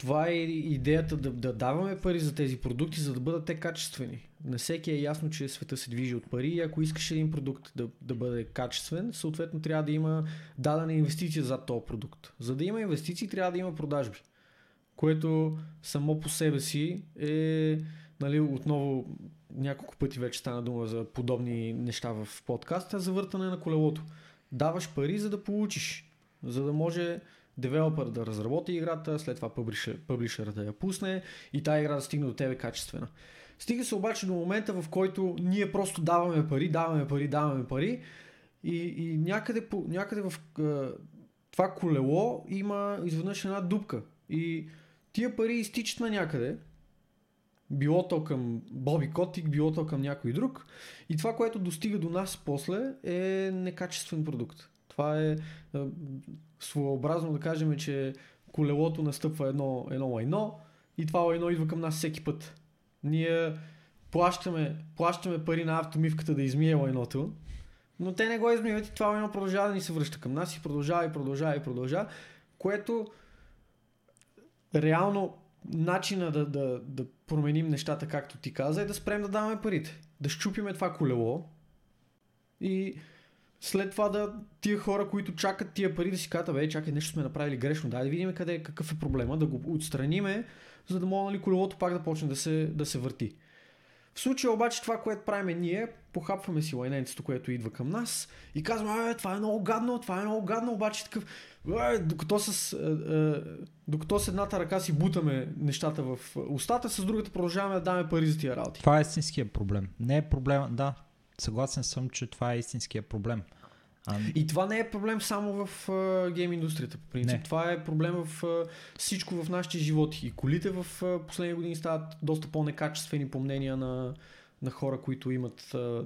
това е идеята да, да даваме пари за тези продукти, за да бъдат те качествени. На всеки е ясно, че света се движи от пари и ако искаш един продукт да, да бъде качествен, съответно трябва да има дадена инвестиция за този продукт. За да има инвестиции, трябва да има продажби. Което само по себе си е, нали, отново няколко пъти вече стана дума за подобни неща в подкаста, завъртане на колелото. Даваш пари, за да получиш. За да може девелопър да разработи играта, след това публишер, публишера да я пусне и тази игра да стигне до тебе качествена. Стига се обаче до момента, в който ние просто даваме пари, даваме пари, даваме пари и, и някъде, по, някъде в е, това колело има изведнъж една дупка. И тия пари изтичат на някъде, било то към Боби Котик, било то към някой друг. И това, което достига до нас после е некачествен продукт. Това е, е своеобразно да кажем, че колелото настъпва едно, едно лайно и това лайно идва към нас всеки път. Ние плащаме, плащаме пари на автомивката да измие лайното, но те не го измиват и това лайно продължава да ни се връща към нас и продължава и продължава и продължава, което реално начина да, да, да променим нещата, както ти каза, е да спрем да даваме парите. Да щупиме това колело и след това да тия хора, които чакат тия пари да си кажат, бе, чакай, нещо сме направили грешно, дай да видим къде, какъв е проблема, да го отстраниме, за да може нали, колелото пак да почне да се, да се върти. В случая обаче това, което правим ние, похапваме си лайненцето, което идва към нас и казваме, е, това е много гадно, това е много гадно, обаче такъв, е, докато с, е, е, докато с едната ръка си бутаме нещата в устата, с другата продължаваме да даваме пари за тия работи.
Това е истинския проблем. Не е проблема, да, съгласен съм, че това е истинския проблем. А,
И това не е проблем само в а, гейм индустрията, по принцип.
Не.
Това е проблем в а, всичко в нашите животи. И колите в а, последни години стават доста по-некачествени по мнения на, на хора, които имат а,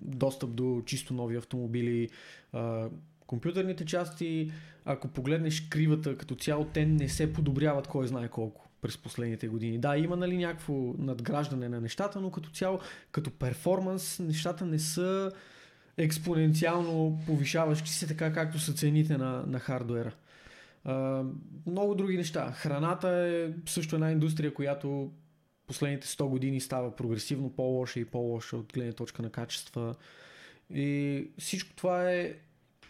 достъп до чисто нови автомобили. А, компютърните части, ако погледнеш кривата като цяло, те не се подобряват кой знае колко през последните години. Да, има нали някакво надграждане на нещата, но като цяло, като перформанс, нещата не са експоненциално повишаващи се, така както са цените на, на хардуера. Много други неща. Храната е също една индустрия, която последните 100 години става прогресивно по-лоша и по-лоша от гледна точка на качества. И всичко това е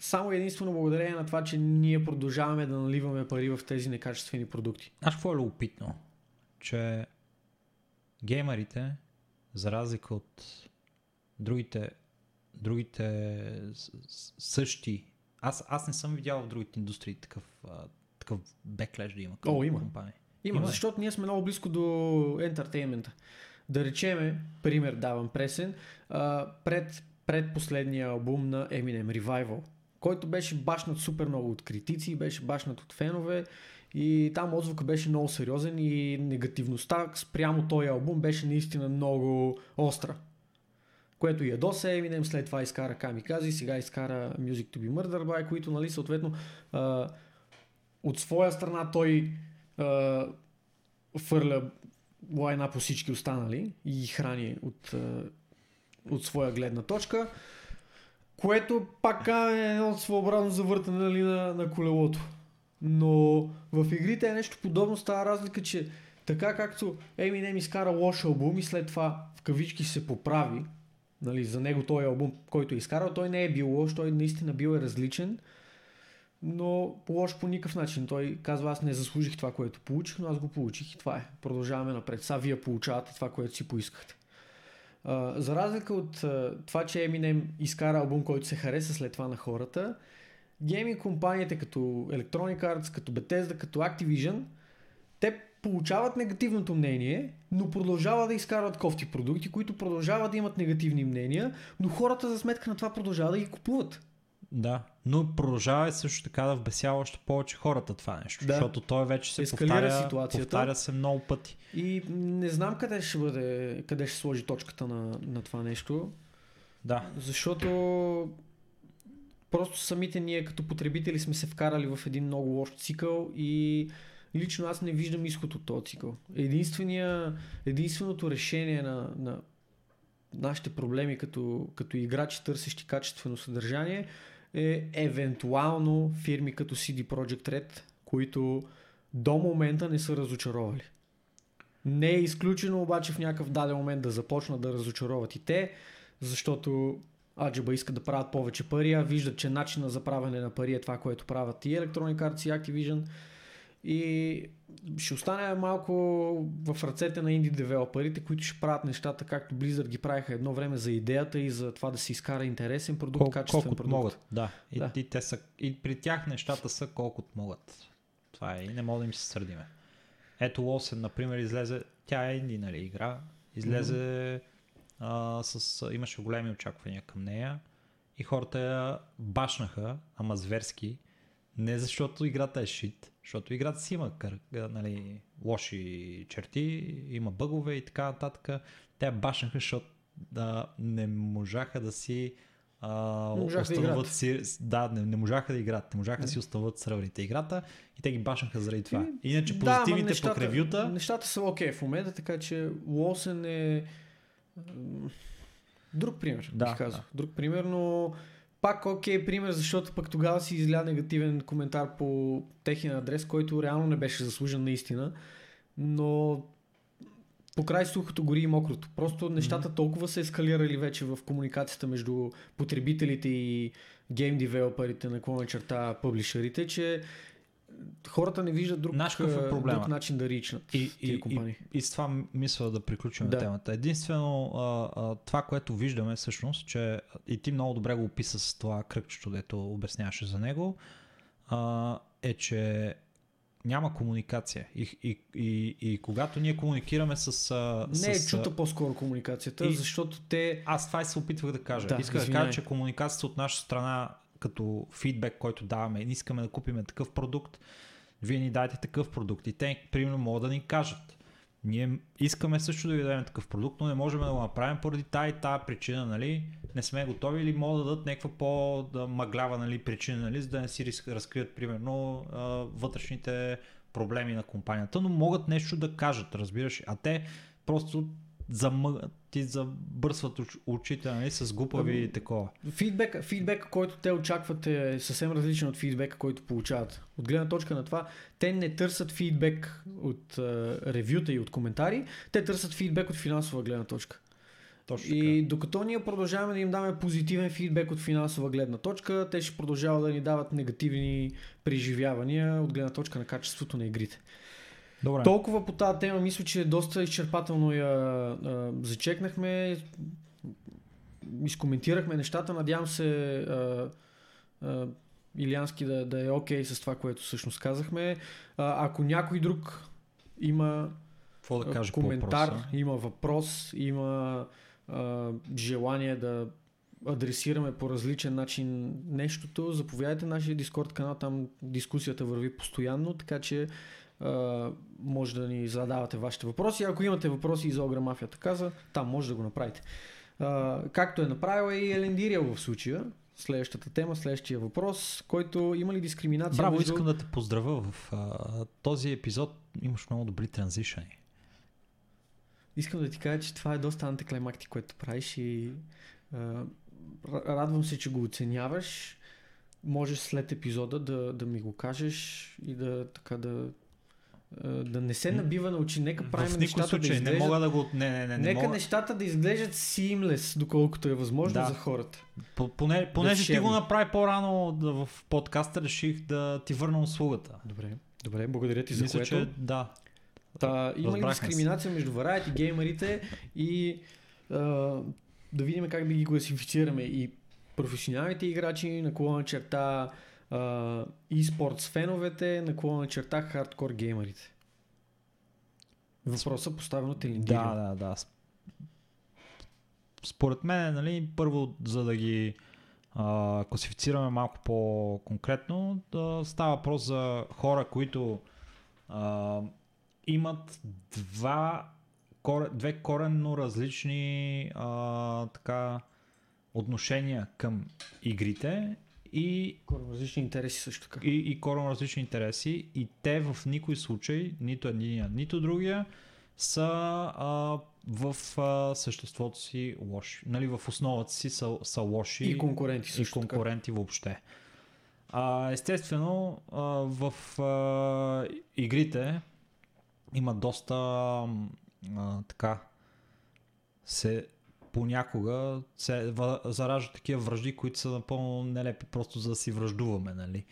само единствено благодарение на това, че ние продължаваме да наливаме пари в тези некачествени продукти.
Знаеш какво е любопитно? Че геймерите, за разлика от другите, другите същи, аз, аз не съм видял в другите индустрии такъв, такъв беклеш да има към
О, има.
компания.
Има,
Има.
защото ние сме много близко до ентертеймента. Да речеме, пример давам пресен, пред, пред последния албум на Eminem, Revival, който беше башнат супер много от критици, беше башнат от фенове и там отзвука беше много сериозен и негативността спрямо този албум беше наистина много остра. Което ядоса Eminem, след това изкара Kamikaze, сега изкара Music to be Murdered by, които нали съответно а, от своя страна той а, фърля лайна по всички останали и храни от, а, от своя гледна точка, което пак е едно своеобразно завъртане нали, на, на колелото. Но в игрите е нещо подобно, става разлика, че така както Eminem изкара лош албум и след това в кавички се поправи, нали, за него този албум, който е изкарал, той не е бил лош, той наистина бил е различен, но лош по никакъв начин. Той казва, аз не заслужих това, което получих, но аз го получих и това е. Продължаваме напред. Сега вие получавате това, което си поискахте. А, за разлика от а, това, че Eminem изкара албум, който се хареса след това на хората, гейминг компаниите като Electronic Arts, като Bethesda, като Activision, те получават негативното мнение, но продължават да изкарват кофти продукти, които продължават да имат негативни мнения, но хората за сметка на това продължават да ги купуват.
Да, но продължава също така да вбесява още повече хората това нещо,
Да.
защото той вече се
Ескалира
повтаря,
ситуацията.
повтаря се много пъти.
И не знам къде ще бъде, къде ще сложи точката на, на това нещо,
Да,
защото просто самите ние като потребители сме се вкарали в един много лош цикъл и лично аз не виждам изход от този цикъл. Единствения, единственото решение на, на нашите проблеми като, като играчи, търсещи качествено съдържание е евентуално фирми като CD Projekt Red, които до момента не са разочаровали. Не е изключено обаче в някакъв даден момент да започнат да разочароват и те, защото Аджиба искат да правят повече пари, а виждат, че начина за правене на пари е това, което правят и Electronic Arts и Activision. И ще остане малко в ръцете на инди девелоперите, които ще правят нещата както Blizzard ги правиха едно време за идеята и за това да се изкара интересен продукт,
Кол,
качествен
колкото
продукт.
могат. Да. И,
Да.
И, те са, и при тях нещата са колкото могат. Това е и не мога да им се сърдиме. Ето Лосен, например, излезе, тя е инди, нали, игра, излезе а, с, имаше големи очаквания към нея и хората я башнаха, ама зверски, не защото играта е шит, защото играта си има нали, лоши черти, има бъгове и така нататък. Те башнаха, защото да, не можаха да си а,
Не можаха да
установят
играят.
си, да, не, не можаха да играят, не можаха да си установят сървърите играта и те ги башнаха заради това. Иначе
Да,
позитивните
нещата,
пък ревюта,
Нещата са окей в момента, така че Лосен е друг пример,
Да,
бих казал.
да.
Друг пример, но пак окей пример, защото пък тогава си изля негативен коментар по техния адрес, който реално не беше заслужен наистина, но покрай сухото гори и мокрото. Просто нещата толкова са ескалирали вече в комуникацията между потребителите и гейм девелоперите на клона черта публишерите, че хората не виждат друг,
Знаеш е проблема?
друг начин да ричнат
И, и,
компании.
и, и с това мисля да приключим
Да.
темата. Единствено а, а, това, което виждаме всъщност, че и ти много добре го описа с това кръгчето, дето обясняваше за него, а, е, че няма комуникация. И, и, и, и когато ние комуникираме с... А,
Не е
с,
чута по-скоро комуникацията,
и-
защото те...
Аз това и се опитвах да кажа.
Да,
Исках да кажа, че комуникацията от наша страна като фидбек, който даваме, не искаме да купим такъв продукт, вие ни дайте такъв продукт и те, примерно, могат да ни кажат. Ние искаме също да ви дадем такъв продукт, но не можем да го направим поради тая и тая причина, нали? Не сме готови или могат да дадат някаква по-мъглява нали, причина, нали, за да не си разкрият, примерно, вътрешните проблеми на компанията, но могат нещо да кажат, разбираш. А те просто замъ... ти забърсват оч- очите нали, с глупави и такова.
Фидбек, фидбек, който те очакват е съвсем различен от фидбека, който получават. От гледна точка на това, те не търсят фидбек от а, ревюта и от коментари, те търсят фидбек от финансова гледна точка.
Точно
И докато ние продължаваме да им даваме позитивен фидбек от финансова гледна точка, те ще продължават да ни дават негативни преживявания от гледна точка на качеството на игрите.
Добре.
Толкова по тази тема, мисля, че доста изчерпателно я а, зачекнахме, изкоментирахме нещата. Надявам се а, а, Илиански да, да е окей okay с това, което всъщност казахме. А, ако някой друг има
Какво да кажа по
коментар, има въпрос, има а, желание да адресираме по различен начин нещото, заповядайте на нашия Дискорд канал, там дискусията върви постоянно, така че може да ни задавате вашите въпроси. Ако имате въпроси и за Огра Мафията каза, там може да го направите. Както е направила и Елендирия в случая, следващата тема, следващия въпрос, който има ли дискриминация
Браво,
между...
искам да те поздравя. В този епизод имаш много добри транзишъни.
Искам да ти кажа, че това е доста антиклимакти, което правиш и радвам се, че го оценяваш. Можеш след епизода да, да ми го кажеш и да така да да не се набива на очи. Нека правим
в
нещата
случай
да
не
изглеждат...
мога да го... Не, не, не, не
Нека
мога...
нещата да изглеждат seamless, доколкото е възможно
Да.
за хората.
По- Поне, понеже ти
шерни.
го направи по-рано да, в подкаста, реших да ти върна услугата.
Добре, добре, благодаря ти за
Мисля,
което.
че да.
Та, има ли
се.
дискриминация между variety геймерите и а, да видим как да ги класифицираме и професионалните играчи, наклона черта а, e-sports феновете, наклона черта хардкор геймерите. Въпросът поставен от Елиндирио.
Да, да, да. Според мен, нали, първо, за да ги а, класифицираме малко по-конкретно, да става въпрос за хора, които а, имат два, две коренно различни а, така, отношения към игрите и
Коренно различни интереси също така.
и, и коренно различни интереси и те в никой случай, нито единия, нито другия, са а, в а, съществото си лоши. Нали, в основата си са, са лоши
И конкуренти
и
също така.
конкуренти въобще. А, естествено, а, в а, игрите има доста а, така се понякога се зараждат такива връжди, които са напълно нелепи, просто за да си връждуваме, нали?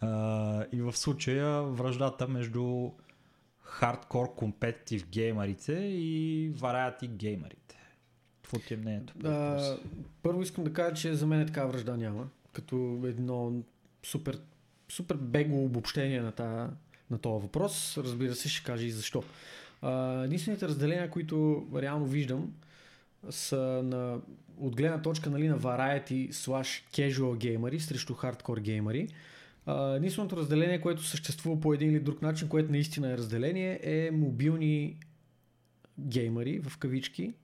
А, и в случая връждата между хардкор компетитив геймерите и variety геймерите. Какво ти е мнението?
А, първо искам да кажа, че за мен така връжда няма. Като едно супер, супер бегло обобщение на, тая, на този въпрос. Разбира се, ще кажа и защо. А, единствените разделения, които реално виждам, са на, от гледна точка нали, на variety slash casual геймери срещу hardcore геймери. А, единственото разделение, което съществува по един или друг начин, което наистина е разделение, е мобилни геймери в кавички.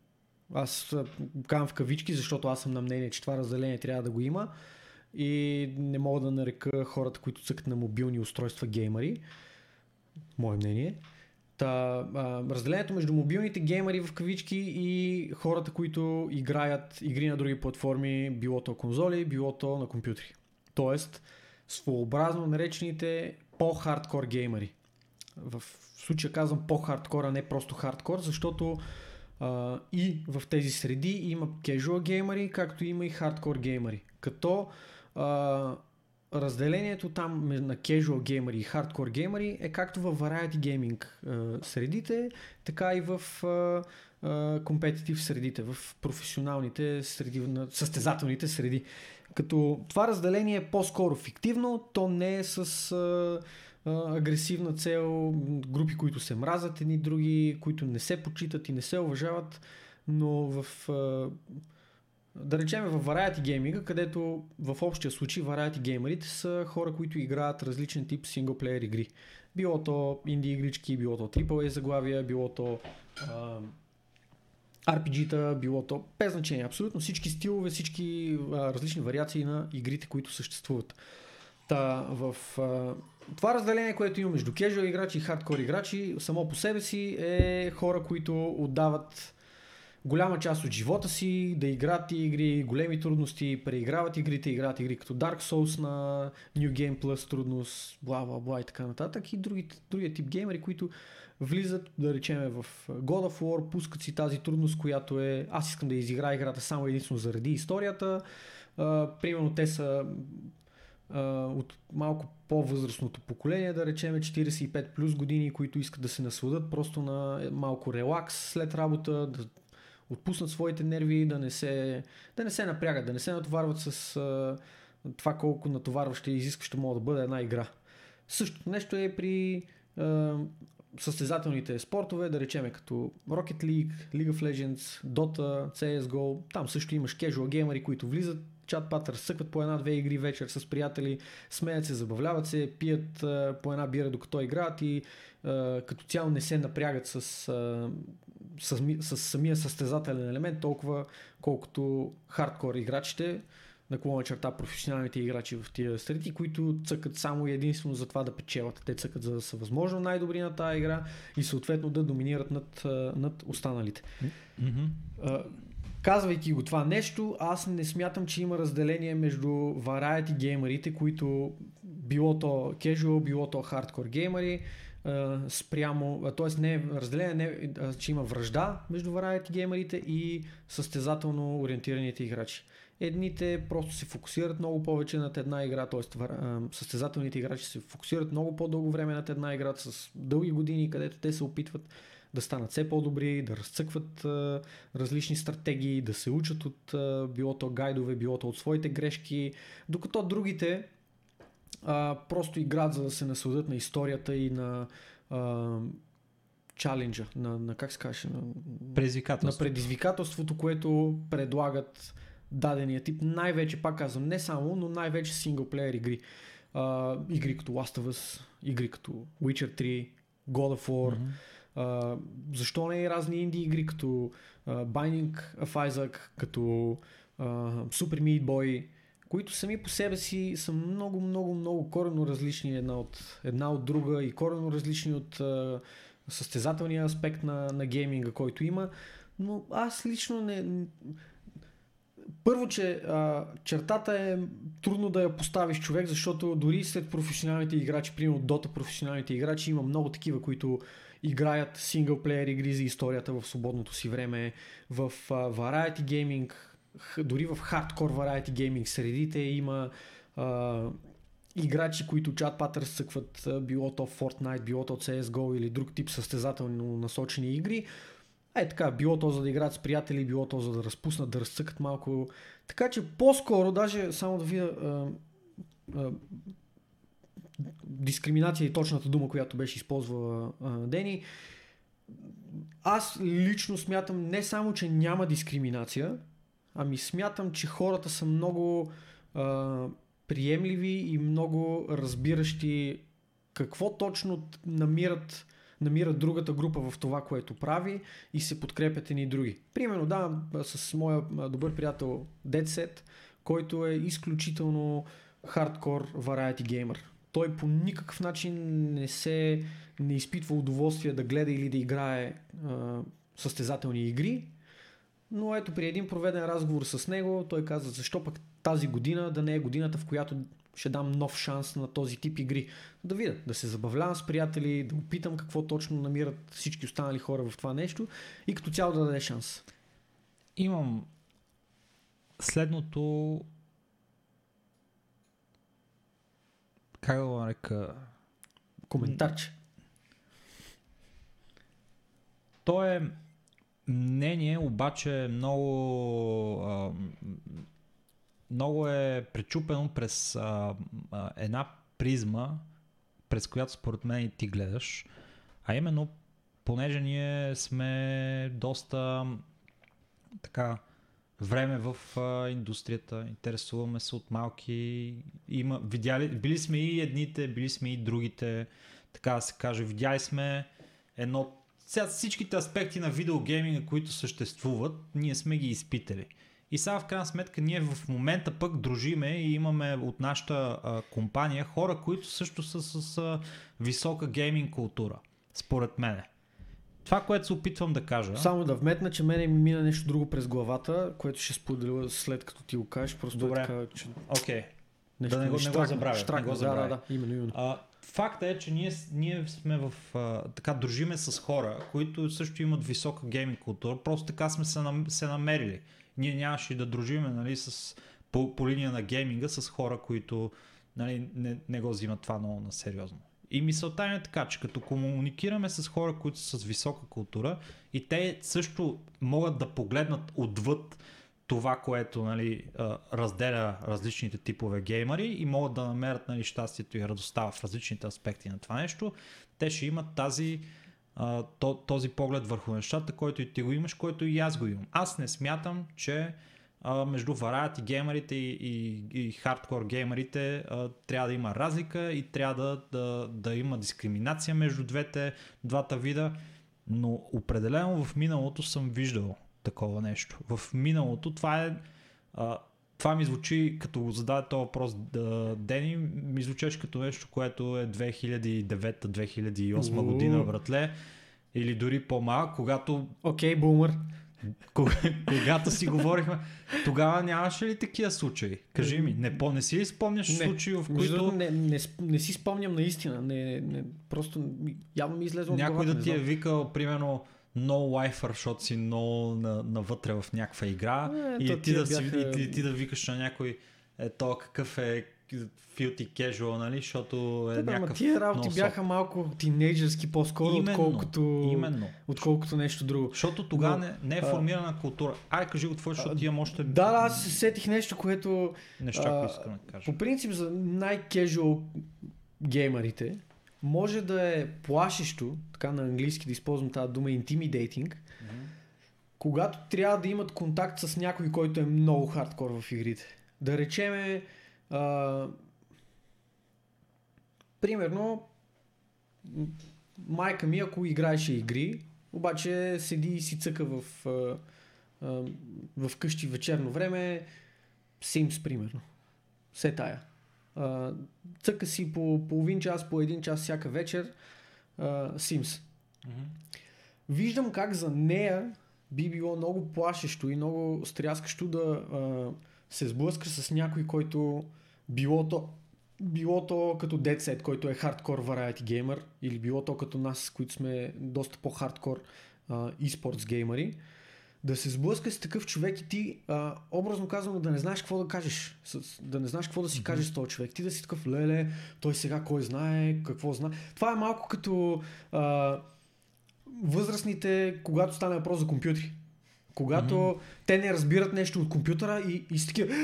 Аз казвам в кавички, защото аз съм на мнение, че това разделение трябва да го има и не мога да нарека хората, които цъкат на мобилни устройства геймери. Мое мнение. Та, а, разделението между мобилните геймери в кавички и хората, които играят игри на други платформи, било то конзоли, било то на компютри. Тоест, своеобразно наречените по-хардкор геймери. В случая казвам по-хардкор, а не просто хардкор, защото а, и в тези среди има casual геймери, както има и хардкор геймери. Като а, разделението там на casual геймери и хардкор геймери е както в variety а, средите, така и в competitive средите, в професионалните среди, състезателните среди. Като това разделение е по-скоро фиктивно, то не е с а, а, агресивна цел, групи, които се мразят едни други, които не се почитат и не се уважават, но в а, да речем в Variety Gaming, където в общия случай Variety геймерите са хора, които играят различен тип синглплеер игри. Било то инди игрички, било то AAA заглавия, било то а, RPG-та, било то без значение. Абсолютно всички стилове, всички а, различни вариации на игрите, които съществуват. Та, в а, това разделение, което има между casual играчи и хардкор играчи, само по себе си е хора, които отдават голяма част от живота си да играят игри, големи трудности, преиграват игрите, играят игри като Dark Souls на New Game Plus трудност, бла бла бла и така нататък и другите, другия тип геймери, които влизат, да речеме, в God of War, пускат си тази трудност, която е аз искам да изиграя играта само единствено заради историята. А, примерно те са а, от малко по-възрастното поколение, да речеме 45 плюс години, които искат да се насладат просто на малко релакс след работа, да отпуснат своите нерви, да не се, да не се напрягат, да не се натоварват с а, това колко натоварваща и изискваща може да бъде една игра. Същото нещо е при а, състезателните спортове, да речеме като Rocket League, League of Legends, Dota, CSGO, там също имаш casual геймери, които влизат, чат пат, разсъкват по една-две игри вечер с приятели, смеят се, забавляват се, пият а, по една бира докато играят и като цяло не се напрягат с, с, с, с самия състезателен елемент, толкова колкото хардкор играчите, на клона черта професионалните играчи в тия среди, които цъкат само и единствено за това да печелят. Те цъкат за да са възможно най-добри на тази игра и съответно да доминират над, над останалите.
Mm-hmm.
Казвайки го това нещо, аз не смятам, че има разделение между variety геймерите, които било то casual, било то hardcore геймери, спрямо, т.е. не разделение, не, че има връжда между variety геймерите и състезателно ориентираните играчи. Едните просто се фокусират много повече над една игра, т.е. състезателните играчи се фокусират много по-дълго време над една игра с дълги години, където те се опитват да станат все по-добри, да разцъкват различни стратегии, да се учат от а, било то гайдове, било то от своите грешки, докато другите а, просто играят за да се насладят на историята и на а, чаленджа, на, на как се каже, на, на предизвикателството, което предлагат дадения тип. Най-вече, пак казвам, не само, но най-вече синглплеер игри. А, игри като Last of Us, игри като Witcher 3, God of War. Mm-hmm. А, защо не и разни инди игри като а, Binding of Isaac, като а, Super Meat Boy, които сами по себе си са много, много, много коренно различни една от, една от друга и коренно различни от а, състезателния аспект на, на гейминга, който има. Но аз лично не, първо, че а, чертата е трудно да я поставиш човек, защото дори след професионалните играчи, примерно Dota професионалните играчи, има много такива, които играят синглплеер игри за историята в свободното си време, в а, variety gaming, дори в хардкор variety gaming средите има а, играчи, които чат разцъкват било то Fortnite, било то CSGO или друг тип състезателно насочени игри, е така, било то за да играят с приятели, било то за да разпуснат, да разцъкат малко. Така че по-скоро, даже само да видя а, дискриминация и точната дума, която беше използвала а, Дени, аз лично смятам не само, че няма дискриминация, ами смятам, че хората са много а, приемливи и много разбиращи какво точно намират намира другата група в това, което прави и се подкрепят едни други. Примерно, да, с моя добър приятел Dead който е изключително хардкор variety геймер. Той по никакъв начин не се не изпитва удоволствие да гледа или да играе а, състезателни игри, но ето при един проведен разговор с него, той каза защо пък тази година да не е годината, в която ще дам нов шанс на този тип игри. Да видя, да се забавлявам с приятели, да опитам какво точно намират всички останали хора в това нещо и като цяло да даде шанс.
Имам следното как да го нарека
коментарче.
То е мнение, обаче много много е пречупено през една призма, през която според мен и ти гледаш, а именно понеже ние сме доста така време в а, индустрията, интересуваме се от малки, има, видяли, били сме и едните, били сме и другите, така да се каже, видяли сме едно, сега всичките аспекти на видеогейминга, които съществуват, ние сме ги изпитали. И сега в крайна сметка ние в момента пък дружиме и имаме от нашата а, компания хора, които също са с а, висока гейминг култура, според мене. Това, което се опитвам да кажа.
Само да вметна, че мене ми мина нещо друго през главата, което ще споделя след като ти го кажеш. Просто
Добре.
е така, че
Окей.
нещо
Да не го- не го забравя,
штракна,
не го
да,
забравяй.
Да, да, именно, именно.
А, факта е, че ние, ние сме в... А, така, дружиме с хора, които също имат висока гейминг култура. Просто така сме се, нам, се намерили. Ние нямаше да дружиме нали, с, по, по линия на гейминга с хора, които нали, не, не го взимат това много на сериозно. И мисълта ми е така, че като комуникираме с хора, които са с висока култура и те също могат да погледнат отвъд това, което нали, разделя различните типове геймери и могат да намерят нали, щастието и радостта в различните аспекти на това нещо, те ще имат тази, този поглед върху нещата, който и ти го имаш, който и аз го имам. Аз не смятам, че между вариати геймерите и, и, и хардкор геймерите трябва да има разлика и трябва да, да, да има дискриминация между двете, двата вида, но определено в миналото съм виждал такова нещо. В миналото това е а, това ми звучи, като го зададе този въпрос да, Дени, ми звучеше като нещо, което е 2009-2008
Уу.
година, братле. Или дори по-малко, когато
Окей, бумър.
кога, когато си говорихме, тогава нямаше ли такива случаи? Кажи ми, не, по, не си ли спомняш
Не.
случаи, в които
не, не, не си спомням наистина. Не, не, просто явно ми излезе от
някой да ти е викал, примерно, no wifer, защото си много на, навътре в някаква игра
Е,
и, ти да си,
бяха-
и, ти, ти да викаш на някой е то какъв е filthy casual, нали, защото е
Да,
някакъв
тия работи
много
бяха малко тинейджърски по-скоро,
Именно,
отколкото,
Именно.
отколкото нещо друго.
Защото тогава
Но,
не, не е
а,
формирана култура. Ай, кажи го твое, защото
а,
ти имам още
Да, да, аз се сетих нещо, което
неща,
а,
които искам да кажа.
по принцип за най-кежуал геймерите може да е плашещо, така на английски да използвам тази дума intimidating, когато трябва да имат контакт с някой, който е много хардкор в игрите. Да речеме, а, примерно, майка ми, ако играеше игри, обаче седи и си цъка в, а, а, в къщи вечерно време, Sims, примерно. Се тая. А, цъка си по половин час, по един час всяка вечер а, Sims.
Мгм.
Виждам как за нея би било много плашещо и много стряскащо да а, се сблъска с някой, който било то, било то като Dead който е хардкор variety геймер, или било то като нас, които сме доста по-хардкор e-sports геймери, да се сблъска с такъв човек и ти, а, образно казано, да не знаеш какво да кажеш, с, да не знаеш какво да си кажеш с този човек. Ти да си такъв, леле, той сега кой знае, какво знае. Това е малко като а, възрастните, когато стане въпрос за компютри. Когато mm-hmm. те не разбират нещо от компютъра и, и си такива,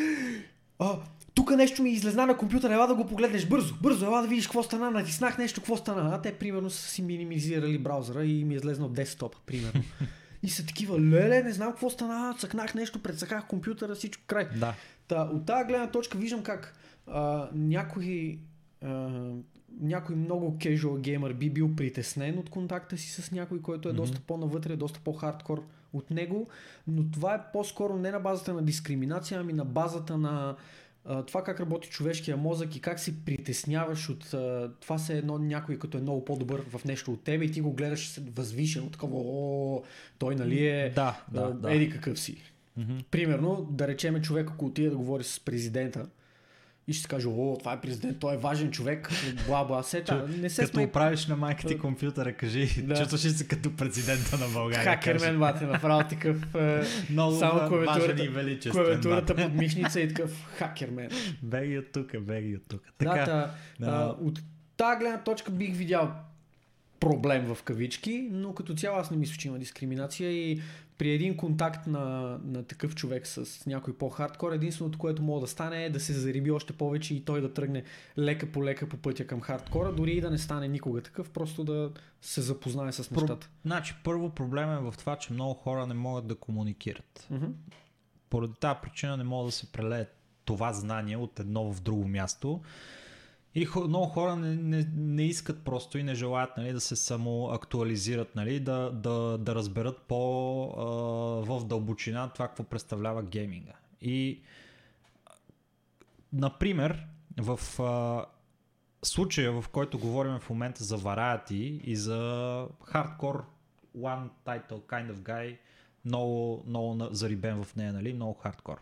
а, тук нещо ми излезна на компютъра, ела да го погледнеш бързо, бързо, ела да видиш какво стана, натиснах нещо, какво стана. А те примерно са си минимизирали браузъра и ми е излезна от десктопа, примерно. и са такива, леле, не знам какво стана, цъкнах нещо, прецаках компютъра, всичко край.
Да.
Та, от тази гледна точка виждам как а, някой, а, някой много casual геймер би бил притеснен от контакта си с някой, който е
Мгм.
доста по-навътре, доста по-хардкор от него, но това е по-скоро не на базата на дискриминация, ами на базата на това как работи човешкия мозък и как се притесняваш от това се едно някой, като е много по-добър в нещо от тебе и ти го гледаш възвишено, такова, о, той нали е
Да, да, да.
еди какъв си.
Мгм.
Примерно, да речеме човек, ако отиде да говори с президента и ще си каже, о, това е президент, той е важен човек, бла бла, сета. Не се
Като
смей.
оправиш на майка ти компютъра, кажи,
Да.
чувстваш ли се като президента на България?
Хакермен бате, направо такъв е,
Много
само клавиатурата-
важен и величествен.
клавиатурата под мишница и такъв хакермен.
Беги от тук, беги от тук.
Да,
Така,
та,
да.
а, от тази гледна точка бих видял проблем в кавички, но като цяло аз не мисля, че има дискриминация и при един контакт на, на такъв човек с някой по-хардкор, единственото, което може да стане е да се зариби още повече и той да тръгне лека по лека по пътя към хардкора, дори и да не стане никога такъв, просто да се запознае с
Про-
нещата.
Значи, първо проблем е в това, че много хора не могат да комуникират.
Мгм.
Поради тази причина не могат да се прелеят това знание от едно в друго място. И много хора не, не, не искат просто и не желаят нали, да се само актуализират, нали, да, да, да разберат по а, в дълбочина това какво представлява гейминга. И например, в а, случая, в който говорим в момента за Variety и за хардкор one title kind of guy, много, много зарибен в нея, нали? много хардкор.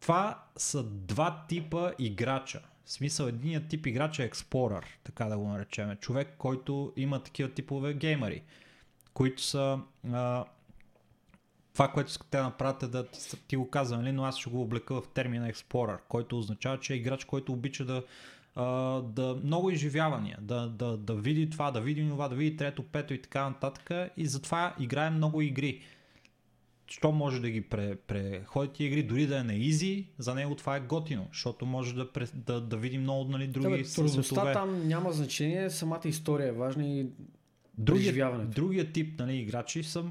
Това са два типа играча. В смисъл, единият тип играч е Explorer, така да го наречем. Човек, който има такива типове геймери, които са а, това, което искат те да направят е да ти, ти го казвам, нали? но аз ще го облека в термина Explorer, който означава, че е играч, който обича да, а, да много изживявания, да, да, да види това, да види това, да види трето, пето и така нататък и затова играе много игри. Що може да ги пре, преходи тия игри, дори да е на изи, за него това е готино, защото може да, пре, да, да види много нали, други
трудността
светове.
там няма значение, самата история е важна и преживяването.
другият тип нали, играчи са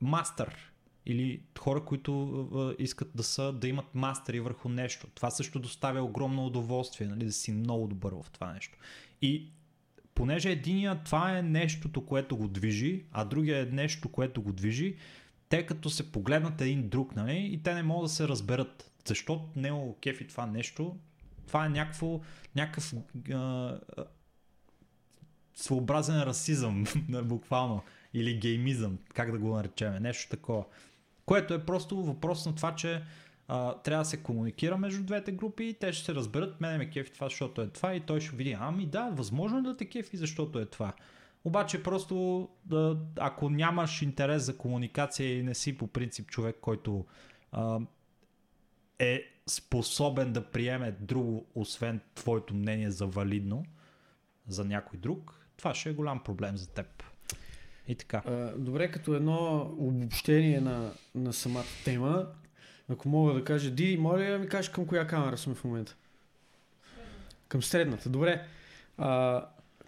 мастър или хора, които а, искат да са, да имат мастери върху нещо. Това също доставя огромно удоволствие, нали, да си много добър в това нещо. И понеже единия това е нещото, което го движи, а другия е нещо, което го движи, те като се погледнат един друг, нали, и те не могат да се разберат. Защо не е кефи това нещо? Това е някакво, някакъв а, своеобразен расизъм, буквално, или геймизъм, как да го наречем, нещо такова. Което е просто въпрос на това, че а, трябва да се комуникира между двете групи и те ще се разберат, мене ме кефи това, защото е това и той ще види, ами да, възможно е да те кефи, защото е това. Обаче просто, да, ако нямаш интерес за комуникация и не си по принцип човек, който а, е способен да приеме друго, освен твоето мнение за валидно, за някой друг, това ще е голям проблем за теб. И така.
Добре, като едно обобщение на, на самата тема, ако мога да кажа, Диди, моля да ми кажеш към коя камера сме в момента? Към средната, добре. А,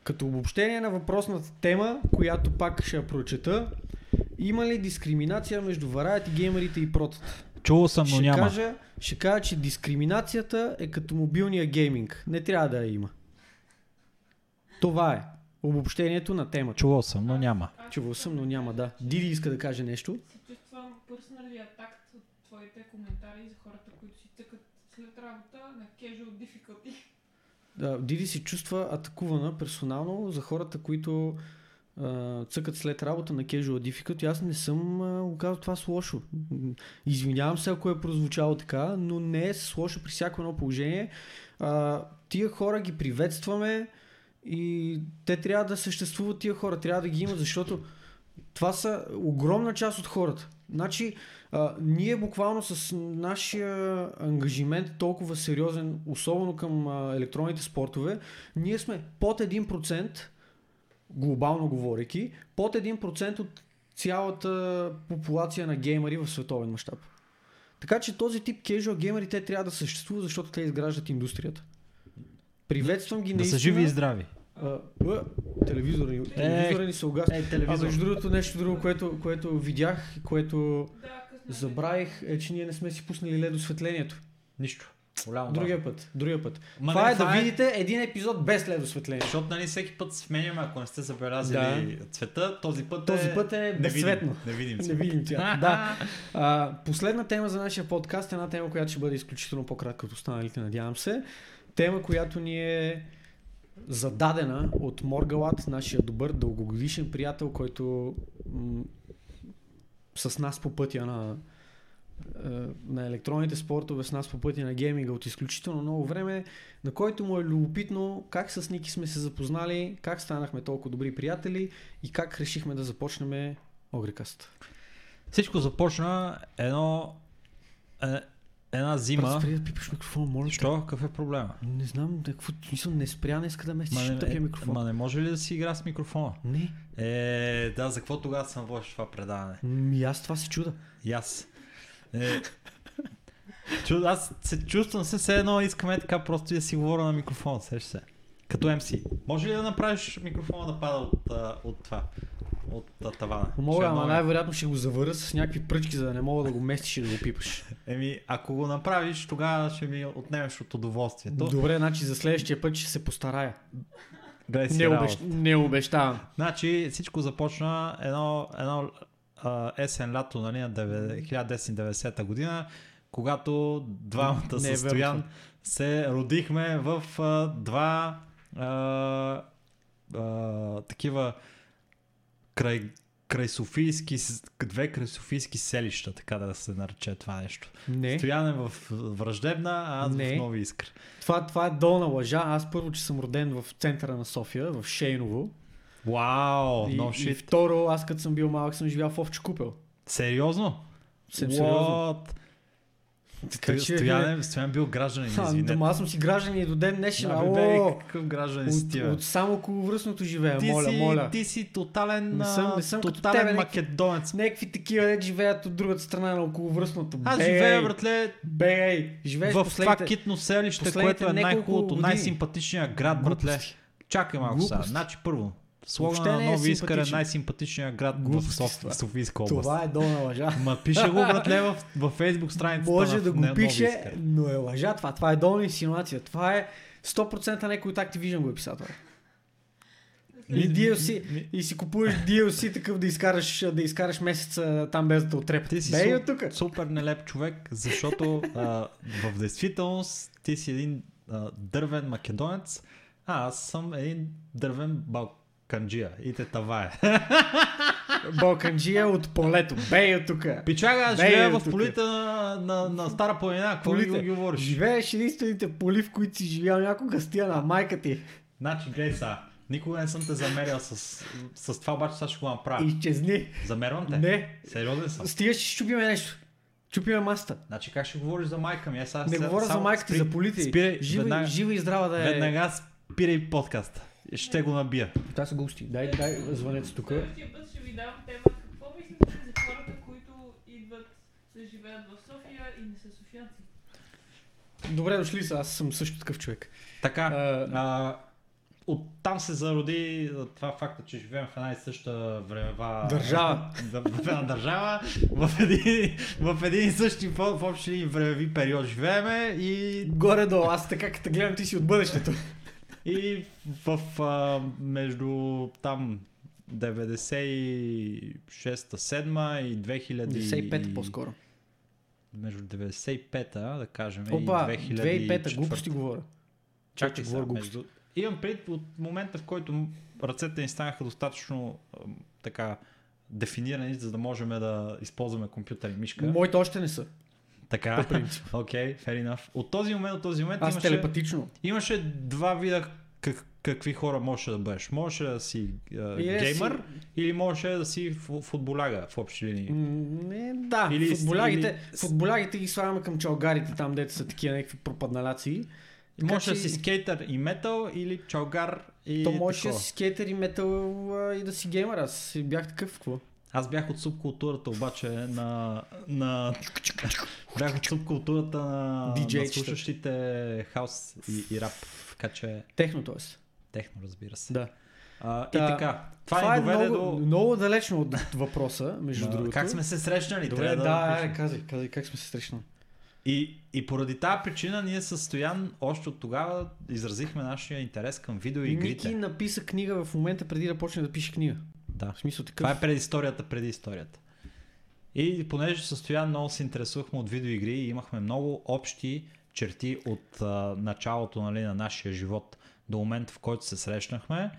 като обобщение на въпросната тема, която пак ще я прочета, има ли дискриминация между вараят и геймерите и протата?
Чувал съм, но
ще,
няма.
кажа, ще кажа, че дискриминацията е като мобилния гейминг. Не трябва да я има. Това е обобщението на темата.
Чувал съм, но няма.
Чувал съм, но няма да. Диди иска да каже нещо.
Се чувствам personally attacked от твоите коментари за хората, които си тъкат след работа на casual difficulty.
Диди се чувства атакувана персонално за хората, които а, цъкат след работа на casual difficult. И аз не съм казал това с лошо. Извинявам се, ако е прозвучало така, но не е с лошо при всяко едно положение. А, тия хора ги приветстваме и те трябва да съществуват тия хора, трябва да ги има, защото това са огромна част от хората. Значи, а, ние буквално с нашия ангажимент толкова сериозен, особено към а, електронните спортове, ние сме под 1%, глобално говорейки, под 1% от цялата популация на геймери в световен мащаб. Така че този тип casual геймери те трябва да съществуват, защото те изграждат индустрията. Приветствам ги
Да са
наистина.
живи и здрави.
А, а, телевизора, ни- телевизора ни се угасна.
Е,
А
телевизор.
между другото, нещо друго, което, което видях, и което
Да, късно.
забравих, е, че ние не сме си пуснали лед осветлението.
Нищо. Голямо
Другия път, другия път.
Ма
това
не,
е да
това е-
видите един епизод без лед осветление.
Защото нали всеки път сменяме, ако не сте забелязали цвета, този път
Този
е...
път е безцветно. Не
цвет.
видим тя. да. А, последна тема за нашия подкаст е една тема, която ще бъде изключително по-кратка от останалите, надявам се. Тема, която ни е зададена от Моргалат, нашия добър дългогодишен приятел, който м- с нас по пътя на, е, на електронните спортове, с нас по пътя на гейминга от изключително много време, на който му е любопитно как с Ники сме се запознали, как станахме толкова добри приятели и как решихме да започнем Огрекаст.
Всичко започна едно... Една зима...
Спри да пипаш микрофона, моля.
Що? Какъв е проблема?
Не знам, какво смисъл не спря, не иска да
не,
тъпия
е,
микрофон.
ма не може ли да си игра с микрофона?
Не,
Е, да, за какво тогава съм водиш това предаване?
ми аз това се чуда.
И аз. Е, чу, аз се чувствам се все едно искаме така просто да си говоря на микрофона, сеш се. Като MC. Може ли да направиш микрофона да пада от, от това? От тавана?
Мога, ама
много
най-вероятно ще го завъря с някакви пръчки, за да не мога да го местиш и да го пипаш.
Еми, ако го направиш, тогава ще ми отнемеш от удоволствието.
Добре, значи за следващия път ще се постарая.
Гледай си
Не, обещ... не обещавам.
Значи всичко започна едно, едно а, есен лято нали, на 1990 година, когато двамата
е
с Стоян се родихме в а, два а, а, такива край край Софийски, две край Софийски селища, така да се нарече това нещо.
Не.
Стоян е в Враждебна, а аз
Не.
в Нови Искър.
Това, това е долна лъжа. Аз първо, че съм роден в центъра на София, в Шейново.
Вау,
и,
no
и второ, аз като съм бил малък, съм живял в Овче купел.
Сериозно?
Съм сериозно. Така че-
Стоян, Стоян бил гражданин, извинете.
дома аз съм си гражданин и до ден днешен.
Да, бе, какъв гражданин си ти, бе?
от само околовръстното живея,
ти,
моля,
си,
моля.
ти си тотален,
Не съм- не съм
тотален
тебе,
македонец.
Някакви такива не живеят от другата страна на околовръстното.
Аз
Бей,
живея, братле,
Бей, живееш
в това китно селище, което е най-хубавото, най-симпатичният град, братле. Чакай малко сега. Значи първо, слогана
Въобще
на
е
Нови Искър е най-симпатичният град в
Глупости
Соф...
това.
Софийска област.
Това е долна лъжа.
Ма пише го, братле, в, в Facebook страницата
Може
на
да
на
го
Нови
пише, но е лъжа това. Това е долна инсинуация. Това е 100% някой от Activision го е писал това. И, DLC, и си купуваш DLC такъв да изкараш, да изкараш месеца там без да те отрепят.
Ти си
Бей
су-
от тук.
супер нелеп човек, защото а, в действителност ти си един а, дървен македонец, а аз съм един дървен балканджия. И те това е.
Балканджия от полето. Бей от тук.
Пичага, аз живея в полите на, на, на Стара планина. Какво
Полите.
го говориш?
Живееш единствените поли, в които си живял някога с тия на майка ти.
Значи, гледай сега. Никога не съм те замерял с, с това, обаче сега ще го направя.
Изчезни.
Замервам те?
Не.
Сериозен съм.
Стига, ще щупиме нещо. Чупиме масата.
Значи как ще говориш за майка ми? Е, сега,
Не
сега-
говоря за майка ти, за полите.
Спирай,
Жива,
веднага,
жива и здрава да е.
веднага спирай подкаста. Ще го набия.
Това са гости. Дай, дай, звънете тук.
Следващия път ще ви дам тема. Какво мислите за хората, които идват да живеят в София и не са софиянци?
Добре дошли са, аз съм също такъв човек.
Така,
А,
а, от там се зароди това факта, че живеем в една и съща времева
Държава.
В една държава, в един, в един и същи в, в общи времеви период живееме и,
Горе-долу, аз така като те гледам, ти си от бъдещето.
И в а, между там 96-7 и 2000
95 по-скоро.
Между 95-та, да кажем,
Опа,
и
2005-та,
2004
глупости говоря.
Чакай сега, между... Имам пред от момента, в който ръцете ни станаха достатъчно така дефинирани, за да можем да използваме компютър и мишка.
Моите още не са.
Така,
По принцип.
окей, okay, fair enough. От този момент, от този момент
Аз
имаше,
телепатично.
имаше два вида как, какви хора можеше да бъдеш. Можеше да си а,
Или да
геймър
си-
или можеше да си фу- футболяга в общи линии.
Не, да,
Или-
футболягите,
или-
футболягите ги слагаме към чалгарите, там дето са такива някакви пропадналяции. така
Можеше да си скейтър и метал или чалгар и
То можеше да си скейтер и метал а, и да си геймър. Аз бях такъв, какво?
Аз бях от субкултурата обаче на... на... бях от субкултурата на, на слушащите хаус и, и рап. Така че
Техно, т.е.
техно, разбира се.
Да.
А, и
Та,
така, това,
Това, е
доведе
много,
до...
много далечно от въпроса, между
на-
другото.
Как сме се срещнали?
Добре,
Трябва
да, да,
опишем.
казай, казай, как сме се срещнали.
И, и поради тази причина ние с Стоян още от тогава изразихме нашия интерес към видеоигрите.
Ники написа книга в момента преди да почне да пише книга.
Да.
В смисъл такъв.
Това е предисторията преди историята. И понеже с Стоян много се интересувахме от видеоигри и имахме много общи черти от а, началото нали, на нашия живот до момента, в който се срещнахме,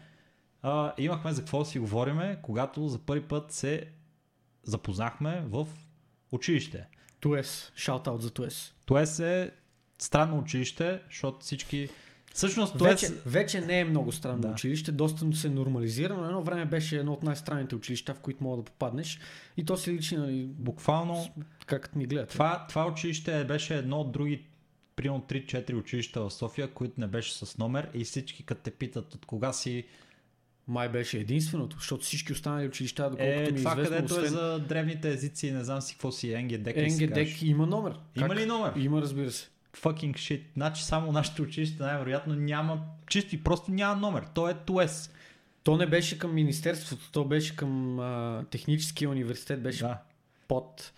а, имахме за какво да си говориме, когато за първи път се запознахме в училище.
Туес. Шаутаут за Туес.
Туес е странно училище, защото всички... Всъщност
Вече,
Туес...
вече не е много странно
да.
училище, доста се нормализира, но едно време беше едно от най-странните училища, в които мога да попаднеш. И то си личи, нали,
Буквално
как ми гледат.
Това, това училище беше едно от други, примерно 3-4 училища в София, които не беше с номер и всички като те питат от кога си
Май беше единственото, защото всички останали училища, доколкото
е,
ми е
това
известно,
където
освен
е за древните езици, не знам си какво си, НГДЕК кажеш?
има номер.
Има
Как?
ли номер?
Има, разбира се.
Fucking shit. Значи само нашите училища най-вероятно няма, чисто и просто няма номер. То е ТУЕС.
То не беше към Министерството, то беше към а, Техническия университет, беше
Да.
под,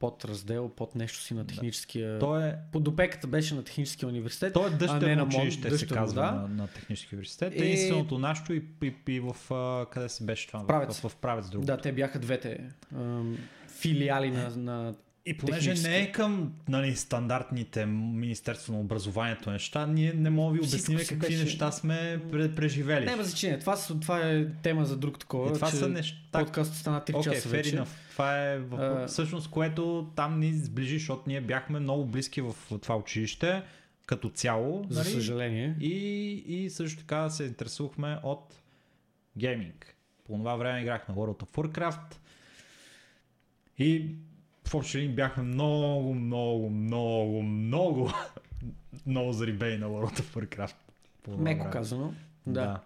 под раздел, под нещо си на техническия...
То е,
Под опеката беше на Техническия университет.
то е дъщерно училище, се казва
да.
на, на Технически университет.
И-
Единственото нашето и, и, и в... а, къде се беше това?
Правец.
В, в, в Правец друго.
Да, те бяха двете ам, филиали на, на
И понеже
Технически.
не е към нали, стандартните Министерство на образованието неща, ние не да ви обясним какви
беше-
неща сме пре- преживели.
Няма значение. Това, това е тема за друг такова.
И това
че
са неща.
Подкастът стана 3
Окей,
часа вече.
enough. Това е въпрос,
А-
всъщност, което там ни сближи, защото ние бяхме много близки в това училище като цяло.
За
нали?
съжаление.
И, и също така се интересувахме от гейминг. По това време играхме World of Warcraft и в общи линии бяхме много, много, много, много, много зарибени на World of Warcraft.
Меко
време.
казано. Да.
да.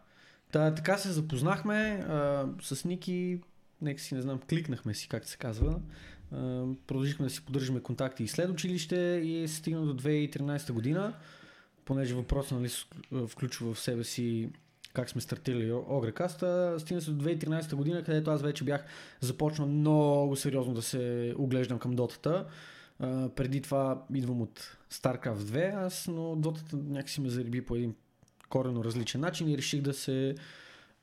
Та, така се запознахме а, с Ники, нека си не знам, кликнахме си, как се казва. А, продължихме да си поддържаме контакти и след училище и се стигна до 2013 година, понеже въпросът нали, включва в себе си как сме стартирали Огрекаста. Стигна се до 2013 година, където аз вече бях започнал много сериозно да се оглеждам към дотата. Преди това идвам от StarCraft 2, аз, но дотата някакси ме зариби по един корено различен начин и реших да се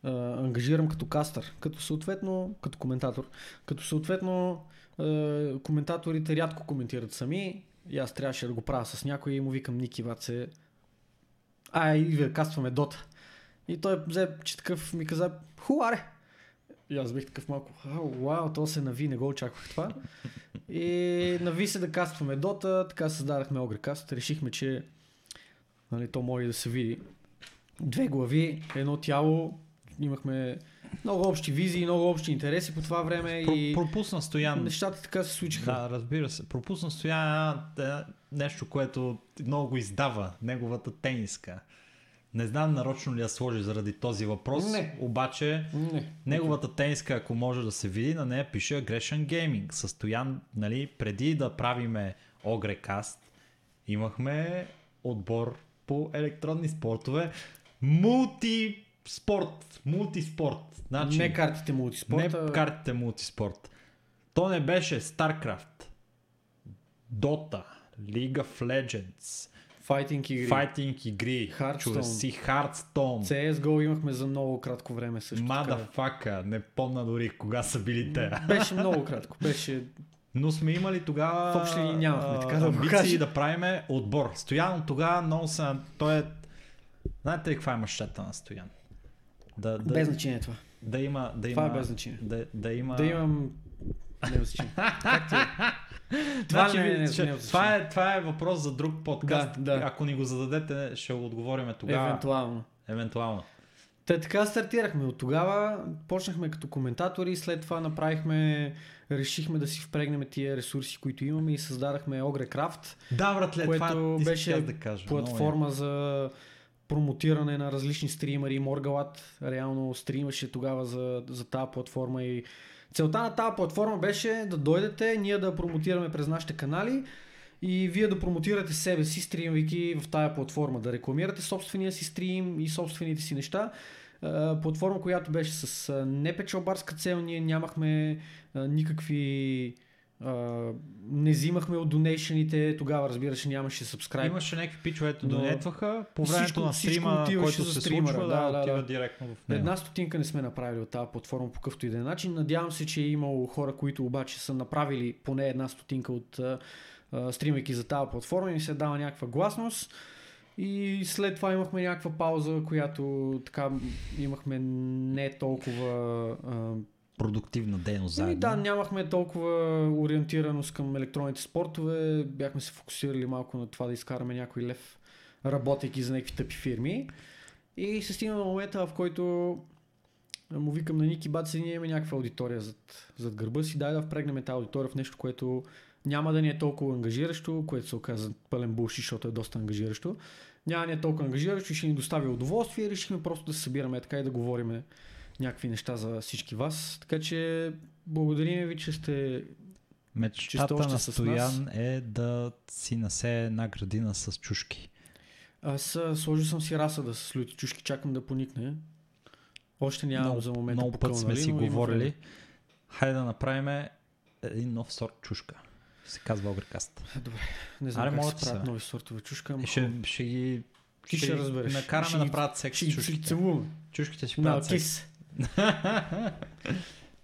ангажирам като кастър, като съответно, като коментатор, като съответно коментаторите рядко коментират сами и аз трябваше да го правя с някой и му викам Ники Ваце, а и кастваме Дота. И той взе, че такъв ми каза, хуаре! И аз бих такъв малко, «Ау, вау, то се нави, не го очаквах това. И нави се да кастваме Дота, така създадахме Огрекаст. Решихме, че нали, то може да се види. Две глави, едно тяло, имахме много общи визии, много общи интереси по това време
Про-
и
пропусна Стоян.
нещата така се случиха.
Да, разбира се. Пропусна Стоян една- нещо, което много го издава. Неговата тениска. Не знам нарочно ли я сложи заради този въпрос,
Не.
обаче
Не.
неговата тениска, ако може да се види, на нея пише Aggression Gaming. Състоян, нали, преди да правиме Огрекаст, имахме отбор по електронни спортове. Мултиспорт. Мултиспорт. Значи,
не картите мултиспорта.
не картите мултиспорт. То не беше StarCraft, Dota, League of Legends,
Файтинг игри.
Fighting игри, си Hearthstone,
CSGO имахме за много кратко време също.
Мадафака, не помна дори кога са били те.
Беше много кратко. Беше
Но сме имали тогава
В общи линии нямахме, така да
амбиции да правиме отбор. Стоян тогава много са... Той е... Знаете ли каква е мъщата на Стоян? Да, да,
без значение това.
да има... Да
Това
има
е без значение.
да, да има...
Да имам... Не е значение. Как ти е? Това
Значи,
не, не, не,
ще-
не,
това, е, това е въпрос за друг подкаст.
Да, да.
Ако ни го зададете, ще го отговорим тогава.
Евентуално.
Евентуално.
Та така стартирахме. От тогава почнахме като коментатори, след това направихме, решихме да си впрегнем тия ресурси, които имаме и създадахме Огрекрафт,
Да, братле,
което
това
беше
да кажа.
платформа за промотиране на различни стримери. Моргалат реално стримаше тогава за, за тази платформа и целта на тази платформа беше да дойдете, ние да промотираме през нашите канали и вие да промотирате себе си, стримвайки в тая платформа, да рекламирате собствения си стрим и собствените си неща. А, Платформа, която беше с а, непечелбарска цел, ние нямахме а, никакви... не взимахме от донейшените, тогава разбира се нямаше subscribe.
Имаше някакви пичове, ето
Но
донетваха. По времето
всичко-
на стрима, който се
стримера,
случва,
да,
да,
да,
отива
да.
директно в него.
Една стотинка не сме направили от тази платформа по какъвто и да е начин. Надявам се, че е имало хора, които обаче са направили поне една стотинка от стримайки за тази платформа и ни се дава някаква гласност. И след това имахме някаква пауза, която така имахме не толкова... А,
Продуктивна дейност заедно.
да, нямахме толкова ориентираност към електронните спортове. Бяхме се фокусирали малко на това да изкараме някой лев, работейки за някакви тъпи фирми. И се стигна до момента, в който му викам на Ники Баци, ние имаме някаква аудитория зад, зад гърба си, дай да впрегнем тази аудитория в нещо, което няма да ни е толкова ангажиращо, което се оказа пълен булши, защото е доста ангажиращо. Няма да ни е толкова ангажиращо и ще ни достави удоволствие. Решихме просто да се събираме така и да говориме някакви неща за всички вас. Така че благодарим ви, че сте...
Мечтата
още
на
с нас.
Стоян е да си насе една градина с чушки.
Аз сложил съм си раса да се слюти чушки, чакам да поникне. Още нямам
много,
за момента
много път сме
покълнали,
си говорили.
време.
Хайде да направим един нов сорт чушка. Се казва Огрекаст.
Не знам
Аре,
как се
да
правят нови сортове чушка, ама
ще, ще ги...
Ти ще разбереш.
Накараме
Ще
да правят секс
ще, ги- ще
чушките.
целуваме.
Чушките ще правят секс.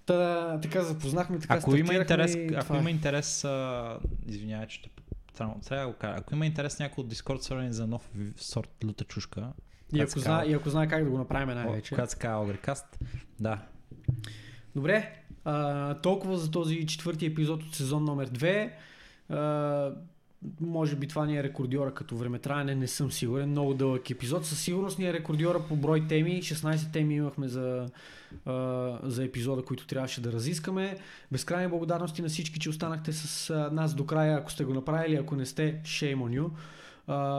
Та, така запознахме, така
Ако има интерес,
и
ако
това е.
има интерес, а, извинявай, че те трябва, трябва да го кажа. Ако има интерес някой от Discord сервери за нов сорт люта чушка,
И ако,
казва-
и ако знае как да го направим най-вече.
когато се казва Огрекаст, да.
Добре, а, толкова за този четвърти епизод от сезон номер 2. А, може би това ни е рекордьора като времетраене, не съм сигурен. Много дълъг епизод. Със сигурност ни е рекордьора по брой теми. 16 теми имахме за, за епизода, които трябваше да разискаме. Безкрайни благодарности на всички, че останахте с нас до края. Ако сте го направили, ако не сте, shame on you.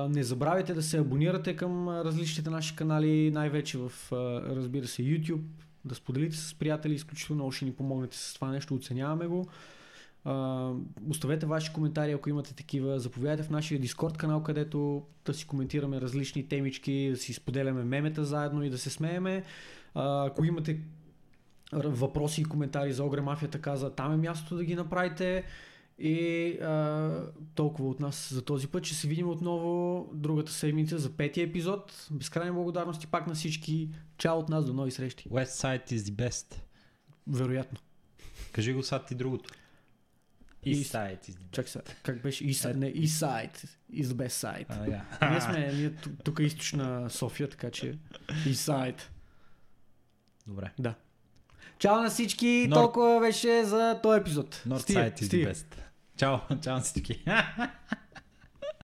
Не забравяйте да се абонирате към различните наши канали, най-вече в, разбира се, YouTube, да споделите с приятели, изключително много ще ни помогнете с това нещо, оценяваме го. А, оставете ваши коментари, ако имате такива. Заповядайте в нашия Discord канал, където да си коментираме различни темички, да си споделяме мемета заедно и да се смееме. А, ако имате въпроси и коментари за Огре Мафията каза, там е мястото да ги направите. И а, толкова от нас за този път. Ще се видим отново другата седмица за петия епизод. Безкрайни благодарности пак на всички. Чао от нас, до нови срещи.
West Side is the best.
Вероятно.
Кажи го сега ти другото.
East-
East Side is the best.
Чак сега, как беше? East side, не, East side is the best side. Ние сме, ние ту- тук е източна София, така че East side.
Добре.
Чао на всички,
Нор-
толкова беше за този епизод.
North
Стига,
Side is the best. Чао, чао на всички.